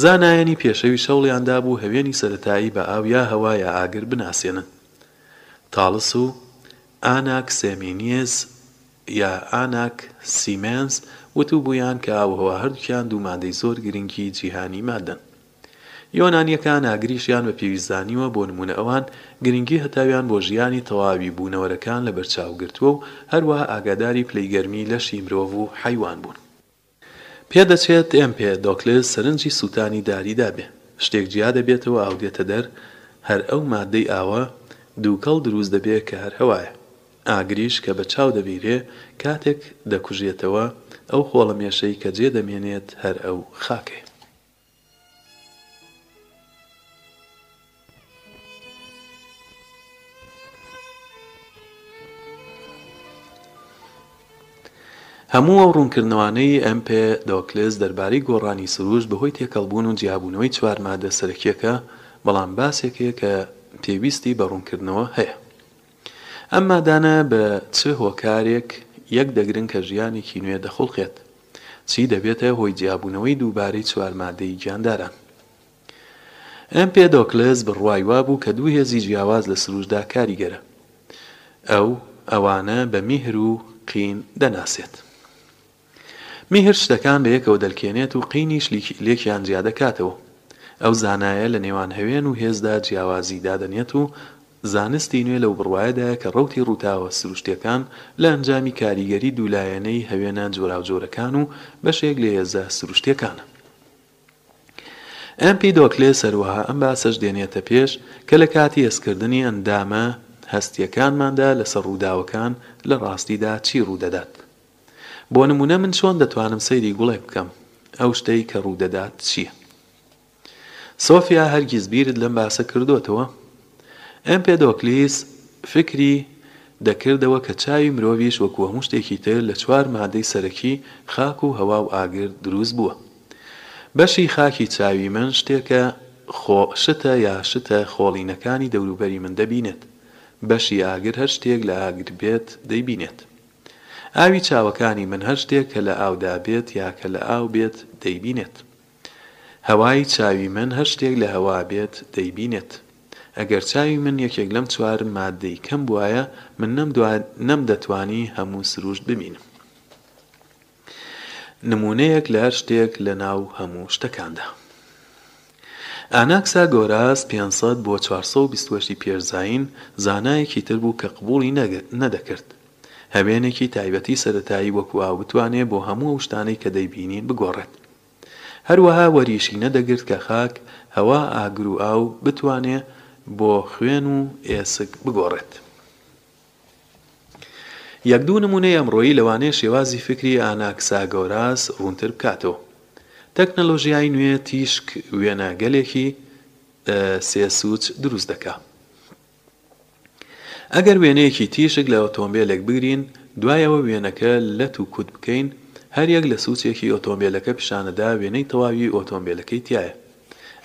زانایانی پێشەویش هەوڵیان دابوو هەوێنی سەرەتایی بە ئاو یا هەوا یا ئاگر بناسێنن. تاڵس و ئاناکسێمینیێز یا ئاناک سیمێنز وتووبوویان کە ئاو و هەوا هەردووکیان دوو مادەی زۆر گرنگی جیهانی مادەن. یۆنانییەکان ئاگریشیان بە پێویست زانیوە، بۆ نموونە ئەوان گرنگی هەتاویان بۆ ژیانی تەواوی بوونەوەرەکان لەبەرچاو گرتووە و هەروەها ئاگاداری پلەی گەرمی لەشی مرۆڤ و حەیوان بوون. پێدەچێت ئێمپێدۆکلس سەرنجی سووتانی داری دابێ. شتێک جیا دەبێتەوە ئاو دێتە دەر، هەر ئەو ماددەی ئاوە، دووکەڵ دروست دەبێ کە هەر هەوایە. ئاگریش کە بە چاو دەبینرێ، کاتێک دەکوژێتەوە، ئەو خۆڵەمێشەی کە جێ دەمێنێت هەر ئەو خاکەیە. هەموو ئەو ڕوونکردنەوانەی ئەمپێدۆکلس دەربارەی گۆڕانی سروشت بەهۆی تێکەڵبوون و جیابوونەوەی چوار ماددە سەرەکییەکە، بەڵام باسێک هەیە کە پێویستی بە ڕوونکردنەوە هەیە. ئەم مادانە بە چ هۆکارێک یەک دەگرن کە ژیانێکی نوێ دەخوڵقێت؟ چی دەبێتە هۆی جیابوونەوەی دووبارەی چوار مادەی گیانداران؟ ئەمپێدۆکلس بڕوای وابوو کە دوو هێزی جیاواز لە سروشتدا کاریگەرە. ئەو ئەوانە بە میهر و قین دەناسێت. میهر شتەکان لە یەکەوە دەلکێنێت و قینیش لێکیان جیا دەکاتەوە. ئەو زانایە لە نێوان هەوێن و هێزدا جیاوازی دادەنێت و زانستی نوێ لەو بڕوایەدایە کە ڕەوتی ڕووتاوە سروشتییەکان لە ئەنجامی کاریگەری دوولایەنەی هەوێنە جۆراوجۆرەکان و بەشێک لە هێزە سروشتییەکانە. ئەمپیدۆکلێس هەروەها ئەم باسەش دێنێتە پێش کە لە کاتی هەستکردنی ئەندامە هەستییەکانماندا لەسەر ڕووداوەکان لە ڕاستیدا چی ڕوودەدات. بۆ نموونە من چۆن دەتوانم سەیری گوڵێک بکەم؟ ئەو شتەی کە ڕوودەدات چییە؟ سۆفیا هەرگیز بیرت لەم باسە کردۆتەوە؟ ئێمپێدۆکلیس فکری دەکردەوە کە چاوی مرۆڤیش وەکو هەموو شتێکی تر لە چوار مادەی سەرەکی، خاک و هەوا و ئاگر، دروست بووە. بەشی خاکی چاوی من شتێکە خۆ شتە یا شتە خۆڵینەکانی دەوروبەری من دەبینێت. بەشی ئاگر هەر شتێک لە ئاگر بێت دەیبینێت. ئاوی چاوەکانی من هەر شتێک کە لە ئاودا بێت یا کە لە ئاو بێت دەیبینێت. هەوای چاوی من هەر شتێک لە هەوا بێت دەیبینێت. ئەگەر چاوی من یەکێک لەم چوار ماددەی کەم بوایە من نەمدەتوانی هەموو سروشت ببینم. نموونەیەک لە هەر شتێک لە ناو هەموو شتەکاندا. ئاناکسا گۆراس، پێنج سەد بۆ چوار سەد و بیست و هەشت پێش زایین، زانایەکی تر بوو کە قبووڵی نەدەکرد هەوێنێکی تایبەتی سەرەتایی وەکوو ئاو بتوانێ بۆ هەموو ئەو شتانەی کە دەیبینین بگۆڕێت. هەروەها وەریشی نەدەگرت کە خاک، هەوا، ئاگر و ئاو بتوانێ بۆ خوێن و ئێسک بگۆڕێت. یەک دوو نموونەی ئەمڕۆیی لەوانەیە شێوازی فیکری ئاناکساگۆراس ڕوونتر بکاتەوە. تەکنەلۆژیای نوێ تیشک وێنەگەلێکی سێ سووچ دروست دەکا. ئەگەر وێنەیەکی تیشک لە ئۆتۆمبێلێک بگرین، دوای ئەوە وێنەکە لەت و کوت بکەین، هەر یەک لە سووچێکی ئۆتۆمبێلەکە پیشانەدا وێنەی تەواوی ئۆتۆمبێلەکەی تیایە.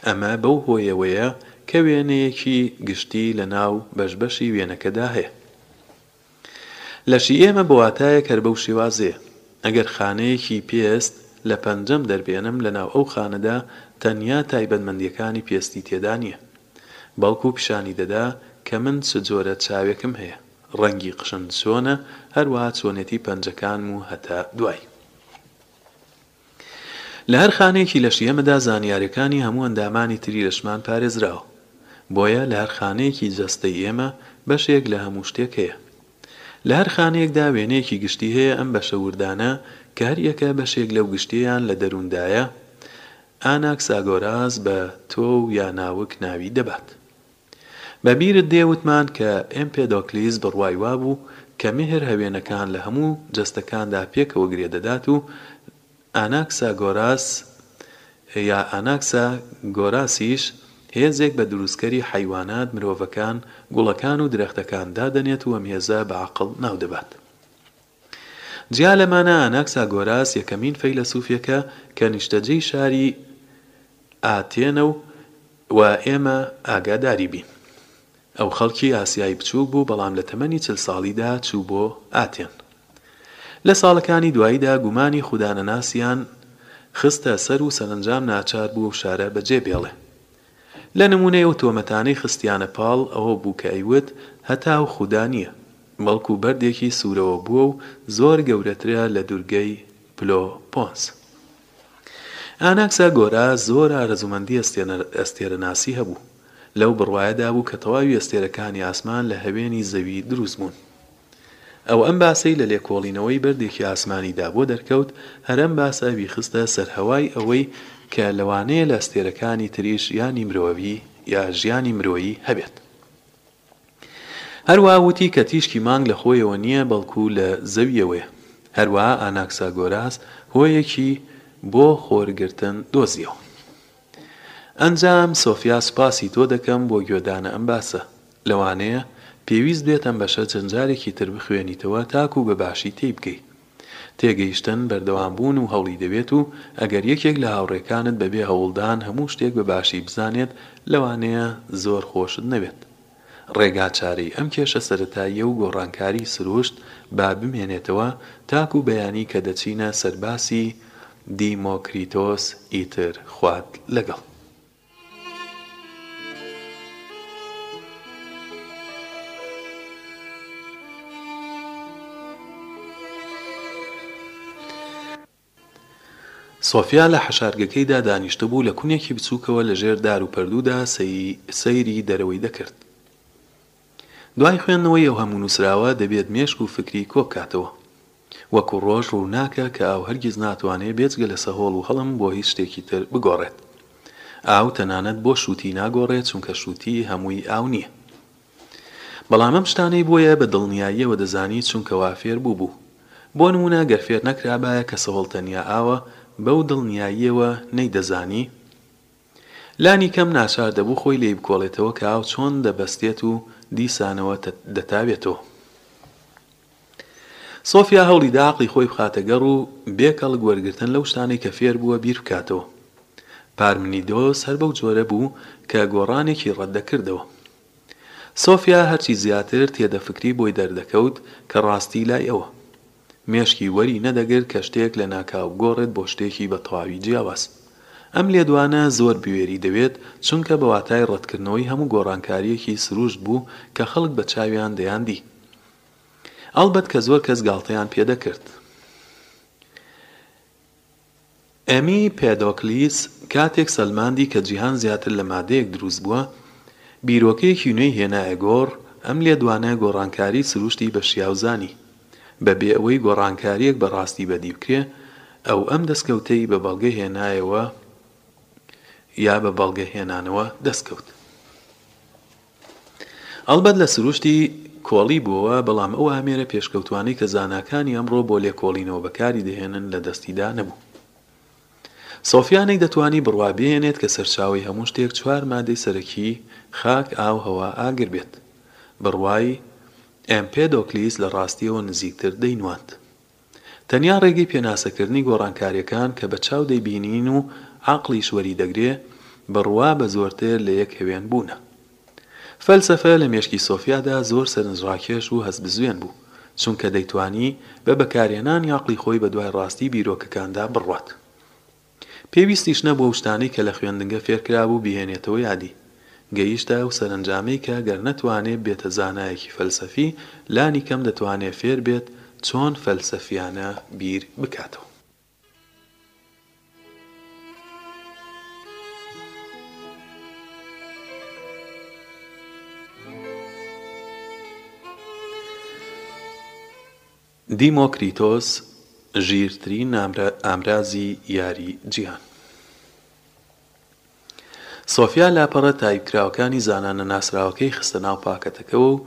ئەمە بەو هۆیەوەیە کە وێنەیەکی گشتی لە ناو بەش بەشی وێنەکەدا هەیە. لەشی ئێمە بە واتایەک هەر بەو شێوازەیە. ئەگەر خانەیەکی پێست لە پەنجەم دەربێنم لە ناو ئەو خانەدا تەنیا تایبەتمەندیەکانی پێستی تێدا نیە. بەڵکو پیشانی دەدا کە من چ جۆرە چاوێکم هەیە، ڕەنگی قژم چۆنە، هەروەها چۆنێتی پەنجەکانم و هەتا دوایی. لە هەر خانەیەکی لەشی ئێمەدا زانیاریەکانی هەموو ئەندامانی تری لەشمان پارێزراوە، بۆیە لە هەر خانەیەکی جەستەی ئێمە بەشێک لە هەموو شتێک هەیە. لە هەر خانەیەکدا وێنەیەکی گشتی هەیە، ئەم بەشە وردانە کە هەر یەکە بەشێک لەو گشتیەیان لە دەرووندایە، ئاناکساگۆراس بە تۆو یا ناوک ناوی دەبات. بە بیرت دێ وتمان کە ئێمپێدۆکلیس بڕوای وا بوو کە مێهر هەوێنەکان لە هەموو جەستەکاندا پێکەوە گرێ دەدات و ئاناکساگۆراس یا ئاناکسا گۆراسیش هێزێک بە دروستکەری حەیوانات، مرۆڤەکان، گوڵەکان و درەختەکان دادەنێت و ئەم هێزە بە عەقڵ ناو دەبات. جیا لەمانە ئاناکساگۆراس یەکەمین فەیلەسوفێکە کە نیشتەجێی شاری ئاتێنە و و ئێمە ئاگاداری بین ئەو خەڵکی ئاسیای بچووک بوو بەڵام لە تەمەنی چل ساڵیدا چوو بۆ ئاتێن لە ساڵەکانی دواییدا گومانی خودانەناسیان خستە سەر و سەرەنجام ناچار بوو ئەو شارە بەجێ بێڵێ لە نموونەی ئەو تۆمەتانەی خستیانە پاڵ ئەوە بوو کە ئەیوت هەتاو خودا نییە، بەڵکو بەردێکی سوورەوە بووە و زۆر گەورەترە لە دوورگەی پلۆ پۆنس. ئاناکسا گۆرا زۆر ئارەزوومەندی ئەستێرەناسی هەبوو، لەو بڕوایەدا بوو کە تەواوی ئەستێرەکانی ئاسمان لە هەوێنی زەوی دروست بوون. ئەو ئەم باسەی لە لێکۆڵینەوەی بەردێکی ئاسمانی دا بۆ دەرکەوت، هەر ئەم باسە ئەوی خستە سەر هەوای ئەوەی کە لەوانەیە لە ئەستێرەکانی تریش ژیانی مرۆیی یا ژیانی مرۆیی هەبێت. هەروەها وتی کە تیشکی مانگ لە خۆیەوە نییە بەڵکو لە زەوییەوەیە. هەروەها ئاناکساگۆراس هۆیەکی بۆ خۆرگرتن دۆزییەوە. ئەنجام، سۆفیا سوپاسی تۆ دەکەم بۆ گوێدانە ئەم باسە. لەوانەیە پێویست بێت ئەم بەشە چەند جارێکی تر بخوێنیتەوە تاکوو بە باشی تێی بگەی. تێگەیشتن بەردەوام بوون و هەوڵی دەوێت و ئەگەر یەکێک لە هاوڕێکانت بەبێ هەوڵدان هەموو شتێک بە باشی بزانێت لەوانەیە زۆر خۆشت نەوێت. ڕێگاچارەی ئەم کێشە سەرەتاییە و گۆڕانکاری سروشت با بمێنێتەوە تاکو بەیانی کە دەچینە سەر باسی دیمۆکریتۆس ئیتر خوات لەگەڵ. سۆفیا لە حەشارگەکەیدا دانیشتبوو، لە کونێکی بچووکەوە لە ژێر دار و پەردوودا سەیری دەرەوەی دەکرد. دوای خوێندنەوەی ئەو هەموو نووسراوە، دەبێت مێشک و فکری کۆ بکاتەوە. وەکو ڕۆژ ڕوو ناکە کە ئاو هەرگیز ناتوانێت بێجگە لە سەهۆڵ و هەڵم بۆ هیچ شتێکی تر بگۆڕێت. ئاو تەنانەت بۆ شووتی ناگۆڕێت چونکە شووتی هەمووی ئاو نییە. بەڵام ئەم شتانەی بۆیە بە دڵنیاییەوە دەزانی چونکە وا فێر بووبوو. بۆ نموونە گەر فێر نەکرابایە کە سەوڵ تەنیا ئاوە بەو دڵنیاییەوە نەیدەزانی؟ لانی کەم ناچار دەبوو خۆی لێی بکۆڵێتەوە کە ئاو چۆن دەبەستێت و دیسانەوە دەتاوێتەوە. سۆفیا هەوڵیدا عەقڵی خۆی بخاتە گەڕ و بێ کەڵک وەرگرتن لەو شتانەی کە فێربووە بیر بکاتەوە. پارمنیدۆس هەر بەو جۆرە بوو کە گۆڕانێکی ڕەت دەکردەوە. سۆفیا هەرچی زیاتر تێدەفکری بۆی دەردەکەوت کە ڕاستی لای ئەوە. مێشکی وەری نەدەگرت کە شتێک لە ناکاو بگۆڕێت بۆ شتێکی بە تەواوی جیاواز. ئەم لێدوانە زۆر بوێری دەوێت چونکە بە واتای ڕەتکردنەوەی هەموو گۆڕانکارییەکی سروشت بوو کە خەڵک بە چاویان دەیاندی. ئەڵبەت کە زۆر کەس گاڵتەیان پێ دەکرد. ئەمی پێدۆکلیس کاتێک سەلماندی کە جیهان زیاتر لە مادەیەک دروست بووە، بیرۆکەیەکی نوێی هێنایە گۆڕ، ئەم لێدوانە گۆڕانکاری سروشتی بە شیاو زانی. بە بێ ئەوەی گۆڕانکارییەک بە ڕاستی بەدی بکرێ، ئەو ئەم دەستکەوتەی بە بەڵگە هێنایەوە یا بە بەڵگە هێنانەوە دەست کەوت. ئەڵبەت لە سروشتی کۆڵی بووەوە، بەڵام ئەو ئامێرە پێشکەوتوانەی کە زاناکانی ئەمڕۆ بۆ لێکۆڵینەوە بەکاری دەهێنن لە دەستیدا نەبوو. سۆفیانێک دەتوانی بڕوا بهێنێت کە سەرچاوەی هەموو شتێک چوار مادەی سەرەکیی، خاک، ئاو، هەوا، ئاگر، بێت. بڕوای، ئێمپێدۆکلیس، لە ڕاستییەوە نزیکتر دەینواند. تەنیا ڕێگەی پێناسەکردنی گۆڕانکاریەکان کە بە چاو دەیبینین و عەقڵیش وەری دەگرێ بڕوا بە زۆرتر لە یەک هەوێن بوونە. فەلسەفە لە مێشکی سۆفیادا زۆر سەرنجڕاکێش و هەستبزوێن بوو، چونکە دەیتوانی بە بەکارهێنانی عەقڵی خۆی بەدوای ڕاستی بیرۆکەکاندا بڕوات. پێویستیش نەبوو ئەو شتانەی کە لە خوێندنگە فێرکرابوو بیهێنێتەوە یادی. گەیشتە ئەو سەرەنجامەی کە گەر نەتوانێ ببێتە زانایەکی فەلسەفی، لانی کەم دەتوانێ فێر بێت چۆن فەلسەفیانە بیر بکاتەوە. دیمۆکریتۆس ژیرترین ئامرازی یاری جیهان. سۆفیا لاپەڕە تایپکراوەکانی زانانە ناسراوەکەی خستە ناو پاکەتەکەوە و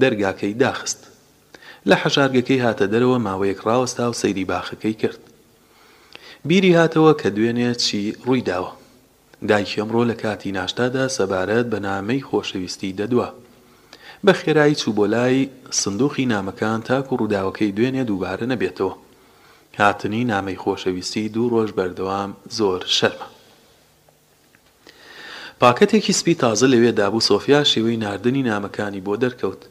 دەرگاکەی داخست. لە حەشارگەکەی هاتە دەرەوە ماوەیەک ڕاوەستا و سەیری باخەکەی کرد. بیری هاتەوە کە دوێنێ چی ڕووی داوە. دایکی ئەمڕۆ لە کاتی ناشتادا سەبارەت بە نامەی خۆشەویستی دەدوا. بە خێرایی چوو بۆ لای سندووقی نامەکان تاکوو ڕووداوەکەی دوێنێ دووبارە نەبێتەوە. هاتنی نامەی خۆشەویستی دوو ڕۆژ بەردەوام زۆر شەرمە. پاکەتێکی سپی تازە لەوێدا بوو، سۆفیا شێوەی ناردنی نامەکانی بۆ دەرکەوت.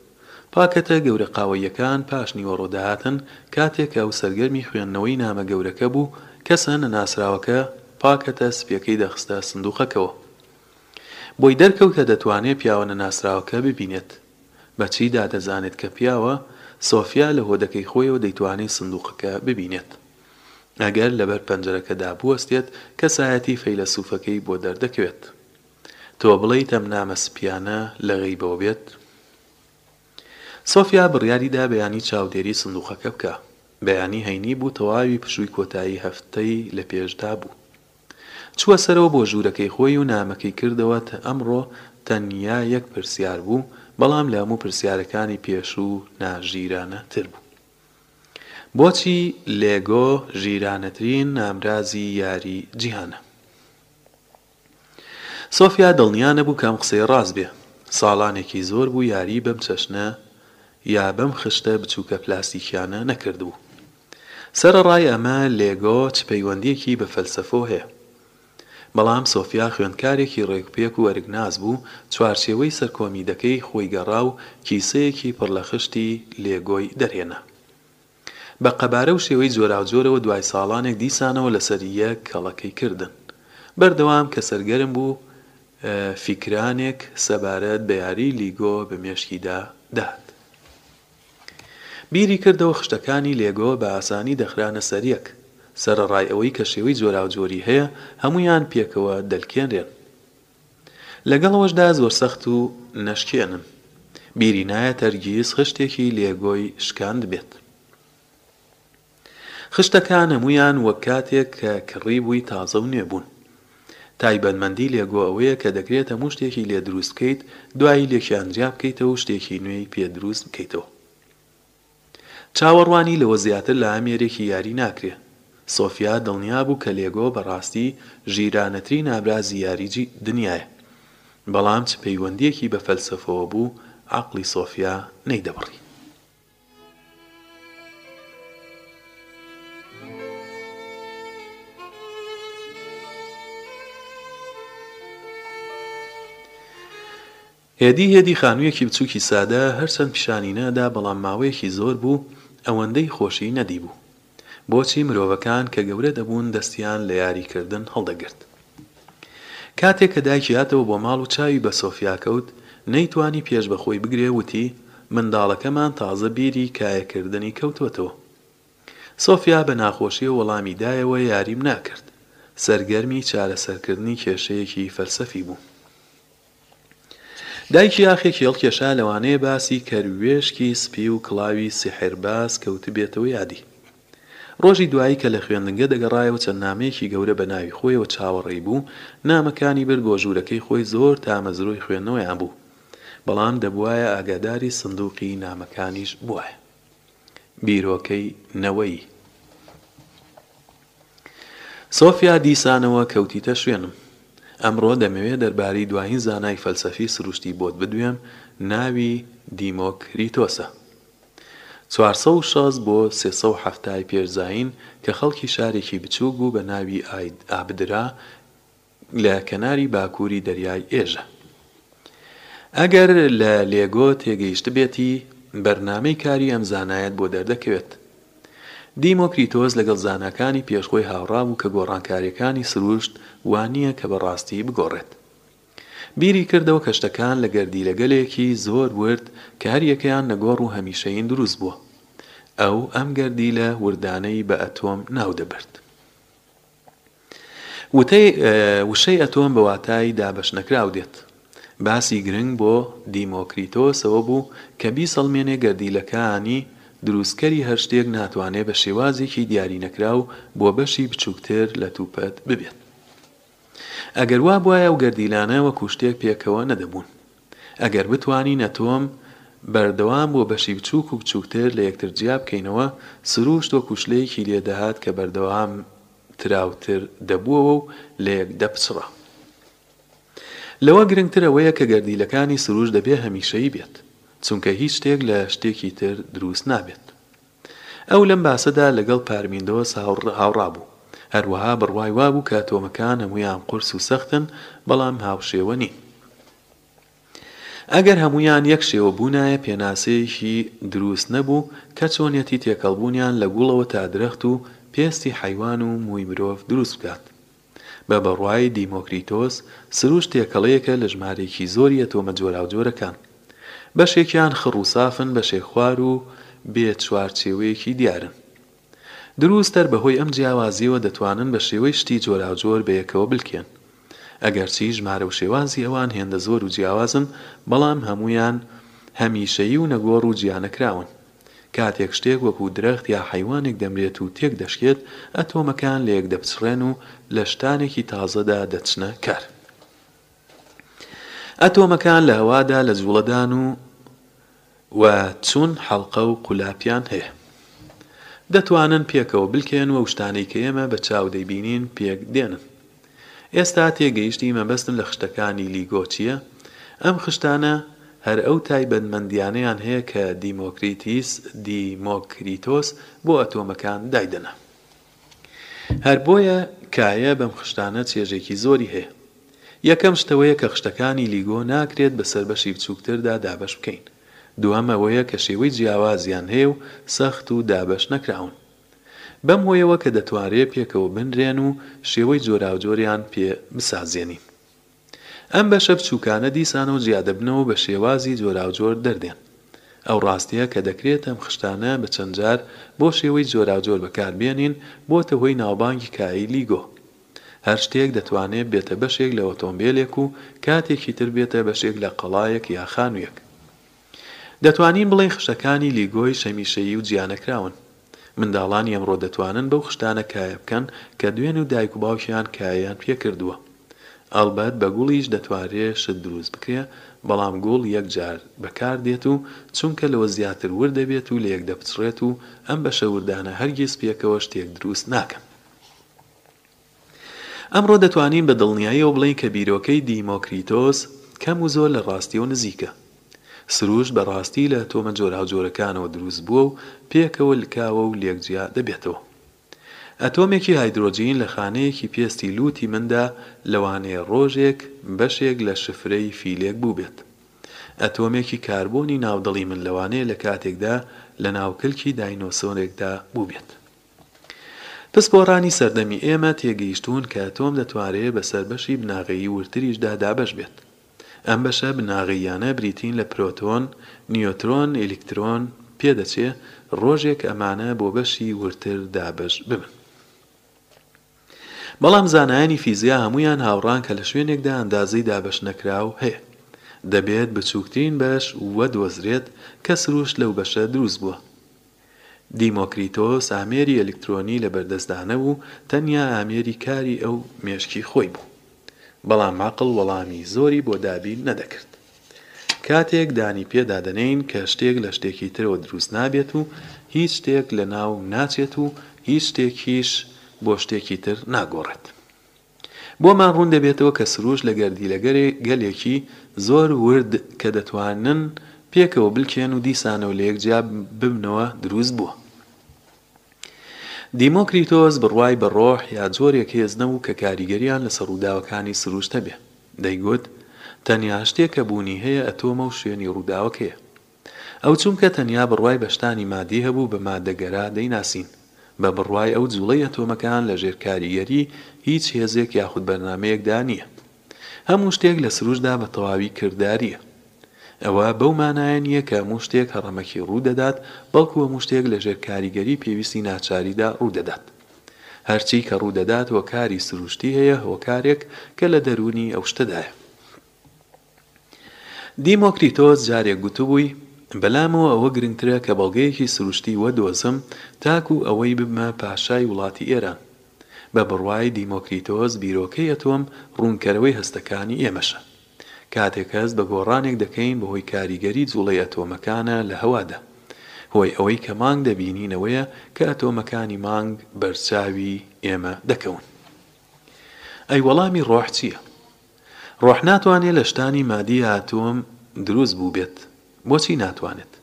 پاکەتە گەورە قاوەییەکان پاش نیوەڕۆ دەهاتن، کاتێک کە ئەو سەرگەرمی خوێندنەوەی نامە گەورەکە بوو، کەسە نەناسراوەکە پاکەتە سپییەکەی دەخستە سندووقەکەوە. بۆی دەرکەوت کە دەتوانێت پیاوە نەناسراوەکە ببینێت. بە چی دادەزانێت کە پیاوە؟ سۆفیا لە هۆدەکەی خۆیەوە دەیتوانی سندووقەکە ببینێت. ئەگەر لەبەر پەنجەرەکەدا بوەستێت، کەسایەتی فەیلەسووفەکەی بۆ دەردەکەوێت. تۆ بڵێیت ئەم نامە سپیانە لە غەیبەوە بێت؟ سۆفیا بڕیاری دا بەیانی چاودێری سندووقەکە بکا. بەیانی هەینی بوو تەواوی پشووی کۆتایی هەفتەی لە پێش دا بوو. چووە سەرەوە بۆ ژوورەکەی خۆی و نامەکەی کردەوە تە ئەمڕۆ تەنیا یەک پرسیار بوو بەڵام لە هەموو پرسیارەکانی پێشوو نا ژیرانە تر بوو. بۆچی لێگۆ ژیرانەترین ئامرازی یاری جیهانە؟ سۆفیا دڵنیا نەبوو کە ئەم قسەیە ڕاست بێ. ساڵانێکی زۆر بوو یاریی بەم چەشنە یا بەم خشتە بچووکە پلاستیکییانە نەکردبوو. سەرەڕای ئەمە، لێگۆ چ پەیوەندییەکی بە فەلسەفەوە هەیە؟ بەڵام سۆفیا خوێندکارێکی ڕێکوپێک و ئەرکناس بوو، چوارچێوەی سەرکۆمیدەکەی خۆی گەڕا و کیسەیەکی پڕ لە خشتی لێگۆی دەرهێنا. بە قەبارە و شێوەی جۆراوجۆرەوە دوای ساڵانێک دیسانەوە لەسەر یەک کەڵەکەی کردن بەردەوام کە سەرگەرم بوو فیکرانێک سەبارەت بە یاری لیگۆ بە مێشکیدا دەهات بیری کردەوە خشتەکانی لێگۆ بە ئاسانی دەخرانە سەر یەک سەرەڕای ئەوەی کە شێوەی جۆراوجۆری هەیە هەموویان پێکەوە دەلکێنرێن لەگەڵ ئەوەشدا زۆر سەخت و نەشکێنن. بیری نایەت هەرگیز خشتێکی لێگۆی شکاندبێت. خشتەکان هەموویان وەک کاتێک کە کڕیبووی تازە و نوێ بوون. تایبەتمەندی لێگۆ ئەوەیە کە دەکرێت هەموو شتێکی لێ دروست بکەیت، دوایی لێکیاندرابکەیتەوە و شتێکی نوێی پێ دروست بکەیتەوە. چاوەڕوانی لەوە زیاتر لە ئامێرێکی یاری ناکرێ. سۆفیا دڵنیا بوو کە لێگۆ بە ڕاستی ژیرانەترین ئامرازی یاریی دنیایە. بەڵام چ پەیوەندییەکی بە فەلسەفەوە بوو، عەقڵی سۆفیا نەیدەبڕی. هێدی هێدی خانوویەکی بچووکی سادە هەرچەند پیشانی نەدا بەڵام ماوەیەکی زۆر بوو ئەوەندەی خۆشی نەدیبوو. بۆچی مرۆڤەکان کە گەورە دەبوون دەستیان لە یاری کردن هەڵدەگرت. کاتێک کە دایکی هاتەوە بۆ ماڵ و چاوی بە سۆفیا کەوت نەیتوانی پێش بە خۆی بگرێ وتی منداڵەکەمان تازە بیری کایە کردنی کەوتۆتەوە. سۆفیا بە ناخۆشیەوە وەڵامی دایەوە یاریم ناکرد. سەرگەرمی چارەسەرکردنی کێشەیەکی فەلسەفی بوو. دایکی ئاخێکی هەڵکێشا لەوانەیە باسی کەروێشکی سپی و کڵاوی سیحرباز کەوتبێتەوە یادی. ڕۆژی دوایی کە لە خوێندنگە دەگەڕایەوە چەند نامەیەکی گەورە بە ناوی خۆیەوە چاوەڕێی بوو، نامەکانی برد بۆ ژوورەکەی خۆی زۆر تامەزرۆی خوێندنەوەیان بوو بەڵام دەبوایە ئاگاداری سندوقی نامەکانیش بوایە. بیرۆکەی نەوەیی. سۆفیا دیسانەوە کەوتیتە شوێنم. ئەمڕۆ دەمەوێ دەربارەی دوایین زانای فەلسەفی سروشتی بۆت بدوێم ناوی دیمۆکریتۆسە. چوار سەد و شەست بۆ سێ سەد و حەفتا ی پێش زایین کە خەڵکی شارێکی بچووک بوو بە ناوی ئاید ئابدرا لە کەناری باکووری دەریای ئێژە. ئەگەر لە لێگۆ تێگەیشتبێتی، بەرنامەی کاری ئەم زانایەت بۆ دەردەکەوێت. دیمۆکریتۆس لەگەڵ زاناکانی پێش خۆی هاوڕا بوو کە گۆڕانکارییەکانی سروشت وا نییە کە بە ڕاستی بگۆڕێت. بیری کردەوە کە شتەکان لە گەردیلەگەلێکی زۆر ورد کە هەریەکەیان نەگۆڕ و هەمیشەیین دروست بووە. ئەو ئەم گەردیلە وردانەی بە ئەتۆم ناو دەبرد. وتەی، وشەی ئەتۆم بە واتای دابەشنەکراو دێت. باسی گرنگ بۆ دیمۆکریتۆسەوە بوو کە بیسەڵمێنێ گەردیلەکانی دروستکەری هەر شتێک ناتوانێ بە شێوازێکی دیارینەکراو بۆ بەشی بچووکتر لە توپەت ببێت. ئەگەر وا بوایە ئەو گەردیلانە وەکوو شتێک پێکەوە نەدەبوون. ئەگەر بتوانین ئەتۆم بەردەوام بۆ بەشی بچووک و بچووکتر لە یەکتر جیا بکەینەوە، سرووشت وەکوو شلەیەکی لێ دەهات کە بەردەوام تراوتر دەبووەوە و لە یەک دەپچڕا. لەوە گرنگتر ئەوەیە کە گەردیلەکانی سرووشت دەبێ هەمیشەیی بێت، چونکە هیچ شتێک لە شتێکی تر درووست نابێت. ئەو لەم باسەدا لەگەڵ پارمیندۆس هاوڕا بوو، هەروەها بڕوای وا بوو کە ئەتۆمەکان هەموویان قورس و سەختن، بەڵام هاوشێوە نین. ئەگەر هەموویان یەک شێوە بوونایە، پێناسەیەکی دروست نەبوو کە چۆنیەتی تێکەڵبوونیان لە گوڵەوە تا درەخت و پێستی حەیوان و مووی مرۆڤ دروست بکات. بە بڕوای دیمۆکریتۆس، سروشت تێکەڵەیەکە لە ژمارەیەکی زۆری ئەتۆمە جۆراوجۆرەکان. بەشێکیان خڕ و سافن، بەشێک خوار و بێ چوارچێوەیەکی دیارن. دروستەر بەهۆی ئەم جیاوازییەوە دەتوانن بە شێوەی شتی جۆراوجۆر بەیەکەوە بلکێن. ئەگەرچی ژمارە و شێوازی ئەوان هێندە زۆر و جیاوازن، بەڵام هەموویان هەمیشەیی و نەگۆڕ و جیانەکراون. کاتێک شتێک وەکو درەخت یا حەیوانێک دەمرێت و تێک دەشکێت، ئەتۆمەکان لەیەک دەپچڕێن و لە شتانێکی تازەدا دەچنە کار. ئەتۆمەکان لە هەوادا لە جوڵەدان و و چوون، حەڵقە و قولاپیان هەیە. دەتوانن پێکەوە بلکێن و ئەو شتانەی کە ئێمە بە چاو دەیبینین پێک دێنن. ئێستا تێگەیشتی مەبەستم لە خشتەکانی لیگۆ چییە؟ ئەم خشتانە هەر ئەو تایبەتمەندییانەیان هەیە کە دیمۆکریتیس، Democritus، بۆ ئەتۆمەکان دایدەنا. هەر بۆیە کایە بەم خشتانە چێژێکی زۆری هەیە. یەکەم شت ئەوەیە کە خشتەکانی لیگۆ ناکرێت بەسەر بەشی بچووکتردا دابەش بکەین. دووەم ئەوەیە کە شێوەی جیاوازیان هەیە و سەخت و دابەش نەکراون. بەم هۆیەوە کە دەتوانرێ پێکەوە بنرێن و شێوەی جۆراوجۆریان پێ بسازێنین. ئەم بەشە بچووکانە دیسانەوە جیا دەبنەوە و بە شێوازی جۆراوجۆر دەردێن. ئەو ڕاستییە کە دەکرێت ئەم خشتانە بە چەند جار بۆ شێوەی جۆراوجۆر بەکار بێنین، بۆتە هۆی ناوبانگی کایەی لیگۆ. هەر شتێک دەتوانێ بێتە بەشێک لە ئۆتۆمبێلێک و کاتێکی تر بێتە بەشێک لە قەڵایەک یا خانوویەک. دەتوانین بڵێین خشتەکانی لیگۆی شەمیشەیی و جیانەکراون. منداڵانی ئەمڕۆ دەتوانن بەو خشتانە کایە بکەن کە دوێن و دایک و باوکیان کایەیان پێ کردووە. ئەڵبەت بە گوڵیش دەتوانرێ شت دروست بکرێ، بەڵام گوڵ یەک جار بە کار دێت و چونکە لەوە زیاتر ورد دەبێت و لەیەک دەپچڕێت و ئەم بەشە وردانە هەرگیز پێکەوە شتێک دروست ناکەن. ئەمڕۆ دەتوانین بە دڵنیایەوە بڵێین کە بیرۆکەی دیمۆکریتۆس کەم و زۆر لە ڕاستیەوە نزیکە. سروشت بە ڕاستی لە تۆمە جۆراوجۆرەکانەوە دروست بووە و پێکەوە لکاوە و لێک جیا دەبێتەوە. ئەتۆمێکی هایدرۆجین لە خانەیەکی پێستی لووتی مندا لەوانەیە ڕۆژێک بەشێک لە شفرەی فیلێک بووبێت. ئەتۆمێکی کاربۆنی ناو دڵی من لەوانەیە لە کاتێکدا لە ناو کلکی داینۆسۆرێکدا بووبێت. پسپۆڕانی سەردەمی ئێمە تێگەیشتوون کە ئەتۆم دەتوانرێ بەسەر بەشی بناغەیی وردتریشدا دابەش بێت. ئەم بەشە بناغەییانە بریتین لە پرۆتۆن، نیۆترۆن، ئیلکترۆن، پێدەچێ ڕۆژێک ئەمانە بۆ بەشی وردتر دابەش ببن. بەڵام زانایانی فیزیا هەموویان هاوڕان کە لە شوێنێکدا ئەندازەی دابەش نەکراو هەیە. دەبێت بچووکترین بەش وەدۆزرێت کە سروشت لەو بەشە دروست بووە. دیمۆکریتۆس ئامێری ئەلکترۆنی لەبەردەستدانەبوو، تەنیا ئامێری کاری ئەو مێشکی خۆی بوو. بەڵام عەقڵ وەڵامی زۆری بۆ دابین نەدەکرد. کاتێک دانی پێدا دەنێین کە شتێک لە شتێکی ترەوە دروست نابێت و هیچ شتێک لەناو ناچێت و هیچ شتێکیش بۆ شتێکی تر ناگۆڕێت. بۆمان ڕوون دەبێتەوە کە سروش لە گەردیلە گەلێکی زۆر ورد کە دەتوانن پێکەوە بلکێن و دیسانەوە لە یەک جیا ببنەوە دروست بووە. دیمۆکریتۆس بڕوای بە ڕۆح یا جۆرێک هێز نەبوو کە کاریگەریان لەسەر ڕووداوەکانی سروش هەبێ. دەیگوت، تەنیا شتێک کە بوونی هەیە ئەتۆمە و شوێنی ڕووداوەکەیە. ئەو چونکە تەنیا بڕوای بە شتانی مادی هەبوو بە مادەگەرا دەیناسین. بە بڕوای ئەو جووڵەی ئەتۆمەکان لە ژێر کاریگەری هیچ هێزێک یاخود بەرنامەیەکدا نییە. هەموو شتێک لە سروشتدا بە تەواوی کردارییە. ئەوە بەو مانایە نییە کە هەموو شتێک هەڕەمەکی ڕوو دەدات، بەڵکو هەموو شتێک لە ژێر کاریگەری پێویستی ناچاریدا ڕوو دەدات. هەرچی کە ڕوو دەدات هۆکاری سروشتی هەیە، هۆکارێک کە لە دەروونی ئەو شتەدایە. دیمۆکریتۆس جارێک گوتبووی، بەلامەوە ئەوە گرنگترە کە بەڵگەیەکی سروشتی وەدۆزم تاکو ئەوەی ببمە پاشای وڵاتی ئێران. بە بڕوای دیمۆکریتۆس بیرۆکەی ئەتۆم ڕوونکەرەوەی هەستەکانی ئێمەشە. کاتێک هەست بە گۆڕانێک دەکەین بەهۆی کاریگەری جوڵەی ئەتۆمەکانە لە هەوادا. هۆی ئەوەی کە مانگ دەبینین ئەوەیە کە ئەتۆمەکانی مانگ بەرچاوی ئێمە دەکەون. ئەی وەڵامی ڕۆح چییە؟ ڕۆح ناتوانێت لە شتانی مادی ئەتۆم دروست بووبێت. بۆچی ناتوانێت؟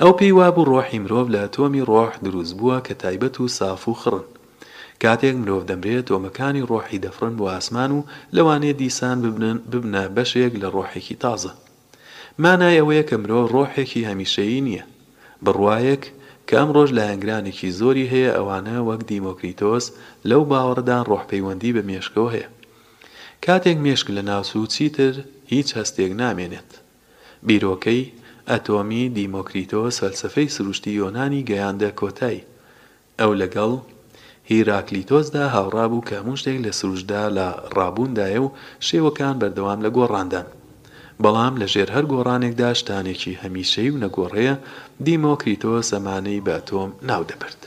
ئەو پێی وابوو ڕۆحی مرۆڤ لە ئەتۆمی ڕۆح دروست بووە کە تایبەت و ساف و خڕن. کاتێک مرۆڤ دەمرێت ئەتۆمەکانی ڕۆحی دەفڕن بۆ ئاسمان و لەوانەیە دیسان ببنە بەشێک لە ڕۆحێکی تازە. مانای ئەوەیە کە مرۆڤ ڕۆحێکی هەمیشەیی نییە. بڕوایەک کە ئەمڕۆش لایەنگرانێکی زۆری هەیە ئەوانە وەک دیمۆکریتۆس لەو باوەڕەدان ڕۆح پەیوەندی بە مێشکەوە هەیە. کاتێک مێشک لەناوچوو چیتر هیچ هەستێک نامێنێت. بیرۆکەی، ئەتۆمی، دیمۆکریتۆس فەلسەفەی سروشتی یۆنانی گەیاندە کۆتایی. ئەو لەگەڵ، هیراکلیتۆس، دا هاوڕا بوو کە هەموو شتێک لە سروشتدا لە ڕابووندایە و شێوەکان بەردەوام لە گۆڕاندان. بەڵام لەژێر هەر گۆڕانێکدا شتانێکی هەمیشەیی و نەگۆڕ هەیە، دیمۆکریتۆس ئەمانەی بە ئەتۆم ناو دەبرد.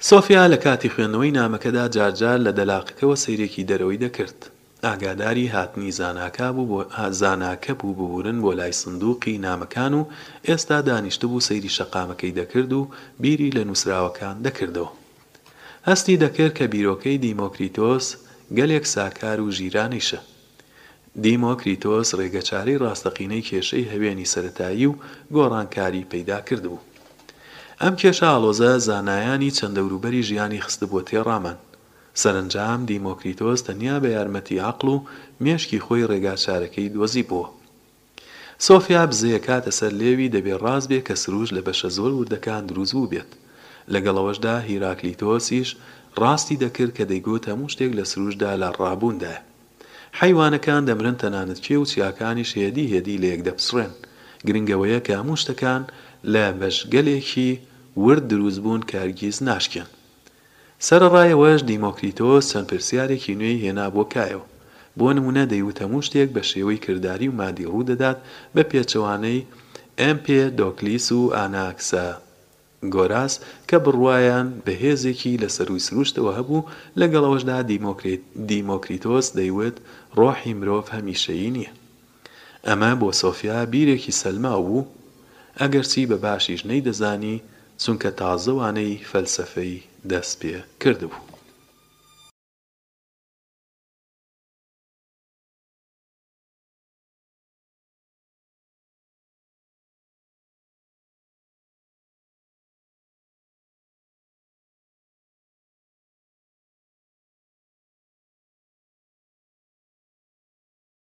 سۆفیا لە کاتی خوێندنەوەی نامەکەدا جار جار لە دەلاقەکەوە سەیرێکی دەرەوەی دەکرد. ئاگاداری هاتنی زاناکە بوو ببورن بۆ لای سندوقی نامەکان و ئێستا دانیشتبوو سەیری شەقامەکەی دەکرد و بیری لە نووسراوەکان دەکردەوە. هەستی دەکرد کە بیرۆکەی دیمۆکریتۆس گەلێک ساکار و ژیرانەیشە. دیمۆکریتۆس ڕێگەچارەی ڕاستەقینەی کێشەی هەوێنی سەرەتایی و گۆڕانکاری پەیدا کردبوو. ئەم کێشە ئاڵۆزە زانایانی چەند دەوروبەری ژیانی خستبووە تێڕامان. سەرەنجام دیمۆکریتۆس تەنیا بە یارمەتی عەقڵ و مێشکی خۆی ڕێگاچارەکەی دۆزیبووە. سۆفیا بزەیە کاتە سەر لێوی دەبێ ڕاست بێ کە سروش لە بەشە زۆر وردەکان دروست بووبێت. لەگەڵ ئەوەشدا هیراکلیتۆسیش ڕاستی دەکرد کە دەیگوت هەموو شتێک لە سروشدا لە ڕابووندایە. حەیوانەکان دەمرن تەنانەت کێو و چیاکانیش هێدی هێدی لە یەک دەپچڕێن. گرنگ ئەوەیە کە هەموو شتەکان لە بەشگەلێکی ورد دروست بوون کە هەرگیز ناشکێن. سەرەڕایەوەش دیمۆکریتۆس چەند پرسیارێکی نوێی هێنا بۆ کایەوە. بۆ نموونە دەیوت هەموو شتێک بە شێوەی کرداری و مادی ڕوو دەدات بە پێچەوانەی ئێمپێدۆکلیس و ئاناکساگۆراس کە بڕوایان بە هێزێکی لە سەرووی سرووشتەوە هەبوو، لەگەڵ ئەوەشدا دیمۆکریتۆس دەیوت ڕۆحی مرۆڤ هەمیشەیی نییە. ئەمە بۆ سۆفیا بیرێکی سەلماو بوو، ئەگەرچی بە باشیش نەیدەزانی، چونکە تازە وانەی فەلسەفەی دەست پێ کردبوو.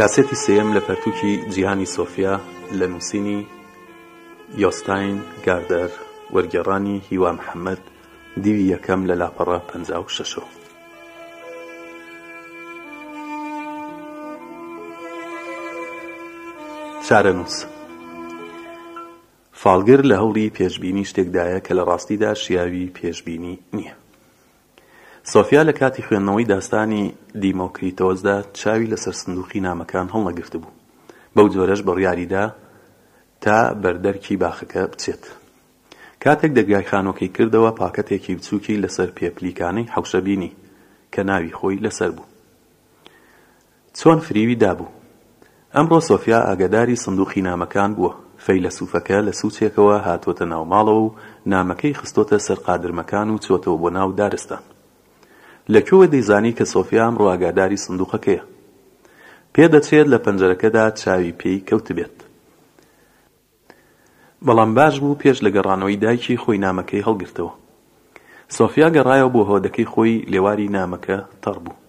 کاسێتی سێیەم لە پەرتووکی جیهانی سۆفیا لە نووسینی یۆستاین گاردەر وەرگێڕانی هیوا محەمەد دیوی یەکەم لە لاپەڕە پەنجا و شەشەوە. چارەنووس فالگر لە هەوڵی پێشببینی شتێکدایە کە لە ڕاستیدا شیاوی پێشببینی نییە سۆفیا لە کاتی خوێندنەوەی داستانی دیمۆکریتۆزدا چاوی لەسەر سندوقی نامەکان هەڵنەگرت بوو بەو جۆرەش بڕیاریدا تا بەردەرکی باخەکە بچێت کاتێک دەرگای خانوەکەی کردەوە پاکەتێکی بچوکی لەسەر پێ پلیکانەی حەوشە بینی کە ناوی خۆی لەسەر بوو چۆن فریوی دابوو ئەمڕۆ سۆفیا ئاگەداری سندوقی نامەکان بووە فەیلەسوفەکە لە سوچێکەوە هاتۆتە ناو ماڵەوە و نامەکەی خستۆتە سەر قادرمەکان و چۆتەوە بۆ ناو دارستان لە کوێوە دەیزانی کە سۆفیا ئەمڕۆ ئاگاداری سندوقەکەیە پێدەچێت لە پەنجەرەکەدا چاوی پێی کەوتبێت بەڵام باش بوو پێش لە گەڕانەوەی دایکی خۆی نامەکەی هەڵگرتەوە. سۆفیا گەڕایەوە بۆ هۆدەکەی خۆی لێواری نامەکە تەڕ بوو.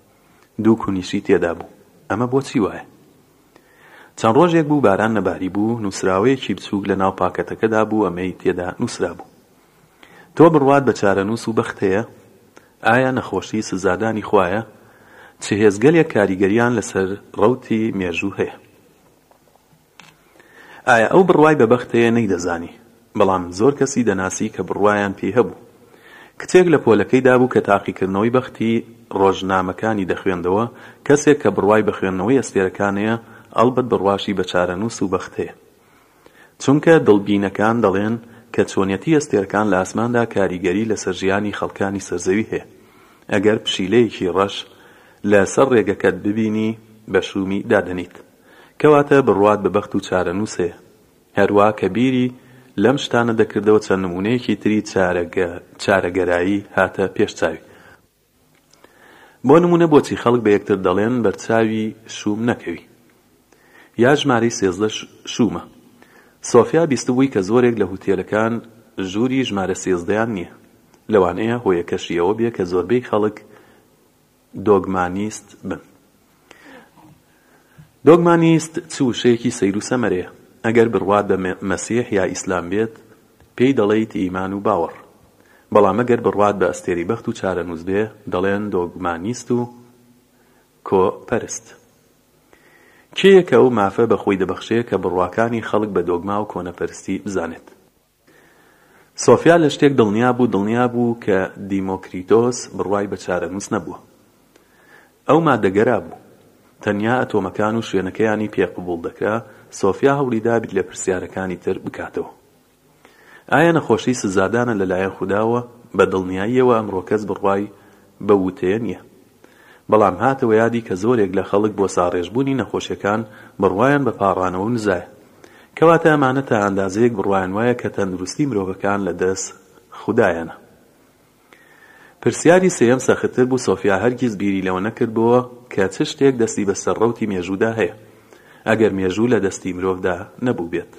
دوو کونیشی تێدا بوو. ئەمە بۆچی وایە؟ چەند ڕۆژێک بوو باران نەباریبوو، نووسراوەیەکی بچووک لە ناو پاکەتەکەدا بوو ئەمەی تێدا نووسرابوو. تۆ بڕوات بە چارەنووس و بەخت هەیە؟ ئایا نەخۆشی سزادانی خوایە؟ چ هێزگەلێک کاریگەرییان لەسەر ڕەوتی مێژوو هەیە؟ ئایا ئەو بڕوای بە بەخت هەیە نەیدەزانی، بەڵام زۆر کەسی دەناسی کە بڕوایان پێی هەبوو. کچێک لە پۆلەکەی دابوو کە تاقیکردنەوەی بەختی ڕۆژنامەکانی دەخوێندەوە، کەسێک کە بڕوای بە خوێندنەوەی ئەستێرەکان هەیە، ئەڵبەت بڕواشی بە چارەنووس و بەخت هەیە. چونکە دڵبینەکان دەڵێن کە چۆنیەتی ئەستێرەکان لە ئاسماندا کاریگەری لەسەر ژیانی خەڵکانی سەر زەوی هەیە. ئەگەر پشیلەیەکی ڕەش لە سەر ڕێگەکەت ببینی، بە شوومی دادەنیت. کەواتە بڕوات بە بەخت و چارەنووس هەیە. هەروا کە بیری لەم شتانە دەکردەوە چەند نموونەیەکی تری چارەگە، چارەگەرایی، هاتە پێش چاوی. بۆ نموونە بۆچی خەڵک بە یەکتر دەڵێن بەرچاوی شووم نەکەوی؟ یا ژمارەی سێزدە شوومە. سۆفیا بیستبووی کە زۆرێک لە هوتێلەکان ژووری ژمارە سێزدەیان نییە. لەوانەیە هۆیەکەشی ئەوە بێ کە زۆربەی خەڵک، دۆگمانیست بن. دۆگمانیست چ وشەیەکی سەیر و سەمەرەیە. ئەگەر بڕوات بە مەسیح یا ئیسلام بێت، پێی دەڵێیت ئیمان و باوەڕ. بەڵام ئەگەر بڕوات بە ئەستێری بەخت و چارەنووس بێ، دەڵێن دۆگمانیست و کۆ پەرست. کێیە کە ئەو مافە بە خۆی دەبەخشێ کە بڕواکانی خەڵک بە دۆگما و کۆنەپەرستی بزانێت؟ سۆفیا لە شتێک دڵنیا بوو، دڵنیا بوو کە دیمۆکریتۆس بڕوای بە چارەنووس نەبووە. ئەو ماددەگەرا بوو. تەنیا ئەتۆمەکان و شوێنەکەیانی پێ قبوڵ دەکرا، سۆفیا هەوڵی دا بیر لە پرسیارەکانی تر بکاتەوە. ئایا نەخۆشی سزادانە لەلایەن خوداوە؟ بە دڵنیاییەوە ئەمڕۆ کەس بڕوای بەو وتەیە نییە. بەڵام هاتەوە یادی کە زۆرێک لە خەڵک بۆ ساڕێژبوونی نەخۆشیەکان بڕوایان بە پاڕانەوە و نزایە کەواتە ئەمانە تا ئەندازەیەک بڕوایان وایە کە تەندروستی مرۆڤەکان لە دەست خودایانە. پرسیاری سێیەم سەختتر بوو سۆفیا هەرگیز بیری لەوە نەکردبۆوە کە چ شتێک دەستی بەسەر ڕەوتی مێژوودا هەیە ئەگەر مێژوو لە دەستی مرۆڤدا نەبووبێت.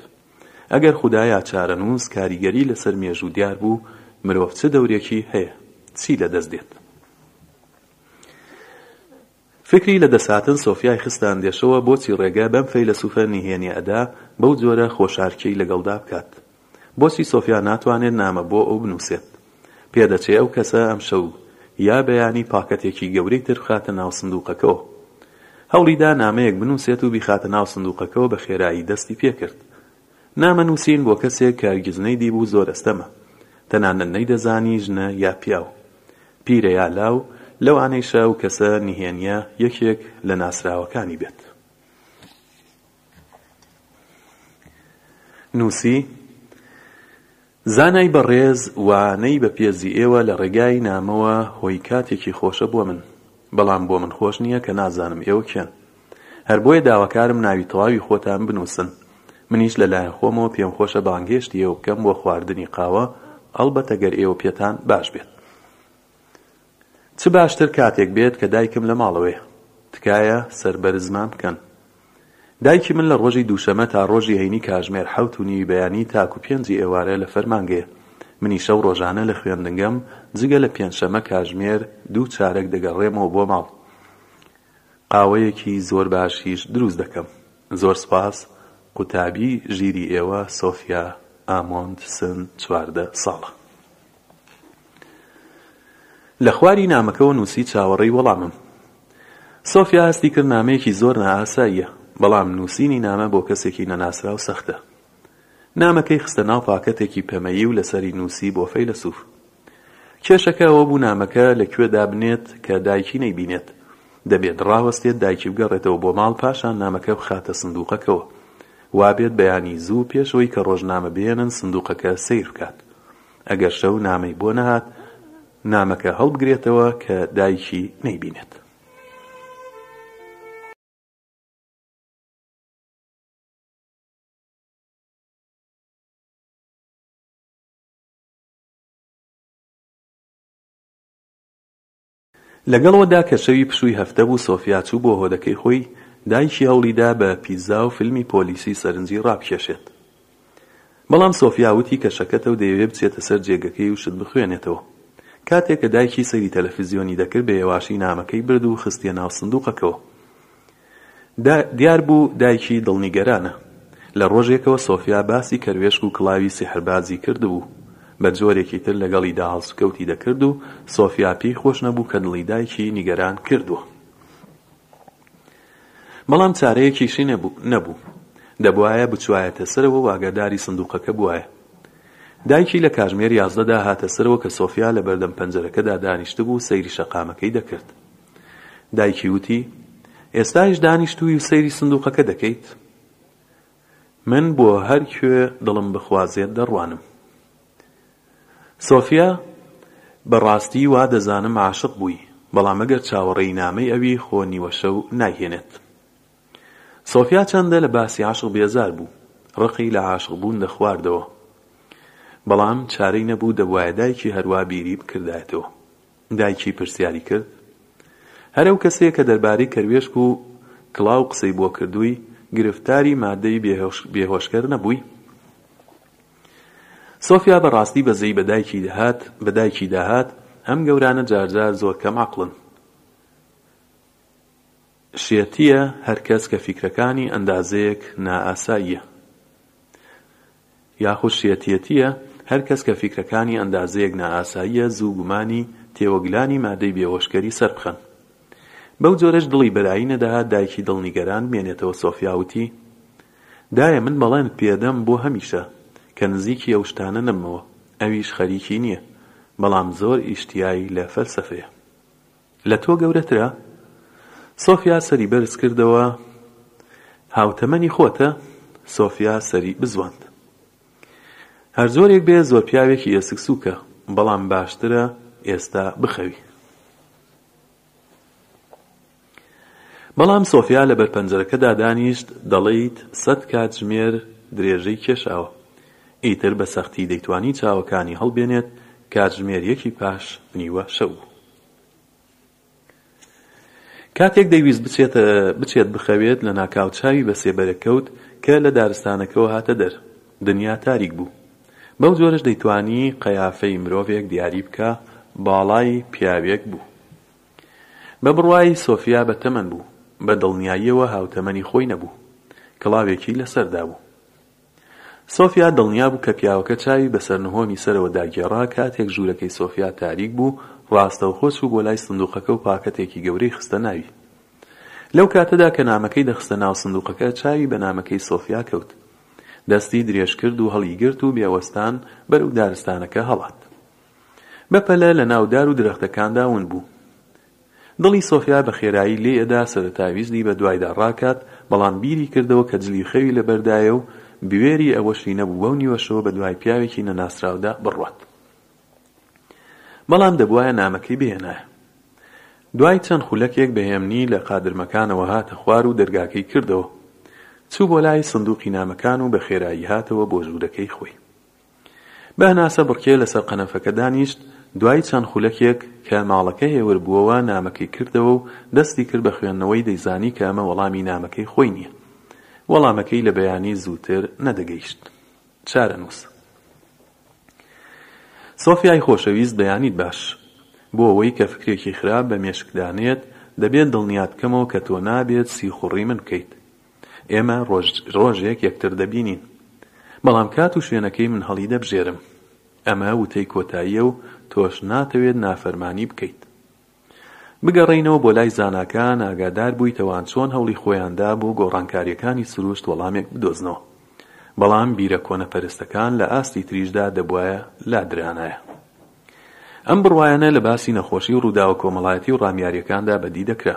ئەگەر خودایا چارەنووس کاریگەری لەسەر مێژوو دیار بوو مرۆڤ چ دەورێکی هەیە چی لەدەست دێت؟ فکری لە دەسهاتن سۆفیای خستە ئەندێشەوە بۆچی ڕێگە بەم فەیلەسوفە نهێنیە ئەدا بەو جۆرە خۆشارکیەی لەگەڵدا بکات؟ بۆچی سۆفیا ناتوانێت نامە بۆ ئەو بنووسێت؟ پێدەچێ ئەو کەسە ئەمشەو یا بەیانی پاکەتێکی گەورەی تر بخاتە ناو سندووقەکەوە. هەوڵی دا نامەیەک بنووسێت و بیخاتە ناو سندووقەکەوە بە خێرایی دەستی پێ کرد. نامە نووسین بۆ کەسێک کە هەرگیز نەیدیبوو زۆر ئەستەمە. تەنانەت نەیدەزانی ژنە یا پیاو. پیرە یا لاو، لەوانەیشە ئەو کەسە نهێنییە یەکێک لە ناسراوەکانی بێت. نووسی، زانای بەڕێز وانەی بە پێزی ئێوە لە ڕێگای نامەوە هۆی کاتێکی خۆشە بۆ من، بەڵام بۆ من خۆش نییە کە نازانم ئێوە کێن. هەر بۆیە داواکارم ناوی تەواوی خۆتان بنووسن. منیش لە لایەن خۆمەوە پێم خۆشە بانگهێشتی ئێوە بکەم بۆ خواردنی قاوە، ئەڵبەتە گەر ئێوە پێتان باش بێت. چ باشتر کاتێک بێت کە دایکم لە ماڵەوەیە. تکایە سەر بەرزمان بکەن. دایکی من لە ڕۆژی دووشەمە تا ڕۆژی هەینی کاژمێر حەوت و نیوی بەیانی تاکو پێنجی ئێوارە لە فەرمانگەیە. منی شەو ڕۆژانە لە خوێندنگەم جگە لە پێنجشەمە کاژمێر دوو چارەک دەگەڕێمەوە بۆ ماڵ. قاوەیەکی زۆر باشیش دروست دەکەم. زۆر سپاس. قوتابی ژیری ئێوە سۆفیا ئامۆندسن چواردە ساڵە. لە خواری نامەکەوە نووسی چاوەڕێی وەڵامم. سۆفیا هەستی کرد نامەیەکی زۆر نائاساییە، بەڵام نووسینی نامە بۆ کەسێکی نەناسراو سەختە. نامەکەی خستە ناو پاکەتێکی پەمەیی و لەسەری نووسی بۆ فەیلەسوف. کێشەکە ئەوە بوو نامەکە لە کوێ دابنێت کە دایکی نەیبینێت. دەبێت ڕاوەستێت دایکی بگەڕێتەوە بۆ ماڵ پاشان نامەکە بخاتە سندووقەکەوە. وابێت بەیانی زوو پێشەوەی کە ڕۆژنامە بهێنن سندووقەکە سەیر بکات. ئەگەر شەو نامەی بۆ نەهات نامەکە هەڵبگرێتەوە کە دایکی نەیبینێت. لەگەڵ وەدا کە شەوی پشووی هەفتە بوو سۆفیا چوو بۆ هۆدەکەی خۆی دایکی هەوڵی دا بە پیزا و فیلمی پۆلیسی سەرنجی ڕابکێشێت بەڵام سۆفیا وتی کە شەکەتە و دەیەوێ بچێتە سەر جێگەکەی و شت بخوێنێتەوە کاتێک کە دایکی سەیری تەلەفزیۆنی دەکرد بە یەواشی نامەکەی برد و خستیە ناو سندوقەکەوە دا دیار بوو دایکی دڵنیگەرانە. لە ڕۆژێکەوە سۆفیا باسی کەروێشک و کڵاوی سیحربازی کردبوو. بە جۆرێکی تر لەگەڵیدا هەڵسوکەوتی دەکرد و سۆفیا پێی خۆش نەبوو کە دڵی دایکی نیگەران کردووە. بەڵام چارەیەکیشی نەبوو نەبوو. دەبوایە بچوایەتە سەرەوە و ئاگاداری سندووقەکە بوایە. دایکی لە کاژمێر یازدەدا هاتە سەرەوە کە سۆفیا لە بەردەم پەنجەرەکەدا دانیشتبوو سەیری شەقامەکەی دەکرد. دایکی وتی، ئێستایش دانیشتووی و سەیری سندووقەکە دەکەیت؟ من بۆ هەر کوێ دڵم بخوازێت دەڕوانم. سۆفیا، بە ڕاستی وا دەزانم عاشق بووی، بەڵام ئەگەر چاوەڕێی نامەی ئەوی خۆ نیوەشەو نایهێنێت. سۆفیا چەندە لە باسی عەشق بێزار بوو، ڕقی لە عاشق بوون دەخواردەوە. بەڵام چارەی نەبوو دەبوایە دایکی هەروا بیری بکردایەتەوە. دایکی پرسیاری کرد. هەر ئەو کەسەیە کە دەربارەی کەروێشک و کڵاو قسەی بۆ کردووی، گرفتاری مادەی بێهۆشکەر نەبووی؟ سۆفیا بە ڕاستی بەزەی بە دایکی دەهات، بە دایکی داهات، ئەم گەورانە جارجار زۆر کەم عەقڵن. شێتییە هەر کەس کە فیکرەکانی ئەندازەیەک نائاساییە. یاخود شێتیەتییە، هەرکەس کە فیکرەکانی ئەندازەیەک نائاساییە زوو گومانی تێوەگلانی مادەی بێوەشکەری سەربخەن. بەو جۆرەش دڵی بەرایی نەدەهات دایکی دڵ نیگەران بمێنێتەوە سۆفیا وتی، دایە من بەڵێنت پێدەم بۆ هەمیشە کە نزیکی ئەو شتانە نەبمەوە، ئەویش خەریکی نییە، بەڵام زۆر ئیشتیای لە فەلسەفەیە. لە تۆ گەورەترە؟ سۆفیا سەری بەرز کردەوە، هاوتەمەنی خۆتە؟ سۆفیا سەری بزواند. هەر جۆرێک بێ زۆر پیاوێکی ئێسک سووکە، بەڵام باشترە ئێستا بخەوی. بەڵام سۆفیا لە بەر پەنجەرەکەدا دانیشت، دەڵێیت سەد کاتژمێر درێژەی کێشاوە. ئیتر بە سەختی دەیتوانی چاوەکانی هەڵبێنێت، کاتژمێریەکی پاش نیوە شەو بوو. کاتێک دەیویست بچێت بخەوێت لەناکاو چاوی بە سێبەرێک کەوت کە لە دارستانەکەوە هاتە دەر. دنیا تاریک بوو. بەو جۆرەش دەیتوانی قەیافەی مرۆڤێک دیاری بکا باڵای پیاوێک بوو. بە بڕوای سۆفیا بە تەمەن بوو. بە دڵنیاییەوە هاوتەمەنی خۆی نەبوو. کڵاوێکی لەسەردا بوو. سۆفیا دڵنیا بوو کە پیاوەکە چاوی بەسەر نهۆمی سەرەوە داگێڕا، کاتێک ژوورەکەی سۆفیا تاریک بوو، ڕاستەوخۆ چوو بۆ لای سندووقەکە و پاکەتێکی گەورەی خستە ناوی. لەو کاتەدا کە نامەکەی دەخستە ناو سندووقەکە، چاوی بە نامەکەی سۆفیا کەوت. دەستی درێژ کرد و هەڵیگرت و بێ وەستان بەرەو دارستانەکە هەڵات. بە پەلە لەناو دار و درەختەکاندا ون بوو. دڵی سۆفیا بە خێرایی لێی ئەدا سەرەتا ویستی بە دوایدا ڕاکات بەڵام بیری کردەوە کە جلی خەوی لەبەردایە و بوێری ئەوەشی نەبوو بەو نیوە شەوە بە دوای پیاوێکی نەناسراودا بڕوات بەڵام دەبوایە نامەکەی بهێنایە دوای چەند خولەکێک بە هێمنی لە قادرمەکانەوە هاتە خوار و دەرگاکەی کردەوە چوو بۆ لای سندوقی نامەکان و بە خێرایی هاتەوە بۆ ژوورەکەی خۆی بە هەناسە بڕکێ لەسەر قەنەفەکە دانیشت، دوای چەند خولەکێک کە ماڵەکە هێور بووەوە نامەکەی کردەوە و دەستی کرد بە خوێندنەوەی دەیزانی کە ئەمە وەڵامی نامەکەی خۆی نییە. وەڵامەکەی لە بەیانی زووتر نەدەگەیشت. چارەنووس. سۆفیای خۆشەویست بەیانیت باش. بۆ ئەوەی کە فکرێکی خراپ بە مێشکدا نێت، دەبێت دڵنیات بکەمەوە کە تۆ نابێت سیخوڕی من بکەیت. ئێمە ڕۆژ ڕۆژێک یەکتر دەبینین. بەڵام کات و شوێنەکەی من هەڵیدەبژێرم. ئەمە وتەی کۆتاییە و تۆش ناتەوێت نافەرمانی بکەیت. بگەڕێینەوە بۆ لای زاناکان ئاگادار بوویت ئەوان چۆن هەوڵی خۆیاندا بۆ گۆڕانکاریەکانی سروشت وەڵامێک بدۆزنەوە. بەڵام بیرە کۆنەپەرستەکان لە ئاستی تریشدا دەبوایە لادرانایە. ئەم بڕوایانە لە باسی نەخۆشی و ڕووداوە کۆمەڵایەتی و ڕامیاریەکاندا بەدی دەکرا.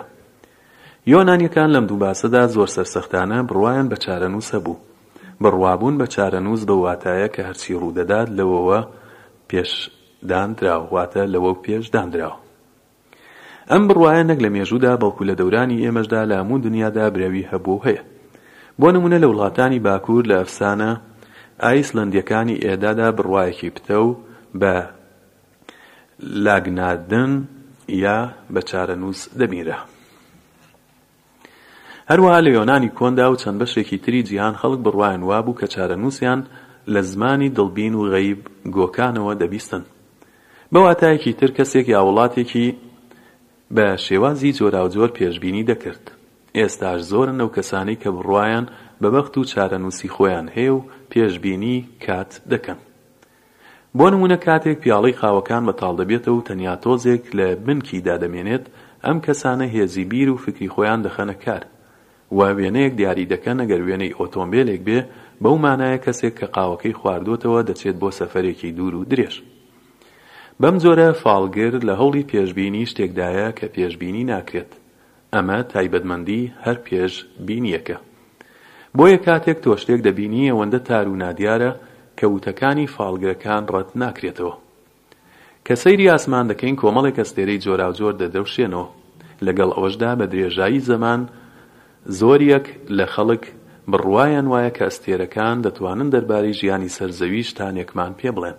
یۆنانیەکان لەم دوو باسەدا زۆر سەرسەختانە بڕوایان بە چارەنووس هەبوو. بڕوابوون بە چارەنووس بەو واتایە کە هەرچی ڕوودەدات لەوەوە پێش داندراوە، واتە لەوەو پێش داندراوە. ئەم بڕوایە نەک لە مێژوودا بەڵکو لە دەورانی ئێمەشدا لە هەموو دنیادا برەوی هەبووەو هەیە. بۆ نموونە لە وڵاتانی باکوور لە ئەفسانە ئایسلەندیەکانی ئێدادا بڕوایەکی پتەو بە، لاگ ناردن یا بە چارەنووس دەبینرا. هەروەها لە یۆنانی کۆندا و چەند بەشێکی تری جیهان خەڵک بڕوایان وابوو کە چارەنووسیان لە زمانی دڵبین و غەیب گۆکانەوە دەبیستن. بە واتایەکی تر کەسێک یا وڵاتێکی بە شێوازی جۆراوجۆر پێشبینی دەکرد. ئێستاش زۆرن ئەو کەسانەی کە بڕوایان بە بەخت و چارەنووسی خۆیان هەیە و پێشبینی کات دەکەن. بۆ نموونە کاتێک پیاڵەی قاوەکان بەتاڵ دەبێتەوە و تەنیا تۆزێک لە بنکیدا دەمێنێت، ئەم کەسانە هێزی بیر و فکری خۆیان دەخەنە کار و وێنەیەک دیاری دەکەن، ئەگەر وێنەی ئۆتۆمبێلێک بێ، بەو مانایە کەسێک کە قاوەکەی خواردۆتەوە دەچێت بۆ سەفەرێکی دوور و درێژ. بەم جۆرە فاڵگر لە هەوڵی پێشبینی شتێکدایە کە پێشبینی ناکرێت، ئەمە تایبەتمەندی هەر پێش بینیەکە بۆیە کاتێک تۆ شتێک دەبینی ئەوەندە تار و نادیارە کە وتەکانی فاڵگرەکان ڕەت ناکرێتەوە کە سەیری ئاسمان دەکەین کۆمەڵێک ئەستێرەی جۆراوجۆر دەدرەوشێنەوە لەگەڵ ئەوەشدا بە درێژایی زەمان زۆریەک لە خەڵک بڕوایان وایە کە ئەستێرەکان دەتوانن دەربارەی ژیانی سەر زەوی شتانێکمان پێ بڵێن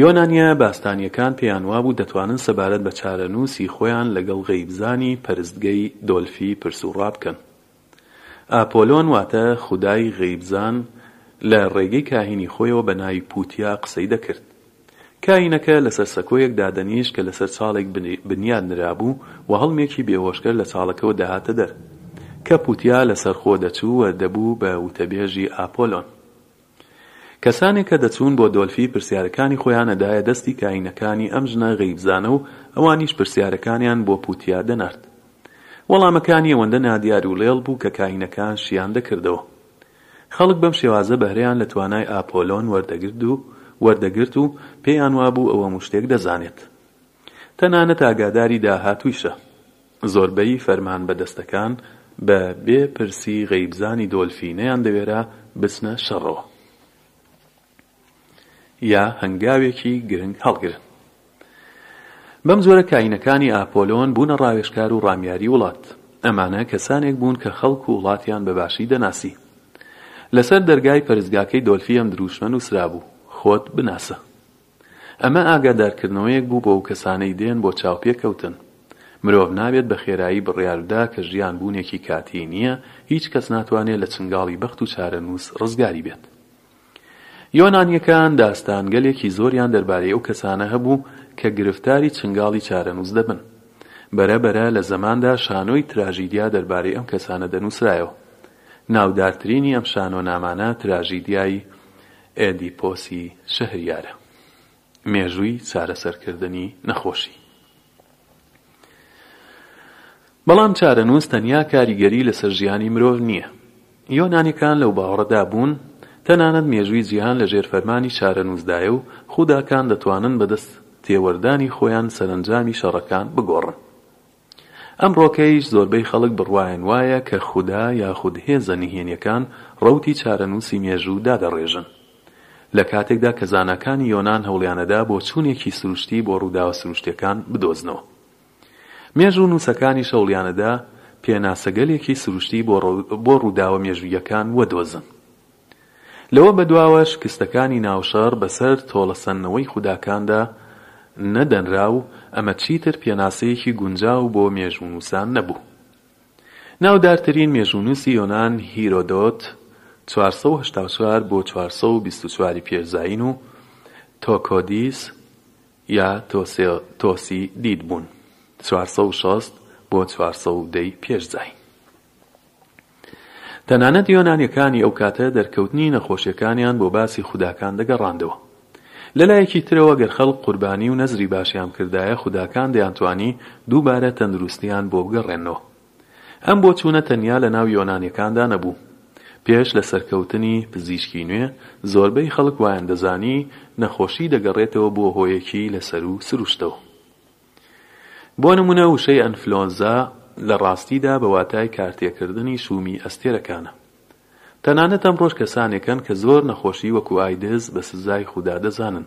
یۆنانییە باستانییەکان پێیان وابوو دەتوانن سەبارەت بە چارەنووسی خۆیان لەگەڵ غەیبزانی پەرستگەی دۆلفی پرسوڕا بکەن. ئاپۆلۆن واتە خودای غەیبزان لە ڕێگەی کاهینی خۆیەوە بە ناوی پوتیا قسەی دەکرد. کاهینەکە لەسەر سەکۆیەک دادەنیشت کە لەسەر چاڵێک بنیات نرابوو و هەڵمێکی بێهۆشکەر لە چاڵەکەوە دەهاتە دەر کە پوتیا لەسەرخۆ دەچوو و دەبوو بە وتەبێژی ئاپۆلۆن. کەسانێک کە دەچوون بۆ دۆلفی پرسیارەکانی خۆیان ئەدایە دەستی کاینەکانی ئەم ژنە غەیبزانە و ئەوانیش پرسیارەکانیان بۆ پوتیا دەنارد وەڵامەکانی ئەوەندە نادیار و لێڵ بوو کە کاینەکان شییان دەکردەوە خەڵک بەم شێوازە بەهرەیان لە توانای ئاپۆلۆن وەردەگرت و وەردەگرت و پێیان وابوو ئەو هەموو شتێک دەزانێت تەنانەت ئاگاداری داهاتوویشە. زۆربەی فەرمانبەدەستەکان بە بێ پرسی غەیبزانی دۆلفی نەیاندەوێرا بچنە شەڕەوە یا هەنگاوێکی گرنگ هەڵگرن. بەم جۆرە کاینەکانی ئاپۆلۆن بوونە ڕاوێشکار و ڕامیاری وڵات. ئەمانە کەسانێک بوون کە خەڵک و وڵاتیان بە باشی دەناسی. لەسەر دەرگای پەرستگاکەی دۆلفی ئەم درووشمە نووسرابوو، خۆت بناسە. ئەمە ئاگادارکردنەوەیەک بوو بۆ ئەو کەسانەی دێن بۆ چاوپێکەوتن. مرۆڤ نابێت بە خێرایی بڕیار بدا کە ژیان بوونێکی کاتیی نییە، هیچ کەس ناتوانێت لە چنگاڵی بەخت و چارەنووس ڕزگاری بێت. یۆنانییەکان داستانگەلێکی زۆریان دەربارەی ئەو کەسانە هەبوو کە گرفتاری چنگاڵی چارەنووس دەبن. بەرە بەرە لە زەماندا شانۆی تراژیدیا دەربارەی ئەم کەسانە دەنووسرایەوە. ناودارترینی ئەم شانۆنامانە تراژیدیای ئێدیپۆسی شەهریارە. مێژووی چارەسەرکردنی نەخۆشی. بەڵام چارەنووس تەنیا کاریگەری لەسەر ژیانی مرۆڤ نییە. یۆنانیەکان لەو باوەڕەدا بوون تەنانەت مێژووی جیهان لە ژێر فەرمانی چارەنووسدایە و خوداکان دەتوانن بەدەست تێوەردانی خۆیان سەرەنجامی شەڕەکان بگۆڕن. ئەمڕۆکەیش زۆربەی خەڵک بڕوایان وایە کە خودا یاخود هێزە نهێنیەکان ڕەوتی چارەنووسی مێژوو دادەڕێژن. لە کاتێکدا کە زاناکانی یۆنان هەوڵیانەدا بۆچوونێکی سروشتی بۆ ڕووداوە سروشتیەکان بدۆزنەوە. مێژوو نووسەکانیش هەوڵیانەدا پێناسەگەلێکی سروشتی بۆ ڕووداوە مێژوویەکان وەدۆزن. لەوە بەدواوە شکستەکانی ناوشەڕ بەسەر تۆڵەسەندنەوەی خوداکاندا نەدەنرا و ئەمە چیتر پێناسەیەکی گونجاو بۆ مێژوونووسان نەبوو. ناودارترین مێژوونووسی یۆنان هیرۆدۆت، چوار سەد و هەشتا و چوار بۆ چوار سەد و بیست و چوار ی پێش زایین، و تۆکۆدیس یا تۆسیدید بوون، چوار سەد و شەست بۆ چوار سەد و دە ی پێش زایین. تەنانەت یۆنانیەکانی ئەو کاتە دەرکەوتنی نەخۆشیەکانیان بۆ باسی خوداکان دەگەڕاندەوە. لە لایەکی ترەوە گەر خەڵک قوربانی و نەزری باشیان بکردایە خوداکان دەیانتوانی دووبارە تەندروستیان بۆ بگەڕێننەوە. ئەم بۆچوونە تەنیا لە ناو یۆنانیەکاندا نەبوو. پێش لە سەرکەوتنی پزیشکی نوێ زۆربەی خەڵک وایان دەزانی نەخۆشی دەگەڕێتەوە بۆ هۆیەکی لە سەروو سروشتەوە. بۆ نموونە وشەی ئەنفلۆنزا لە ڕاستیدا بە واتای کارتێکردنی شوومی ئەستێرەکانە. تەنانەت ئەمڕۆش کەسانێک هەن کە زۆر نەخۆشی وەکوو ئایدز بە سزای خودا دەزانن.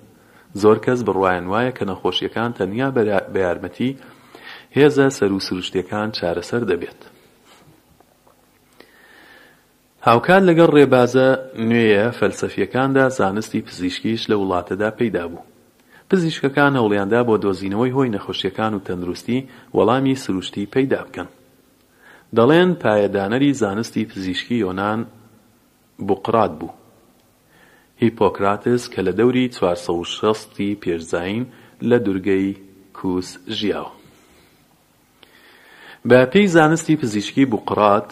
زۆر کەس بڕوایان وایە کە نەخۆشییەکان تەنیا بە یارمەتی هێزە سەروو سروشتییەکان چارەسەر دەبێت. هاوکات لەگەڵ ڕێبازە نوێیە فەلسەفییەکاندا زانستی پزیشکیش لەو وڵاتەدا پەیدا بوو. پزیشکەکان هەوڵیاندا بۆ دۆزینەوەی هۆی نەخۆشییەکان و تەندروستی وەڵامی سروشتی پەیدا بکەن. دەڵێن پایەدانەری زانستی پزیشکی یۆنان بوقرات بوو. هیپۆکراتس کە لە دەوری چوار سەد و شەست ی پێش زایین لە دورگەی کوس ژیاوە. بە پێی زانستی پزیشکی بوقرات،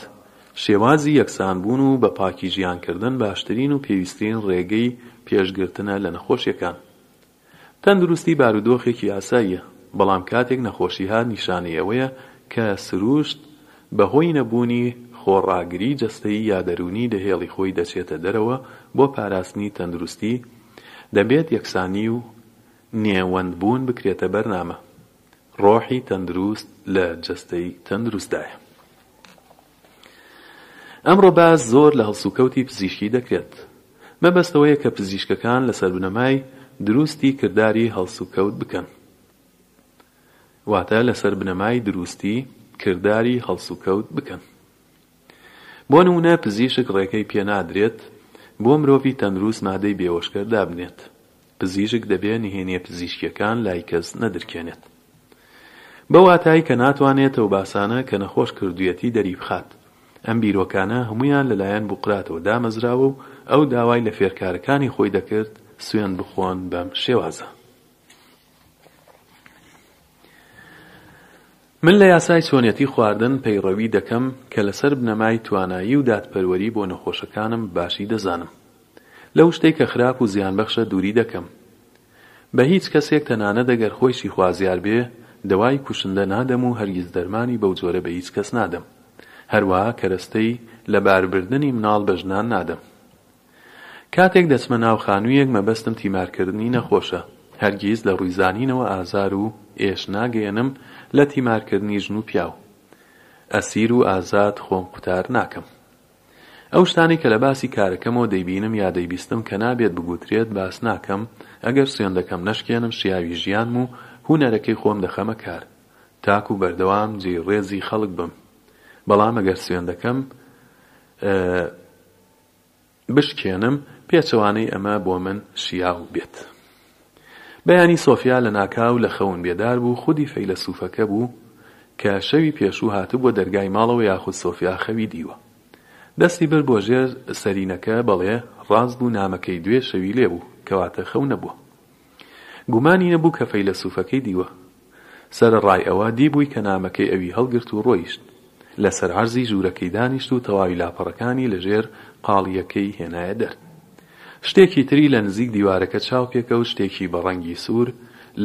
شێوازی یەکسانبوون و بە پاکی ژیانکردن باشترین و پێویسترین ڕێگەی پێشگرتنە لە نەخۆشیەکان. تەندروستی بارودۆخێکی ئاساییە، بەڵام کاتێک نەخۆشی هات نیشانەی ئەوەیە کە سروشت بە هۆی نەبوونی خۆڕاگری جەستەیی یا دەروونی لە هێڵی خۆی دەچێتە دەرەوە بۆ پاراستنی تەندروستی دەبێت یەکسانی و نێوەندبوون بکرێتە بەرنامە. ڕۆحی تەندروست لە جەستەی تەندروستدایە. ئەمڕۆ باس زۆر لە هەڵسوکەوتی پزیشکی دەکرێت، مەبەست ئەوەیە کە پزیشکەکان لەسەر بنەمای دروستی کرداری هەڵسوکەوت بکەن، واتە لەسەر بنەمای دروستی کرداری هەڵسوکەوت بکەن. بۆ نموونە پزیشک ڕێگەی پێ نادرێت بۆ مرۆڤی تەندروست مادەی بێوەشکەر دابنێت، پزیشک دەبێ نهێنییە پزیشکییەکان لای کەس نەدرکێنێت. بە واتای کە ناتوانێت ئەو باسانە کە نەخۆش کردوویەتی دەریبخات. ئەم بیرۆکانە هەموویان لە لایەن بوقراتەوە دامەزراوە و ئەو داوای لە فێرکارەکانی خۆی دەکرد سوێند بخۆن بەم شێوازە. من لە یاسای چۆنیەتی خواردن پەیڕەوی دەکەم کە لەسەر بنەمای توانایی و دادپەروەری بۆ نەخۆشەکانم باشی دەزانم. لەو شتەی کە خراپ و زیانبەخشە دووری دەکەم. بە هیچ کەسێک تەنانەت ئەگەر خۆیشی خوازیار بێ دەوای کوشندە نادەم و هەرگیز دەرمانی بەو جۆرە بە هیچ کەس نادەم. هەروەها کەرەستەی لەباربردنی مناڵ بە ژنان نادەم. کاتێک دەچمە ناو خانوویەک مەبەستم تیمارکردنی نەخۆشە، هەرگیز لە ڕووی زانینەوە ئازار و ئێش ناگەیەنم لە تیمارکردنی ژن و پیاو. ئەسیر و ئازاد خۆم قوتار ناکەم. ئەو شتانەی کە لە باسی کارەکەمەوە دەیبینم یا دەیبیستم کە نابێت بگوترێت باس ناکەم، ئەگەر سوێندەکەم نەشکێنم شیاوی ژیانم و هونەرەکەی خۆم دەخەمە کار تاکوو بەردەوام جێی ڕێزی خەڵک بم بەڵام ئەگەر سوێندەکەم بشکێنم، پێچەوانەی ئەمە بۆ من شیاو بێت. بەیانی سۆفیا لە ناکاو لە خەون بێدار بوو، خودی فەیلەسوفەکە بوو کە شەوی پێشوو هاتبووە دەرگای ماڵەوە یاخود سۆفیا خەوی دیوە. دەستی برد بۆ ژێر سەرینەکە، بەڵێ، ڕاست بوو نامەکەی دوێ شەوی لێ بوو، کەواتە خەو نەبووە. گومانی نەبوو کە فەیلەسووفەکەی دیوە. سەرەڕای ئەوە دیبووی کە نامەکەی ئەوی هەڵگرت و ڕۆیشت. لەسەر عەرزی ژوورەکەی دانیشت و تەواوی لاپەڕەکانی لەژێر قاڵییەکەی هێنایە دەر. شتێکی تری لە نزیک دیوارەکە چاو پێکەوت شتێکی بە ڕەنگی سوور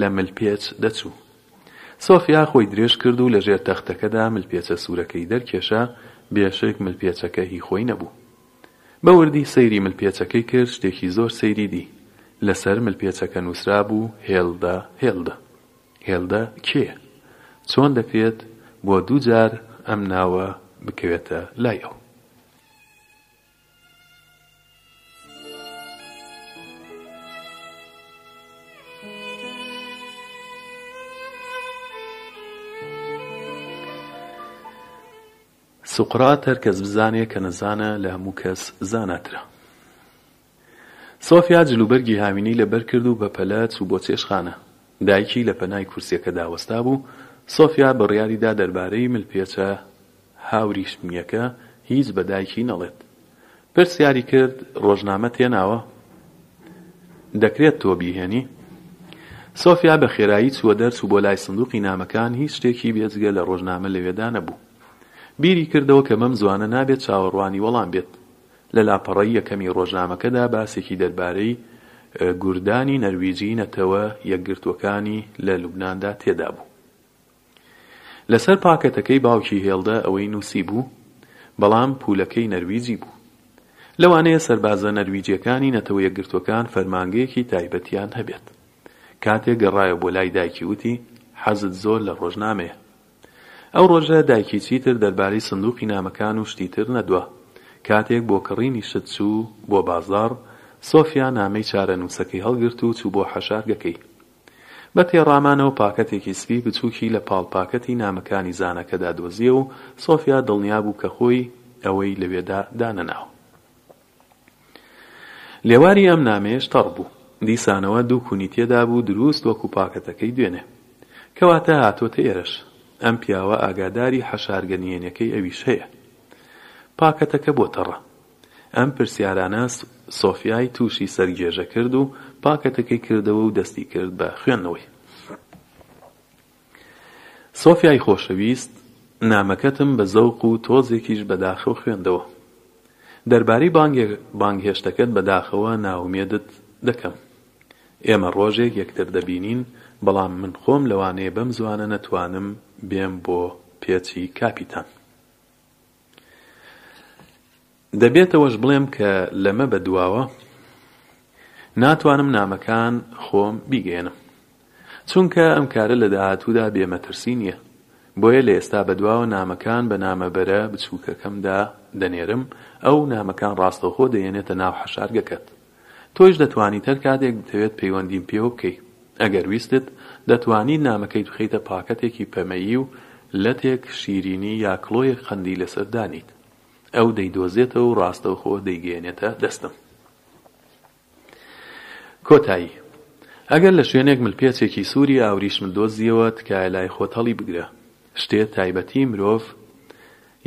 لە ملپێچ دەچوو. سۆفیا خۆی درێژ کرد و لەژێر تەختەکەدا ملپێچە سوورەکەی دەرکێشا، بێشک ملپێچەکە هی خۆی نەبوو. بە وردی سەیری مل پێچەکەی کرد شتێکی زۆر سەیری دی لەسەر مل پێچەکە نوسرابوو هێلدە هێلدە هێلدە کێیە چۆن دەکرێت بۆ دوو جار ئەم ناوە بکەوێتە لای ئەو سوقرات هەر کەس بزانێ کە نەزانە لە هەموو کەس زاناترە. سۆفیا جلوبەرگی هاوینەی لەبەر کرد و بەپەلە چوو بۆ چێشتخانە. دایکی لە پەنای کورسیەکەدا وەستابوو، سۆفیا بڕیاری دا دەربارەی ملپێچە هاوریشمییەکە هیچ بە دایکی نەڵێت. پرسیاری کرد ڕۆژنامەت هێناوە؟ دەکرێت تۆ بیهێنی؟ سۆفیا بە خێرایی چووە دەر چوو بۆ لای سندوقی نامەکان هیچ شتێکی بێ جگە لە ڕۆژنامە لەوێدا نەبوو بیری کردەوە کە بەم زوانە نابێت چاوەڕوانی وەڵام بێت لە لاپەڕەی یەکەمی ڕۆژنامەکەدا باسێکی دەربارەی گوردانی نەرویجی نەتەوە یەکگرتووەکانی لە لوبناندا تێدابوو. لەسەر پاکەتەکەی باوکی هێڵدە ئەوەی نووسیبوو، بەڵام پولەکەی نەرویجی بوو. لەوانەیە سەربازە نەرویجییەکانی نەتەوە یەکگرتووەکان فەرمانگەیەکی تایبەتیان هەبێت. کاتێک گەڕایەوە بۆ لای دایکی وتی، حەزت زۆر لە ڕۆژنامەیە. ئەو ڕۆژە دایکی چیتر دەربارەی سندوقی نامەکان و شتی تر نەدوا. کاتێک بۆ کڕینی شت چوو بۆ بازاڕ، سۆفیا نامەی چارەنووسەکەی هەڵگرت و چوو بۆ حەشارگەکەی. بە تێڕامانەوە پاکەتێکی سپی بچووکی لە پاڵ پاکەتی نامەکانی زانەکەدا دۆزییە و سۆفیا دڵنیا بوو کە خۆی ئەوەی لەوێدا دانەناوە. لێواری ئەم نامەیەش تەڕ بوو. دیسانەوە دوو کونی تێدا بوو درووست وەکوو پاکەتەکەی دوێنێ. کەواتە هاتۆتە ئێرەش. ئەم پیاوە ئاگاداری حەشارگە نهێنیەکەی ئەویش هەیە. پاکەتەکە بۆ تەڕە. ئەم پرسیارانە سۆفیای تووشی سەرگێژە کرد و پاکەتەکەی کردەوە و دەستی کرد بە خوێندنەوەی. سۆفیای خۆشەویست، نامەکەتم بە زەوق و تۆزێکیش بەداخەوە خوێندەوە. دەربارەی بانگهێشتەکەت بەداخەوە نائومێدت دەکەم. ئێمە ڕۆژێک یەکتر دەبینین، بەڵام من خۆم لەوانەیە بەم زووانە نەتوانم بێم بۆ پێچی کاپیتان. دەبێت ئەوەش بڵێم کە لەمە بە دواوە ناتوانم نامەکان خۆم بیگەیەنم چونکە ئەم کارە لە داهاتوودا بێ مەترسی نییە بۆیە لە ئێستا بە دواوە نامەکان بە نامەبەرە بچووکەکەمدا دەنێرم ئەو نامەکان ڕاستەوخۆ دەیەنێتە ناو حەشارگەکەت. تۆیش دەتوانیت هەر کاتێک بتەوێت پەیوەندیم پێوە بکەی ئەگەر ویستت دەتوانیت نامەکەیت بخەیتە پاکەتێکی پەمەیی و لەتێک شیرینی یا کڵۆیەک قەندی لەسەر دانیت ئەو دەیدۆزێتەوە و ڕاستەوخۆ دەیگەیەنێتە دەستم. کۆتایی، ئەگەر لە شوێنێک ملپێچێکی سووری ئاوریشمت دۆزییەوە تکایە لای خۆت هەڵیبگرە. شتێ تایبەتی مرۆڤ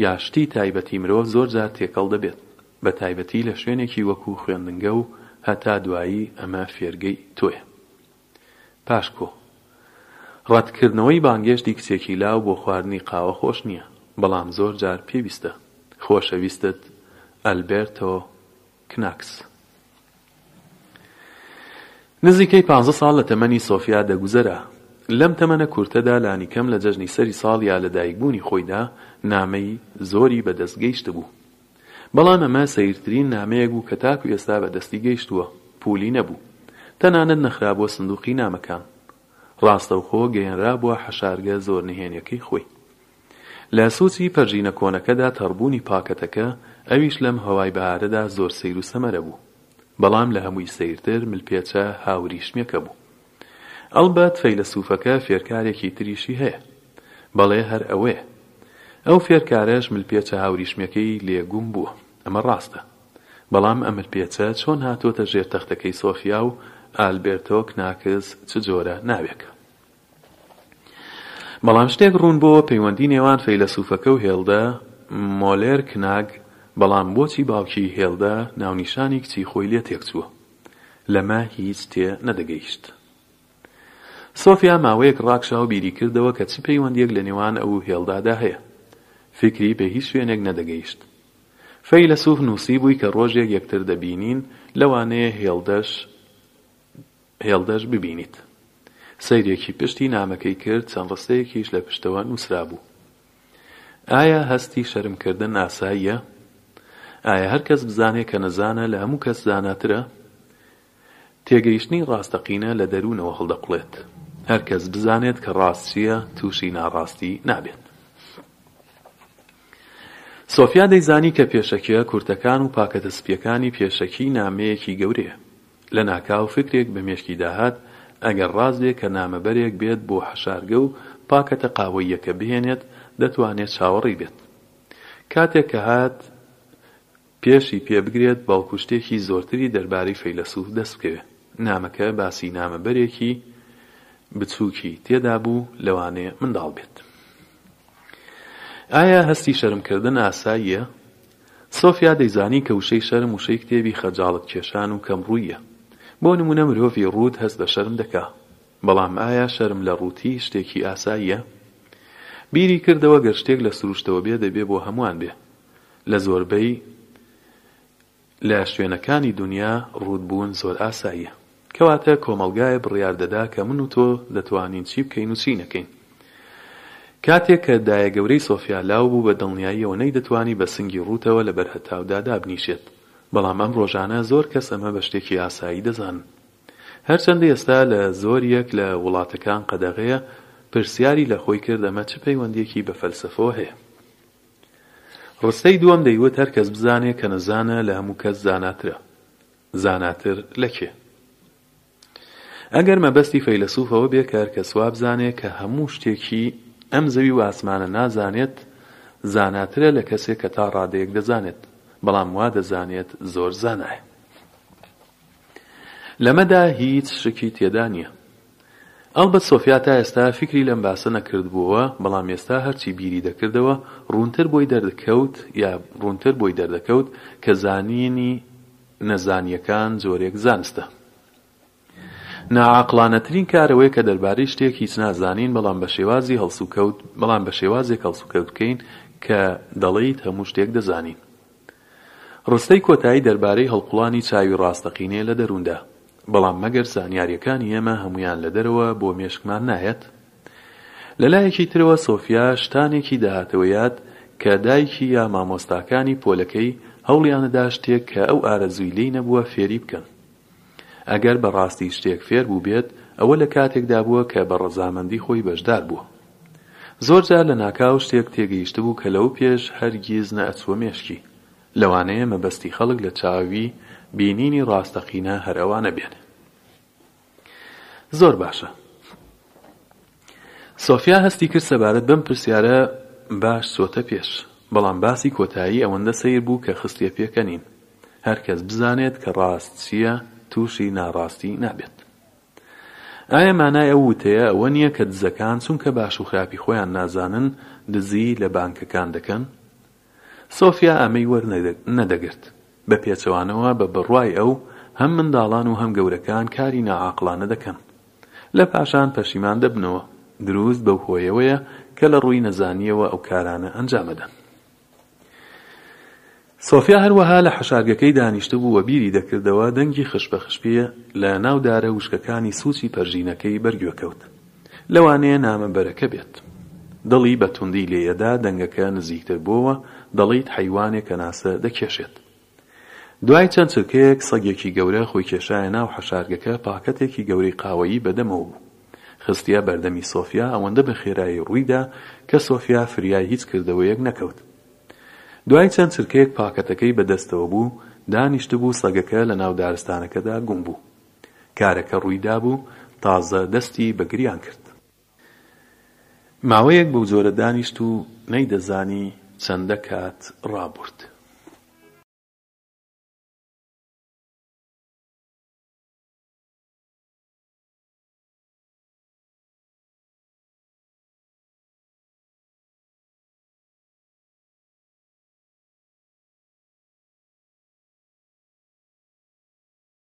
یا شتی تایبەتی مرۆڤ زۆر جار تێکەڵ دەبێت. بە تایبەتی لە شوێنێکی وەکو خوێندنگە و هەتا دوایی ئەمە فێرگەی تۆیە. پاشکۆ، ڕەتکردنەوەی بانگێشتی کچێکی لاو بۆ خواردنی قاوە خۆش نییە، بەڵام زۆر جار پێویستە. خۆشەویستت، ئەلبێرتۆ کناکس. نزیکەی پانزە ساڵ لە تەمەنی سۆفیا دەگوزەرا. لەم تەمەنە کورتەدا لانیکەم لە جەژنی سەری ساڵ یا لەدایکبوونی خۆیدا نامەی زۆری بەدەست گەیشتبوو. بەڵام ئەمە سەیرترین نامەیەک بوو کە تاکو ئێستا بە دەستی گەیشتووە، پولی نەبوو. تەنانەت نەخرابووە سندوقی نامەکان. ڕاستەوخۆ گەیەنرابووە حەشارگە زۆر نهێنیەکەی خۆی. لە سوچی پەرژینە کۆنەکەدا تەڕبوونی پاکەتەکە، ئەویش لەم هەوای بەهارەدا زۆر سەیرو سەمەرە بوو. بەڵام لە هەمووی سەیرتر ملپێچە هاوریشمیەکە بوو. ئەڵبەت فەیلەسوفەکە فێرکارێکی تریشی هەیە. بەڵێ هەر ئەوەیە. ئەو فێرکارەش ملپێچە هاوریشمەکەی لێ گوم بووە. ئەمە ڕاستە. بەڵام ئە ملپێچە چۆن هاتۆتە ژێر تەختەکەی سۆفیا و ئالبێرتۆ کناکس چ جۆرە ناوێکە؟ بەڵام شتێک ڕوون بۆوە پەیوەندی نێوان فەیلەسوفەکە و هێڵدە، مۆلێر کناگ، بەڵام بۆچی باوکی هێڵدە ناونیشانی کچی خۆی لێ تێکچووە؟ لەمە هیچ تێ نەدەگەیشت. سۆفیا ماوەیەک ڕاکشا و بیری کردەوە کە چ پەیوەندییەک لە نێوان ئەو و هێڵدادا هەیە. فیکری بە هیچ شوێنێک نەدەگەیشت. فەیلەسووف نووسیبووی کە ڕۆژێک یەکتر دەبینین، لەوانەیە هێڵدەش هێڵدەش ببینیت. سەیرێکی پشتی نامەکەی کرد، چەند ڕستەیەکیش لە پشتەوە نووسرابوو. ئایا هەستی شەرم کردن ئاساییە؟ ئایا هەر کەس بزانێ کە نەزانە لە هەموو کەس زاناترە؟ تێگەیشتنی ڕاستەقینە لە دەروونەوە هەڵدەقوڵێت. هەر کەس بزانێت کە ڕاست چییە، تووشی ناڕاستی نابێت. سۆفیا دەیزانی کە پێشەکییە کورتەکان و پاکەتە سپییەکانی پێشەکیی نامەیەکی گەورەیە. لەناکاو فکرێک بە مێشکیدا هات، ئەگەر ڕاست بێ کە نامەبەرێک بێت بۆ حەشارگە و پاکەتە قاوەییەکە بهێنێت، دەتوانێت چاوەڕێی بێت. کاتێک کە هات پێشی پێ بگرێت، بەڵکو شتێکی زۆرتری دەربارەی فەیلەسوف دەست بکەوێت. نامەکە باسی نامەبەرێکی بچووکی تێدا بوو، لەوانەیە منداڵ بێت. ئایا هەستی شەرمکردن ئاساییە؟ سۆفیا دەیزانی کە وشەی شەرم وشەی کتێبی خەجاڵەت کێشان و کەم ڕووییە. بۆ نموونە مرۆڤی ڕووت هەست بە شەرم دەکا. بەڵام ئایا شەرم لە ڕووتی شتێکی ئاساییە؟ بیری کردەوە گەر شتێک لە سروشتەوە بێ دەبێ بۆ هەمووان بێ. لە زۆربەی لە شوێنەکانی دونیا ڕووت بوون زۆر ئاساییە. کەواتە کۆمەڵگایە بڕیار دەدا کە من و تۆ دەتوانین چی بکەین و چی نەکەین. کاتێک کە دایەگەورەی سۆفیا لاو بوو بە دڵنیاییەوە نەیدەتوانی بە سنگی ڕووتەوە لە بەرهەتاودا دابنیشێت، بەڵام ئەم ڕۆژانە زۆر کەس ئەمە بە شتێکی ئاسایی دەزانن. هەرچەندە ئێستا لە زۆریەک لە وڵاتەکان قەدەغەیە، پرسیاری لە خۆی کرد ئەمە چ پەیوەندیەکی بە فەلسەفەوە هەیە؟ ڕستەی دووەم دەیوت هەر کەس بزانێ کە نەزانە لە هەموو کەس زاناترە. زاناتر لە کێ؟ ئەگەر مەبەستی فەیلەسوف ئەوە بێ کە هەر کەس وابزانێ کە هەموو شتێکی ئەم زەوی و ئاسمانە نازانێت زاناترە لە کەسێک کە تا ڕادەیەک دەزانێت بەڵام وا دەزانێت زۆر زانایە. لەمەدا هیچ شکی تێدا نیە. ئەڵبەت سۆفیا تا ئێستا فیکری لەم باسە نەکردبووەوە، بەڵام ئێستا هەرچی بیری دەکردەوە، ڕوونتر بۆی دەردکەوت یا ڕوونتر بۆی دەردەکەوت کە زانینی نەزانییەکان جۆرێک زانستە. ناعاقڵانەترین کار ئەوەیە کە دەربارەی شتێک هیچ نازانین بەڵام بە شێوازی هەڵسوکەوت بەڵام بە شێوازێک هەڵسوکەوت بکەین کە دەڵێیت هەموو شتێک دەزانین. ڕستەی کۆتایی دەربارەی هەڵقوڵانی چاوی ڕاستەقینەیە لە دەرووندا، بەڵام مەگەر زانیارییەکانی ئێمە هەموویان لە دەرەوە بۆ مێشکمان نایەت؟ لە لایەکی ترەوە سۆفیا شتانێکی دەهاتەوە یاد کە دایکی یا مامۆستاکانی پۆلەکەی هەوڵیانەدا شتێک کە ئەو ئارەزووی لێی نەبووە فێری بکەن. ئەگەر بە ڕاستی شتێک فێر بووبێت، ئەوە لە کاتێکدا بووە کە بە ڕەزامەندی خۆی بەشدار بووە. زۆر جار لە ناکاو شتێک تێگەیشتبوو کە لەو پێش هەرگیز نەئەچووە مێشکی. لەوانەیە مەبەستی خەڵک لە چاوی بینینی ڕاستەقینە هەر ئەوانە بێت. زۆر باشە. سۆفیا هەستی کرد سەبارەت بەم پرسیارە باش چۆتە پێش، بەڵام باسی کۆتایی ئەوەندە سەیر بوو کە خستیە پێکەنین. هەر کەس بزانێت کە ڕاست چییە، تووشی ناڕاستی نابێت. ئایا مانای ئەو وتەیە ئەوە نییە کە دزەکان چونکە باش و خراپی خۆیان نازانن، دزی لە بانکەکان دەکەن؟ سۆفیا ئەمەی وەرنەدەگرت. بە پێچەوانەوە بە بڕوای ئەو، هەم منداڵان و هەم گەورەکان کاری ناعاقڵانە دەکەن. لە پاشان پەشیمان دەبنەوە. دروست بەو هۆیەوەیە کە لە ڕووی نەزانییەوە ئەو کارانە ئەنجام ئەدەن. سۆفیا هەروەها لە حەشارگەکەی دانیشتبوو و بیری دەکردەوە، دەنگی خشپەخشپی لە ناو دارە وشکەکانی سووچی پەرژینەکەی بەرگوێ کەوت. لەوانەیە نامەبەرەکە بێت. دڵی بە توندی لێیەدا دەنگەکە نزیکتر بۆوە، دەڵیت حەیوانێک کەناسە دەکێشێت. دوای چەند چرکەیەک سەگێکی گەورە خۆی کێشایە ناو حەشارگەکە پاکەتێکی گەورەی قاوەیی بەدەمەوە بوو خستیە بەردەمی سۆفیا ئەوەندە بە خێرایی ڕوویدا کە سۆفیا فریای هیچ کردەوەیەک نەکەوت دوای چەند چرکەیەک پاکەتەکەی بەدەستەوە بوو دانیشتبوو سەگەکە لە ناو دارستانەکەدا گوم بوو کارەکە ڕوویدابوو تازە دەستی بە گریان کرد. ماوەیەک بەو جۆرە دانیشت و نەیدەزانی چەندە کات ڕابورد.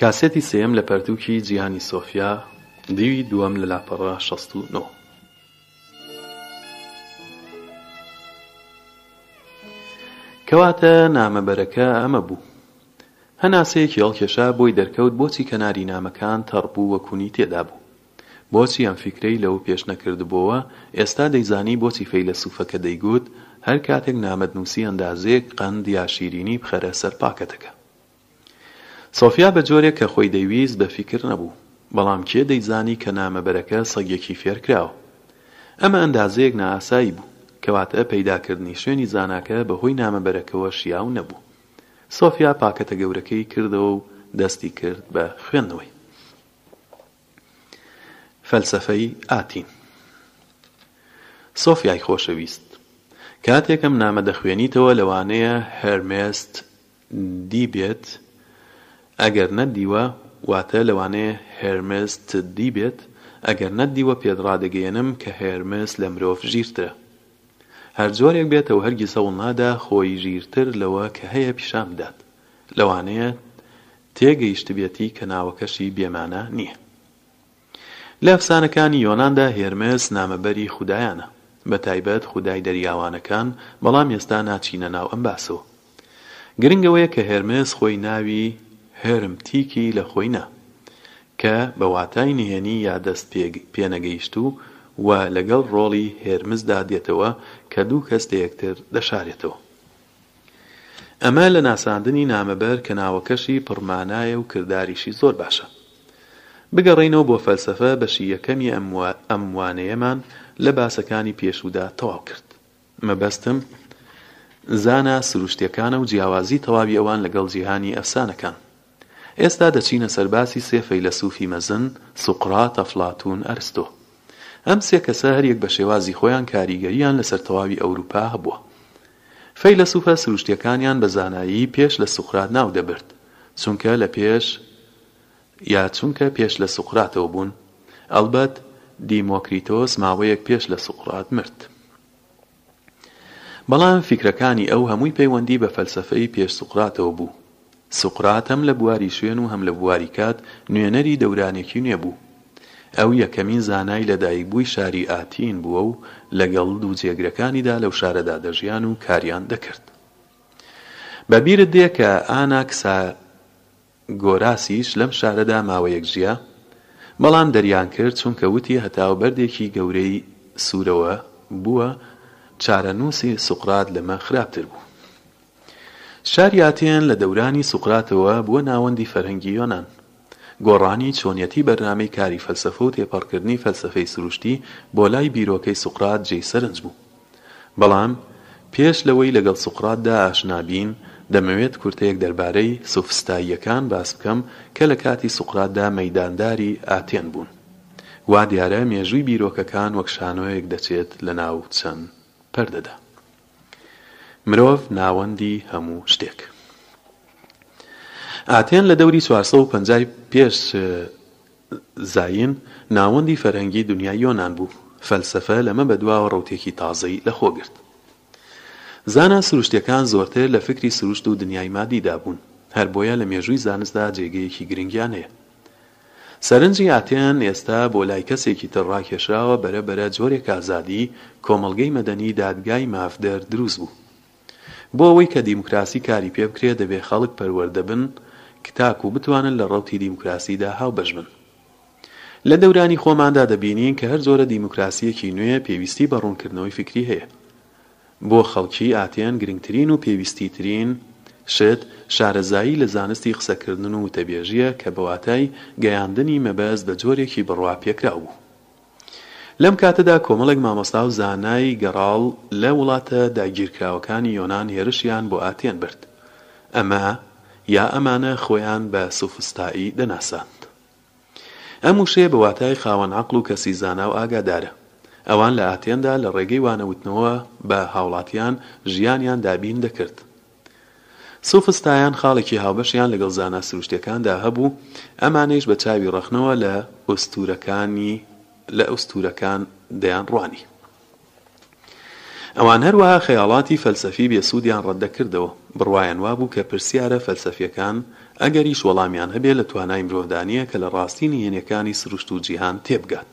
کاسێتی سێیەم لە پەرتووکی جیهانی سۆفیا، دیوی دووەم لە لاپەڕە شەست و نۆ. کەواتە نامەبەرەکە ئەمە بوو. هەناسەیەکی هەڵکێشا بۆی دەرکەوت بۆچی کەناری نامەکان تەڕ بوو و کونی تێدا بوو. بۆچی ئەم فیکرەی لەو پێش نەکردبۆوە، ئێستا دەیزانی بۆچی فەیلەسوفەکە دەیگوت، هەر کاتێک نامەت نووسی ئەندازەیەک قەند یا شیرینی بخەرە سەر پاکەتەکە. سۆفیا بە جۆرێک کە خۆی دەیویست بە فیکر نەبوو. بەڵام کێ دەیزانی کە نامەبەرەکە سەگێکی فێرکراوە؟ ئەمە ئەندازەیەک نائاسایی بوو. کەواتە پەیداکردنی شوێنی زاناکە بە هۆی نامەبەرەکەوە شیاو نەبوو. سۆفیا پاکەتە گەورەکەی کردەوە و دەستی کرد بە خوێندنەوەی. فەلسەفەی ئاتین. سۆفیای خۆشەویست! کاتێک ئەم نامە دەخوێنیتەوە لەوانەیە هێرمێست دی بێت، ئەگەر نەتدیوە واتە لەوانەیە هێرمێس ت دی بێت، ئەگەر نەتدیوە پێت ڕادەگەیەنم کە هێرمێس لە مرۆڤ ژیرترە. هەر جۆرێک بێتەوە هەرگیز هەوڵ نادا خۆی ژیرتر لەوە کە هەیە پیشان بدات. لەوانەیە تێگەیشتبێتی کە ناوەکەشی بێمانا نییە. لە ئەفسانەکانی یۆناندا هێرمێس نامەبەری خودایانە، بەتایبەت خودای دەریاوانەکان، بەڵام ئێستا ناچینە ناو ئەم باسەوە. گرنگ ئەوەیە کە هێرمێس خۆی ناوی هێرم تیکی لە خۆی نا، کە بە واتای نهێنی یا دەست پێنەگەیشتوو و لەگەڵ ڕۆڵی هێرمسدا دێتەوە کە دوو کەس لە یەکتر دەشارێتەوە. ئەمە لە ناساندنی نامەبەر کە ناوەکەشی پڕ مانایە و کرداریشی زۆر باشە. بگەڕێینەوە بۆ فەلسەفە بەشی یەکەمی ئەم ئەم وانەیەمان لە باسەکانی پێشوودا تەواو کرد. مەبەستم زانا سروشتیەکانە و جیاوازی تەواوی ئەوان لەگەڵ جیهانی ئەفسانەکان. ئێستا دەچینە سەر باسی سێ فەیلەسوفی مەزن، سوقرات، ئەفلاتون، ئەرستۆ. ئەم سێ کەسە هەریەک بە شێوازی خۆیان کاریگەرییان لەسەر تەواوی ئەوروپا هەبووە. فەیلەسوفە سروشتیەکانیان بە زانایی پێش لە سوقرات ناو دەبرد، چونکە لە پێش یا چونکە پێش لە سوقراتەوە بوون. ئەڵبەت دیمۆکریتۆس ماوەیەک پێش لە سوقرات مرد. بەڵام فیکرەکانی ئەو هەمووی پەیوەندی بە فەلسەفەی پێش سوقراتەوە بوو. سوقرات هەم لە بواری شوێن و هەم لە بواری کات نوێنەری دەورانێکی نوێ بوو. ئەو یەکەمین زانای لەدایکبووی شاری ئاتین بووە و لەگەڵ دوو جێگرەکانیدا لەو شارەدا دەژیان و کاریان دەکرد. بە بیرت دێ کە ئاناکسا. گۆراسیش لەم شارەدا ماوەیەک ژیا، بەڵام دەریانکرد، چونکە وتی هەتاو بەردێکی گەورەی سوورەوە بووە، چارەنووسی سوقرات لەمە خراپتر بوو. شاری ئاتێن لە دەورانی سوقراتەوە بووە ناوەندی فەرهەنگی یۆنان. گۆڕانی چۆنیەتی بەرنامەی کاری فەلسەفە و تێپەڕکردنی فەلسەفەی سروشتی بۆ لای بیرۆکەی سوقرات جێی سەرنج بوو. بەڵام پێش لەوەی لەگەڵ سوقراتدا ئاشنا بین، دەمەوێت کورتەیەک دەربارەی سوفستاییەکان باس بکەم کە لە کاتی سوقراتدا مەیدانداری ئاتێن بوون. وا دیارە مێژووی بیرۆکەکان وەک شانۆیەک دەچێت لەناو چەند پەردەدا. مرۆڤ ناوەندی هەموو شتێک. ئاتێن لە دەوری چوار سەد و پەنجا ی پێش زین، ناوەندی فەرهەنگی دونیای یۆنان بوو. فەلسەفە لەمە بەدواوە ڕەوتێکی تازەی لە خۆ گرت. زانا سروشتیەکان زۆرتر لە فکری سروشت و دونیای مادیدا بوون. هەر بۆیە لە مێژووی زانستدا جێگەیەکی گرنگیان هەیە. سەرنجی ئاتێن ئێستا بۆ لای کەسێکی تر ڕاکێشراوە بەرە بەرە جۆرێک ئازادی، کۆمەڵگەی مەدەنی دادگای مافدەر دروست بوو. بۆ ئەوەی کە دیموکراسی کاری پێ بکرێ دەبێ خەڵک پەروەردە بن ک تاکوو بتوانن لە ڕەوتی دیموکراسی دا هاوبەش بن. لە دەورانی خۆمان دا دەبینین کە هەر جۆرە دیموکراسییەکی نوێ پێویستی بە ڕوونکردنەوەی فیکری هەیە. بۆ خەڵکی ئاتێن گرنگترین و پێویستی ترین شت شارەزایی لە زانستی قسەکردن و وتەبێژییە کە بە واتای گەیاندنی مەبەست بە جۆرێکی بڕوا پێکراو بوو. لەم کاتەدا کۆمەڵێک مامۆستا و زانای گەڕاڵ لە وڵاتە داگیرکراوەکانی یۆنان هێرشیان بۆ ئاتێن برد. ئەمە یا ئەمانە خۆیان بە سوفستائی دەناساند. ئەم وشەیە بە واتای خاوەن عەقڵ و کەسی زانا و ئاگادارە. ئەوان لە ئاتێندا لە ڕێگەی وانەوتنەوە بە هاوڵاتیان ژیانیان دابین دەکرد. سوفستایان خاڵێکی هاوبەشیان لەگەڵ زانا سروشتیەکاندا هەبوو، ئەمانەیش بە چاوی ڕەخنەوە لە ئوستورەکانی لە ئوستورەکان دەیان ڕوانی. ئەوان هەروەها خەیاڵاتی فەلسەفی بێ سوودیان ڕەت دەکردەوە، بڕوایان وابوو کە پرسیارە فەلسەفیەکان ئەگەریش وەڵامیان هەبێ لە توانای مرۆڤدا نیە کە لە ڕاستی نهێنیەکانی سروشت و جیهان تێبگات.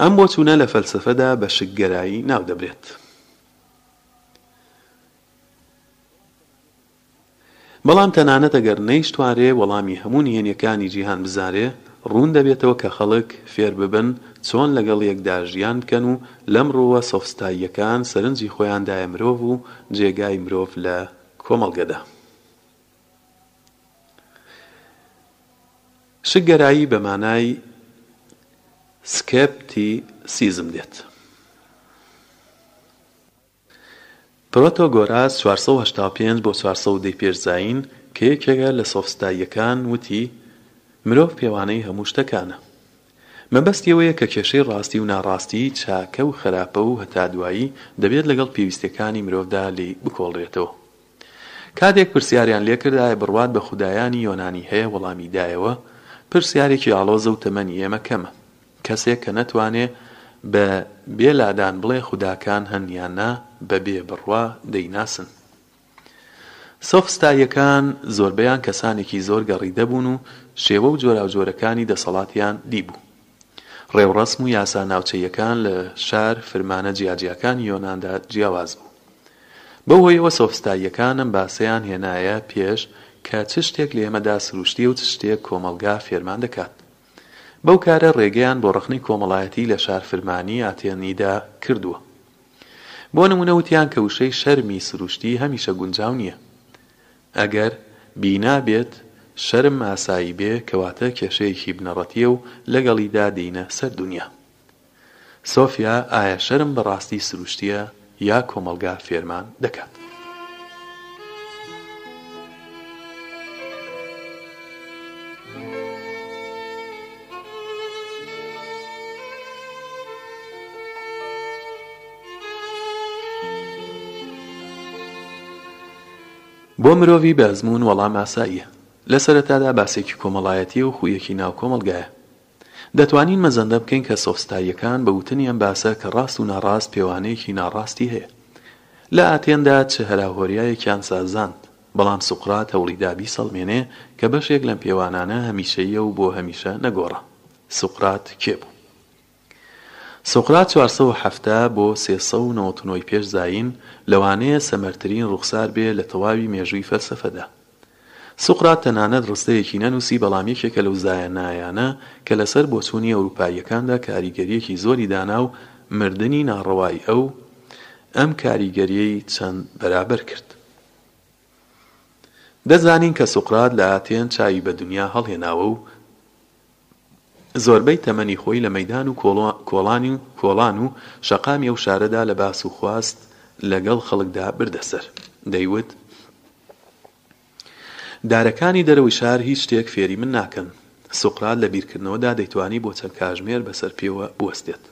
ئەم بۆچوونە لە فەلسەفەدا بە شکگەرایی ناودەبرێت. بەڵام تەنانەت ئەگەر نەیشتوانرێ وەڵامی هەموو نهێنیەکانی جیهان بزانرێ، ڕوون دەبێتەوە کە خەڵک فێر ببن چۆن لەگەڵ یەکدا ژیان بکەن و لەم ڕووە سۆفستاییەکان سەرنجی خۆیان دایە مرۆڤ و جێگای مرۆڤ لە کۆمەڵگەدا. شکگەرایی بە مانای سکێپتیسیزم دێت. پرۆتۆگۆراس چوار سەد و هەشتا و پێنج بۆ چوار سەد و دە پێش زایین، کە یەکێکە لە سۆفستاییەکان، وتی، مرۆڤ پێوانەی هەموو شتەکانە. مەبەستی ئەوەیە کە کێشەی ڕاستی و ناڕاستی، چاکە و خراپە و هەتا دوایی، دەبێت لەگەڵ پێویستییەکانی مرۆڤدا لێی بکۆڵرێتەوە. کاتێک پرسیاریان لێ کرد ئایا بڕوات بە خودایانی یۆنانی هەیە وەڵامی دایەوە، پرسیارێکی ئاڵۆزە و تەمەنی ئێمە کەمە. کەسێک کە نەتوانێ بە بێ لادان بڵێ خوداکان هەن یان نا بە بێ بڕوا دەیناسن. سۆفستاییەکان زۆربەیان کەسانێکی زۆر گەڕیدە بوون و شێوە و جۆراوجۆرەکانی دەسەڵاتیان دیبوو. ڕێوڕەسم و یاسا ناوچەییەکان لە شار فرمانە جیاجیاکانی یۆناندا جیاواز بوو. بەو هۆیەوە سۆفستاییەکان ئەم باسەیان هێنایە پێش کە چ شتێک لە ئێمەدا سروشتییە و چ شتێک کۆمەڵگا فێرمان دەکات. بەو کارە ڕێگەیان بۆ ڕەخنەی کۆمەڵایەتی لە شارفرمانی ئاتێنیدا کردووە. بۆ نموونە وتیان کە وشەی شەرمی سروشتی هەمیشە گونجاو نییە. ئەگەر بینا بێت شەرم ئاسایی بێ، کەواتە کێشەیەکی بنەڕەتییە و لەگەڵیدا دێینە سەر دونیا. سۆفیا، ئایا شەرم بە ڕاستی سروشتییە یا کۆمەڵگا فێرمان دەکات؟ بۆ مرۆڤی بەئەزموون وەڵام ئاساییە. لە سەرەتادا باسێکی کۆمەڵایەتییە و خوویەکی ناو کۆمەڵگایە. دەتوانین مەزەندە بکەین کە سۆفستاییەکان بە وتنی ئەم باسە کە ڕاست و ناڕاست پێوانەیەکی ناڕاستی هەیە. لە ئاتێندا چ هەراوهۆریایەکیان سازاند، بەڵام سوقرات هەوڵی دا بیسەڵمێنێ کە بەشێک لەم پێوانانە هەمیشەییە و بۆ هەمیشە نەگۆڕا. سوقرات کێ بوو؟ سوقرات چوار سەد و حەفتا بۆ سێ سەد و نەوەد و نۆ ی پێش زایین، لەوانەیە سەمەرترین ڕووخسار بێ لە تەواوی مێژووی فەلسەفەدا. سوقرات تەنانەت ڕستەیەکی نەنووسی، بەڵام یەکێکە لەو زایەنایانە کە لەسەر بۆچوونی ئەورووپاییەکاندا کاریگەرییەکی زۆری دانا و مردنی ناڕەوای ئەو ئەم کاریگەرییەی چەند بەرابەر کرد. دەزانین کە سوقرات لە ئاتێن چاوی بە دنیا هەڵهێناوە و، زۆربەی تەمەنی خۆی لە مەیدان و کۆڵانی و کۆڵان و شەقامی ئەو شارەدا لە باس و خواست لە گەڵ خەڵکدا بردە سەر. دەیوت، دارەکانی دەرەوەی شار هیچ شتێک فێری من ناکەن. سوقرات لە بیرکردنەوەدا دەیتوانی بۆ چەند کاژمێر بە سەر پێوە بوەستێت.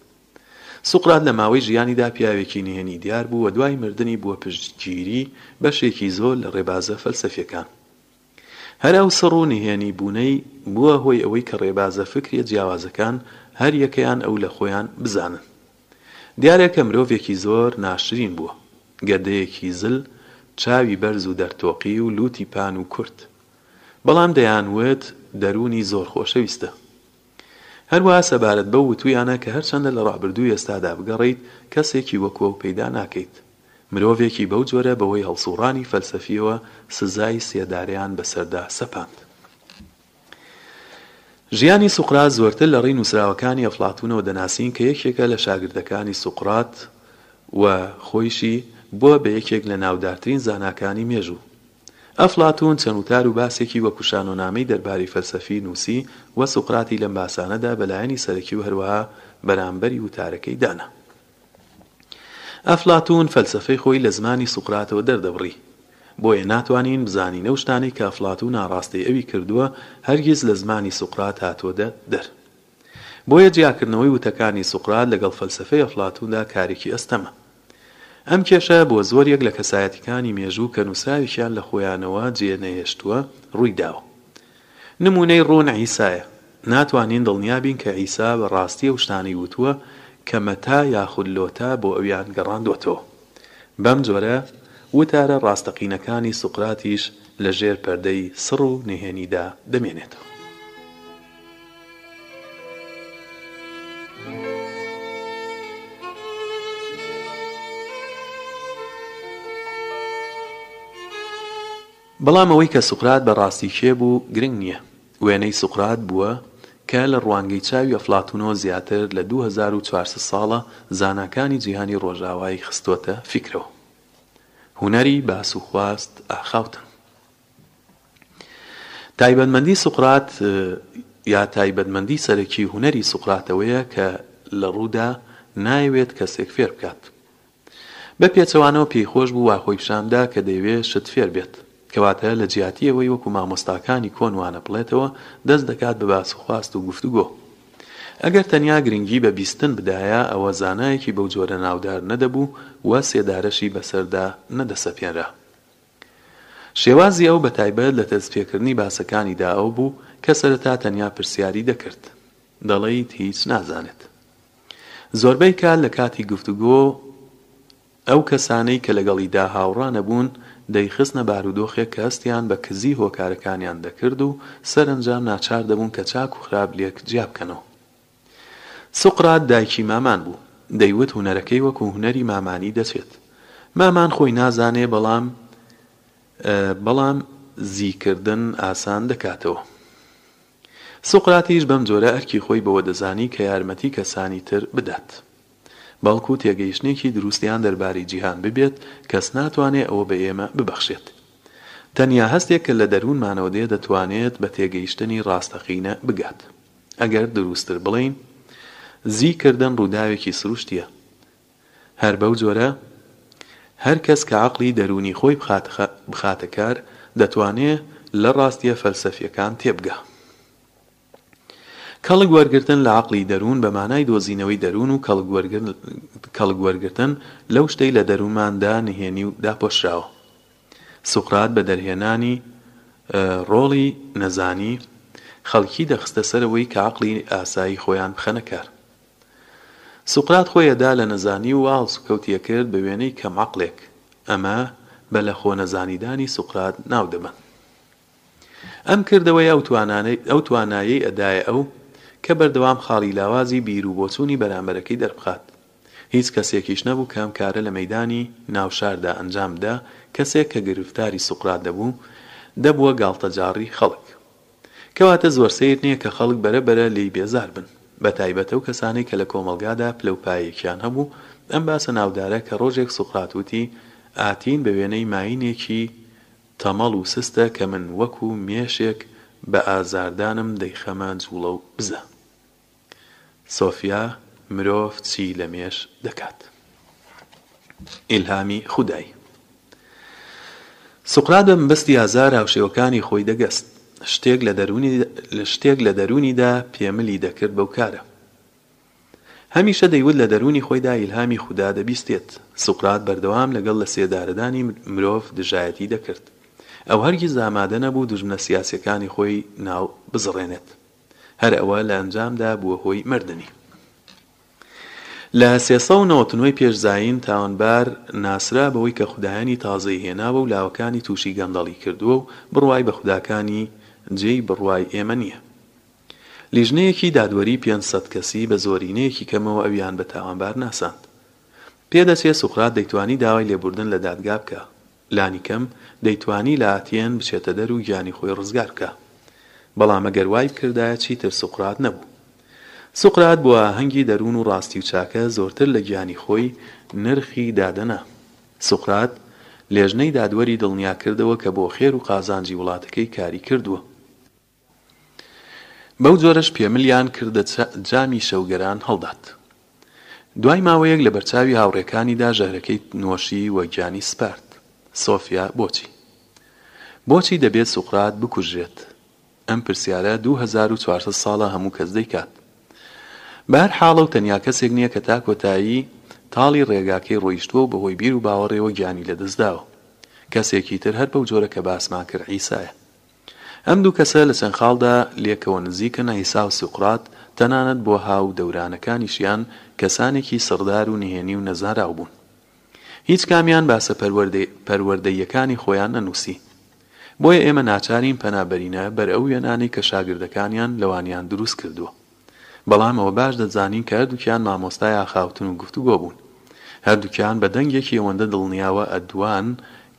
سوقرات لە ماوەی ژیانیدا پیاوێکی نهێنی دیار بوو و دوای مردنی بووە پشتگیری بەشێکی زۆر لە ڕێبازە فەلسەفیەکان. هەر ئەو سڕ و نهێنی بوونەی بووە هۆی ئەوەی کە ڕێبازە فکریە جیاوازەکان هەر یەکەیان ئەو لە خۆیان بزانن. دیارە کە مرۆڤێکی زۆر ناشرین بووە. گەدەیەکی زل، چاوی بەرز و دەرتۆقی و لووتی پان و کورت. بەڵام دەیان وت دەروونی زۆر خۆشەویستە. هەر وا سەبارەت بەو وتوویانە کە هەرچەندە لە ڕابردووی ئێستادا بگەڕێیت کەسێکی وەکوو ئەو پەیدا ناکەیت. مرۆڤێکی بەو جۆرە بەوەی هەڵسوڕانی فەلسەفیەوە سزای سێدارەیان بەسەردا سەپاند. ژیانی سوقرات زۆرتر لەڕێی نوسراوەکانی ئەفلاتونەوە دەناسین کە یەکێکە لە شاگردەکانی سوقرات و خۆیشی بوە بە یەکێک لە ناودارترین زاناکانی مێژو. ئەفلاتون چەند وتارو باسێکی وەکو شانۆنامەی دەرباری فەلسەفی نوسی و سوقراتی لەم باسانەدا بەلایەنی سەرەکی و هەروەها بەرامبەری وتارەکەی دانا. ئەفلاتوون فەلسەفەی خۆی لە زمانی سوقراتەوە دەردەبڕی، بۆیە ناتوانین بزانین ئەو شتانەی کە ئەفلاتوون ئاڕاستەی ئەوی کردووە هەرگیز لە زمانی سوقرات هاتووەتە دەر. بۆیە جیاکردنەوەی وتەکانی سوقرات لەگەڵ فەلسەفەی ئەفلاتووندا کارێکی ئەستەمە. ئەم کێشە بۆ زۆریەک لە کەسایەتیکانی مێژوو کە نووسراوێکیان لە خۆیانەوە جێنەهێشتووە ڕووی داوە. نموونەی ڕوون عیسایە. ناتوانین دڵنیا بین کە عیسا بە ڕاستی ئەو شتانەی وتووە کە مەتا یاخود لۆتا بۆ ئەویان گەڕاندووەتەوە. بەم جۆرە وتارە ڕاستەقینەکانی سوقراتیش لە ژێر پەردەی سڕ و نهێنیدا دەمێنێتەوە. بەڵام ئەوەی کە سوقرات بە ڕاستی کێ بوو گرنگ نییە. وێنەی سوقرات بووە کە لە ڕوانگەی چاوی ئەفلاتوونەوە زیاتر لە دوو هەزار و چوار سەد ساڵە زاناکانی جیهانی ڕۆژاوای خستۆتە فیکرەوە. هونەری باس و خواست ئاخاوتن. تایبەتمەندی سوقرات یا تایبەتمەندی سەرەکی هونەری سوقرات ئەوەیە کە لە ڕوودا نایەوێت کەسێک فێر بکات. بە پێچەوانەوە پێی خۆش بوو وا خۆی پیشان بدا کە دەیەوێ شت فێر بێت. کەواتە لە جیاتی ئەوەی وەکوو مامۆستاکانی کۆن وانە بڵێتەوە، دەست دەکات بە باس و خواست و گفتوگۆ. ئەگەر تەنیا گرنگی بە بیستن بدایە، ئەوە زانایەکی بەو جۆرە ناودار نەدەبوو و سێدارەشی بەسەردا نەدەسەپێنرا. شێوازی ئەو بە تایبەت لە تەزفیەکردنی باسەکانیدا ئەو بوو کە سەرەتا تەنیا پرسیاری دەکرد، دەڵێیت هیچ نازانێت. زۆربەی کات لە کاتی گفتوگۆ ئەو کەسانەی کە لەگەڵیدا هاوڕا نەبوون دەیخستنە بارودۆخێک کە هەستیان بە کزی هۆکارەکانیان دەکرد و سەرەنجام ناچار دەبوون کە چاک و خراپ لێک جیا بکەنەوە. سوقرات دایکی مامان بوو. دەیوت هونەرەکەی وەکوو هونەری مامانی دەچێت. مامان خۆی نازانێ بەڵام بەڵام زیکردن ئاسان دەکاتەوە. سوقراتیش بەم جۆرە ئەرکی خۆی بەوە دەزانی کە یارمەتی کەسانی تر بدات بەڵکو تێگەیشتنێکی دروستیان دەربارەی جیهان ببێت کەس ناتوانێ ئەوە بە ئێمە ببەخشێت تەنیا هەستێک کە لە دەروونمانەوە دێ دەتوانێت بە تێگەیشتنی ڕاستەقینە بگات ئەگەر دروستتر بڵێین زی کردن ڕووداوێکی سروشتیە هەر بەو جۆرە هەر کەس کە عەقڵی دەروونی خۆی بخاتە کار دەتوانێ لە ڕاستییە فەلسەفییەکان تێبگا. کەڵک وەرگرتن لە عەقڵی دەروون بە مانای دۆزینەوەی دەروون و کەڵک وەرگرتن لەو شتەی لە دەروونمان دا نهێنی و داپۆشراوە. سوقرات بە دەرهێنانی ڕۆڵی نەزانی، خەڵکی دەخستە سەر ئەوەی کە عەقڵی ئاسایی خۆیان بخەنە کار. سوقرات خۆی ئەدا لە نەزانی و وا هەڵسوکەوتی ئەکرد بە وێنەی کەم عەقڵێک، ئەمە بە لە خۆ نەزانیدانی سوقرات ناو دەبەن. ئەم کردەوەیە ئەو توانانەی ئەو توانایەی ئەدایە ئەو کە بەردەوام خاڵی لاوازی بیر و بۆچوونی بەرامبەرەکەی دەربخات. هیچ کەسێکیش نەبوو کە ئەم کارە لە مەیدانی ناو شاردا ئەنجام بدا، کەسێک کە گرفتاری سوقرات دەبوو، دەبووە گاڵتەجاڕی خەڵک. کەواتە زۆر سەیر نیە کە خەڵک بەرە بەرە لێی بێزار بن بە تایبەت ئەو کەسانەی کە لە کۆمەڵگادا پلە و پایەیەکیان هەبوو ئەم باسە ناودارە کە ڕۆژێک سوقرات وتی ئاتین بە وێنەی ماینێکی تەمەڵ و سستە کە من وەکو مێشێک بە ئازاردانم دەیخەمە جوڵە و بزە. سۆفیا مرۆڤ چی لە مێش دەکات؟ ئیلهامی خودای سوقرات بە مەبەستی ئازار هاوشێوەکانی خۆی دەگەست. شتێک لە دەروونی شتێک لە دەروونیدا پێملی دەکرد بەو کارە. هەمیشە دەیوت لە دەروونی خۆیدا ئیلهامی خودا دەبیستێت. سوقرات بەردەوام لەگەڵ لەسێدارەدانی مرۆڤ دژایەتی دەکرد. ئەو هەرگیز ئامادە نەبوو دوژمنە سیاسییەکانی خۆی ناو بزڕێنێت. هەر ئەوە لە ئەنجامدا بووە هۆی مردنی. لە سێ سەد و نەوەد و نۆ پێش زایین تاوانبار ناسرا بەوەی کە خودایانی تازەی هێناوە و لاوەکانی تووشی گەندەڵی کردووە و بڕوای بە خوداکانی جێی بڕوای ئێمە نییە. لیژنەیەکی دادوەری پێنج سەد کەسی بە زۆرینەیەکی کەمەوە ئەویان بە تاوانبار ناساند. پێدەچێ سوقرات دەیتوانی داوای لێبوردن لە دادگا بکا. لانیکەم دەیتوانی لە ئاتیێن بچێتە دەر و گیانی خۆی ڕزگار بکا. بەڵام ئەگەر وای بکردایە چیتر سوقرات نەبوو. سوقرات بۆ ئاهەنگی دەروون و ڕاستی و چاکە زۆرتر لە گیانی خۆی نرخی دادەنا. سوقرات لێژنەی دادوەری دڵنیا کردەوە کە بۆ خێر و قازانجی وڵاتەکەی کاری کردووە. بەو جۆرەش پێملیان کردە چ جامی شەوگەران هەڵدات. دوای ماوەیەک لە بەرچاوی هاوڕێکانیدا ژەهرەکەی نۆشی و گیانی سپارد. سۆفیا، بۆچی؟ بۆچی دەبێت سوقرات بکوژرێت؟ ئەم پرسیارە دوو هەزار و چوار سەد ساڵە هەموو کەس دەیکات. بە هەر حاڵ ئەو تەنیا کەسێک نییە کە تا کۆتایی تاڵی ڕێگاکەی ڕۆیشتووە و بە هۆی بیر و باوەڕیەوە گیانی لەدەست داوە. کەسێکی تر هەر بەو جۆرە کە باسمان کرد عیسایە. ئەم دوو کەسە لە چەند خاڵدا لێکەوە نزیکن، عیسا و سوقرات، تەنانەت بۆ هاو دەورانەکانیشیان کەسانێکی سڕدار و نهێنی و نەزانراو بوون. هیچ کامیان باسە پەروەردە پەروەردەییەکانی خۆیان نەنووسی. بۆیە ئێمە ناچارین پەنا بەرینە بەر ئەو وێنانەی کە شاگردەکانیان لەوانیان دروست کردووە. بەڵام ئەوە باش دەتزانین کە هەردووکیان مامۆستای ئاخاوتن و گفتوگۆ بوون. هەردووکیان بە دەنگێکی ئەوەندە دڵنیاوە ئەدوان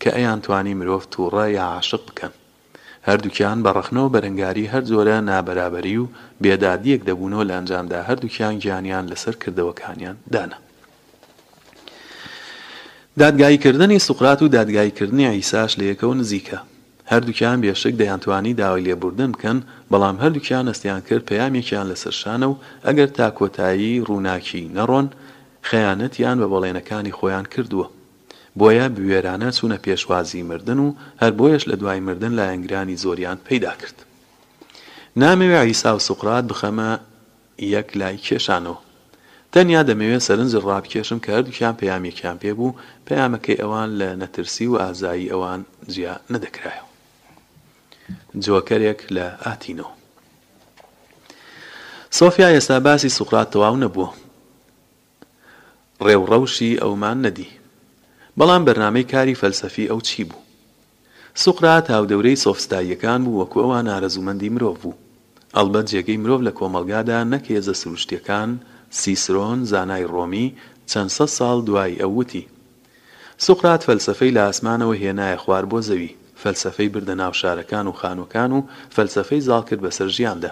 کە ئەیانتوانی مرۆڤ تووڕە یا عاشق بکەن. هەردووکیان بە ڕەخنەوە بەرەنگاری هەر جۆرە نابەرابەری و بێدادییەک دەبوونەوە لە ئەنجامدا هەردووکیان گیانیان لەسەر کردەوەکانیان دانا. دادگاییکردنی سوقرات و دادگاییکردنی عیساش لە یەکەوە نزیکە. هەردووکیان بێشک دەیانتوانی داوای لێبووردن بکەن، بەڵام هەردووکیان هەستیان کرد پەیامێکیان لەسەر شانە و ئەگەر تا کۆتایی ڕووناکی نەڕۆن، خەیانەتیان بە بەڵێنەکانی خۆیان کردووە. بۆیە بوێرانە چوونە پێشوازی مردن و هەر بۆیەش لە دوای مردن لایەنگرانی زۆریان پەیدا کرد. نامەوێ عیسا و سوقرات بخەمە یەک لای کێشانەوە. تەنیا دەمەوێت سەرنجت ڕابکێشم کە هەردووکیان پەیامێکیان پێ بوو، پەیامەکەی ئەوان لە نەترسی و ئازایی ئەوان جیا نەدەکرایەوە. جۆکەرێک لە ئاتینۆ. سۆفیا ئێستا باسی سوقرات تەواو نەبووە. ڕێ و ڕەوشی ئەومان نەدی. بەڵام بەرنامەی کاری فەلسەفی ئەو چی بوو؟ سوقرات هاودەورەی سۆفستاییەکان بوو وەکو ئەوان ئارەزوومەندی مرۆڤ بوو. ئەڵبەت جێگەی مرۆڤ لە کۆمەڵگادا نەک هێزە سروشتیەکان، سیسرۆن، زانای ڕۆمی، چەند سەد ساڵ دوای ئەو وتی. سوقرات فەلسەفەی لە ئاسمانەوە هێنایە خوار بۆ زەوی، فەلسەفەی بردە ناو شارەکان و خانوەکان و فەلسەفەی زاڵ کرد بەسەر ژیاندا.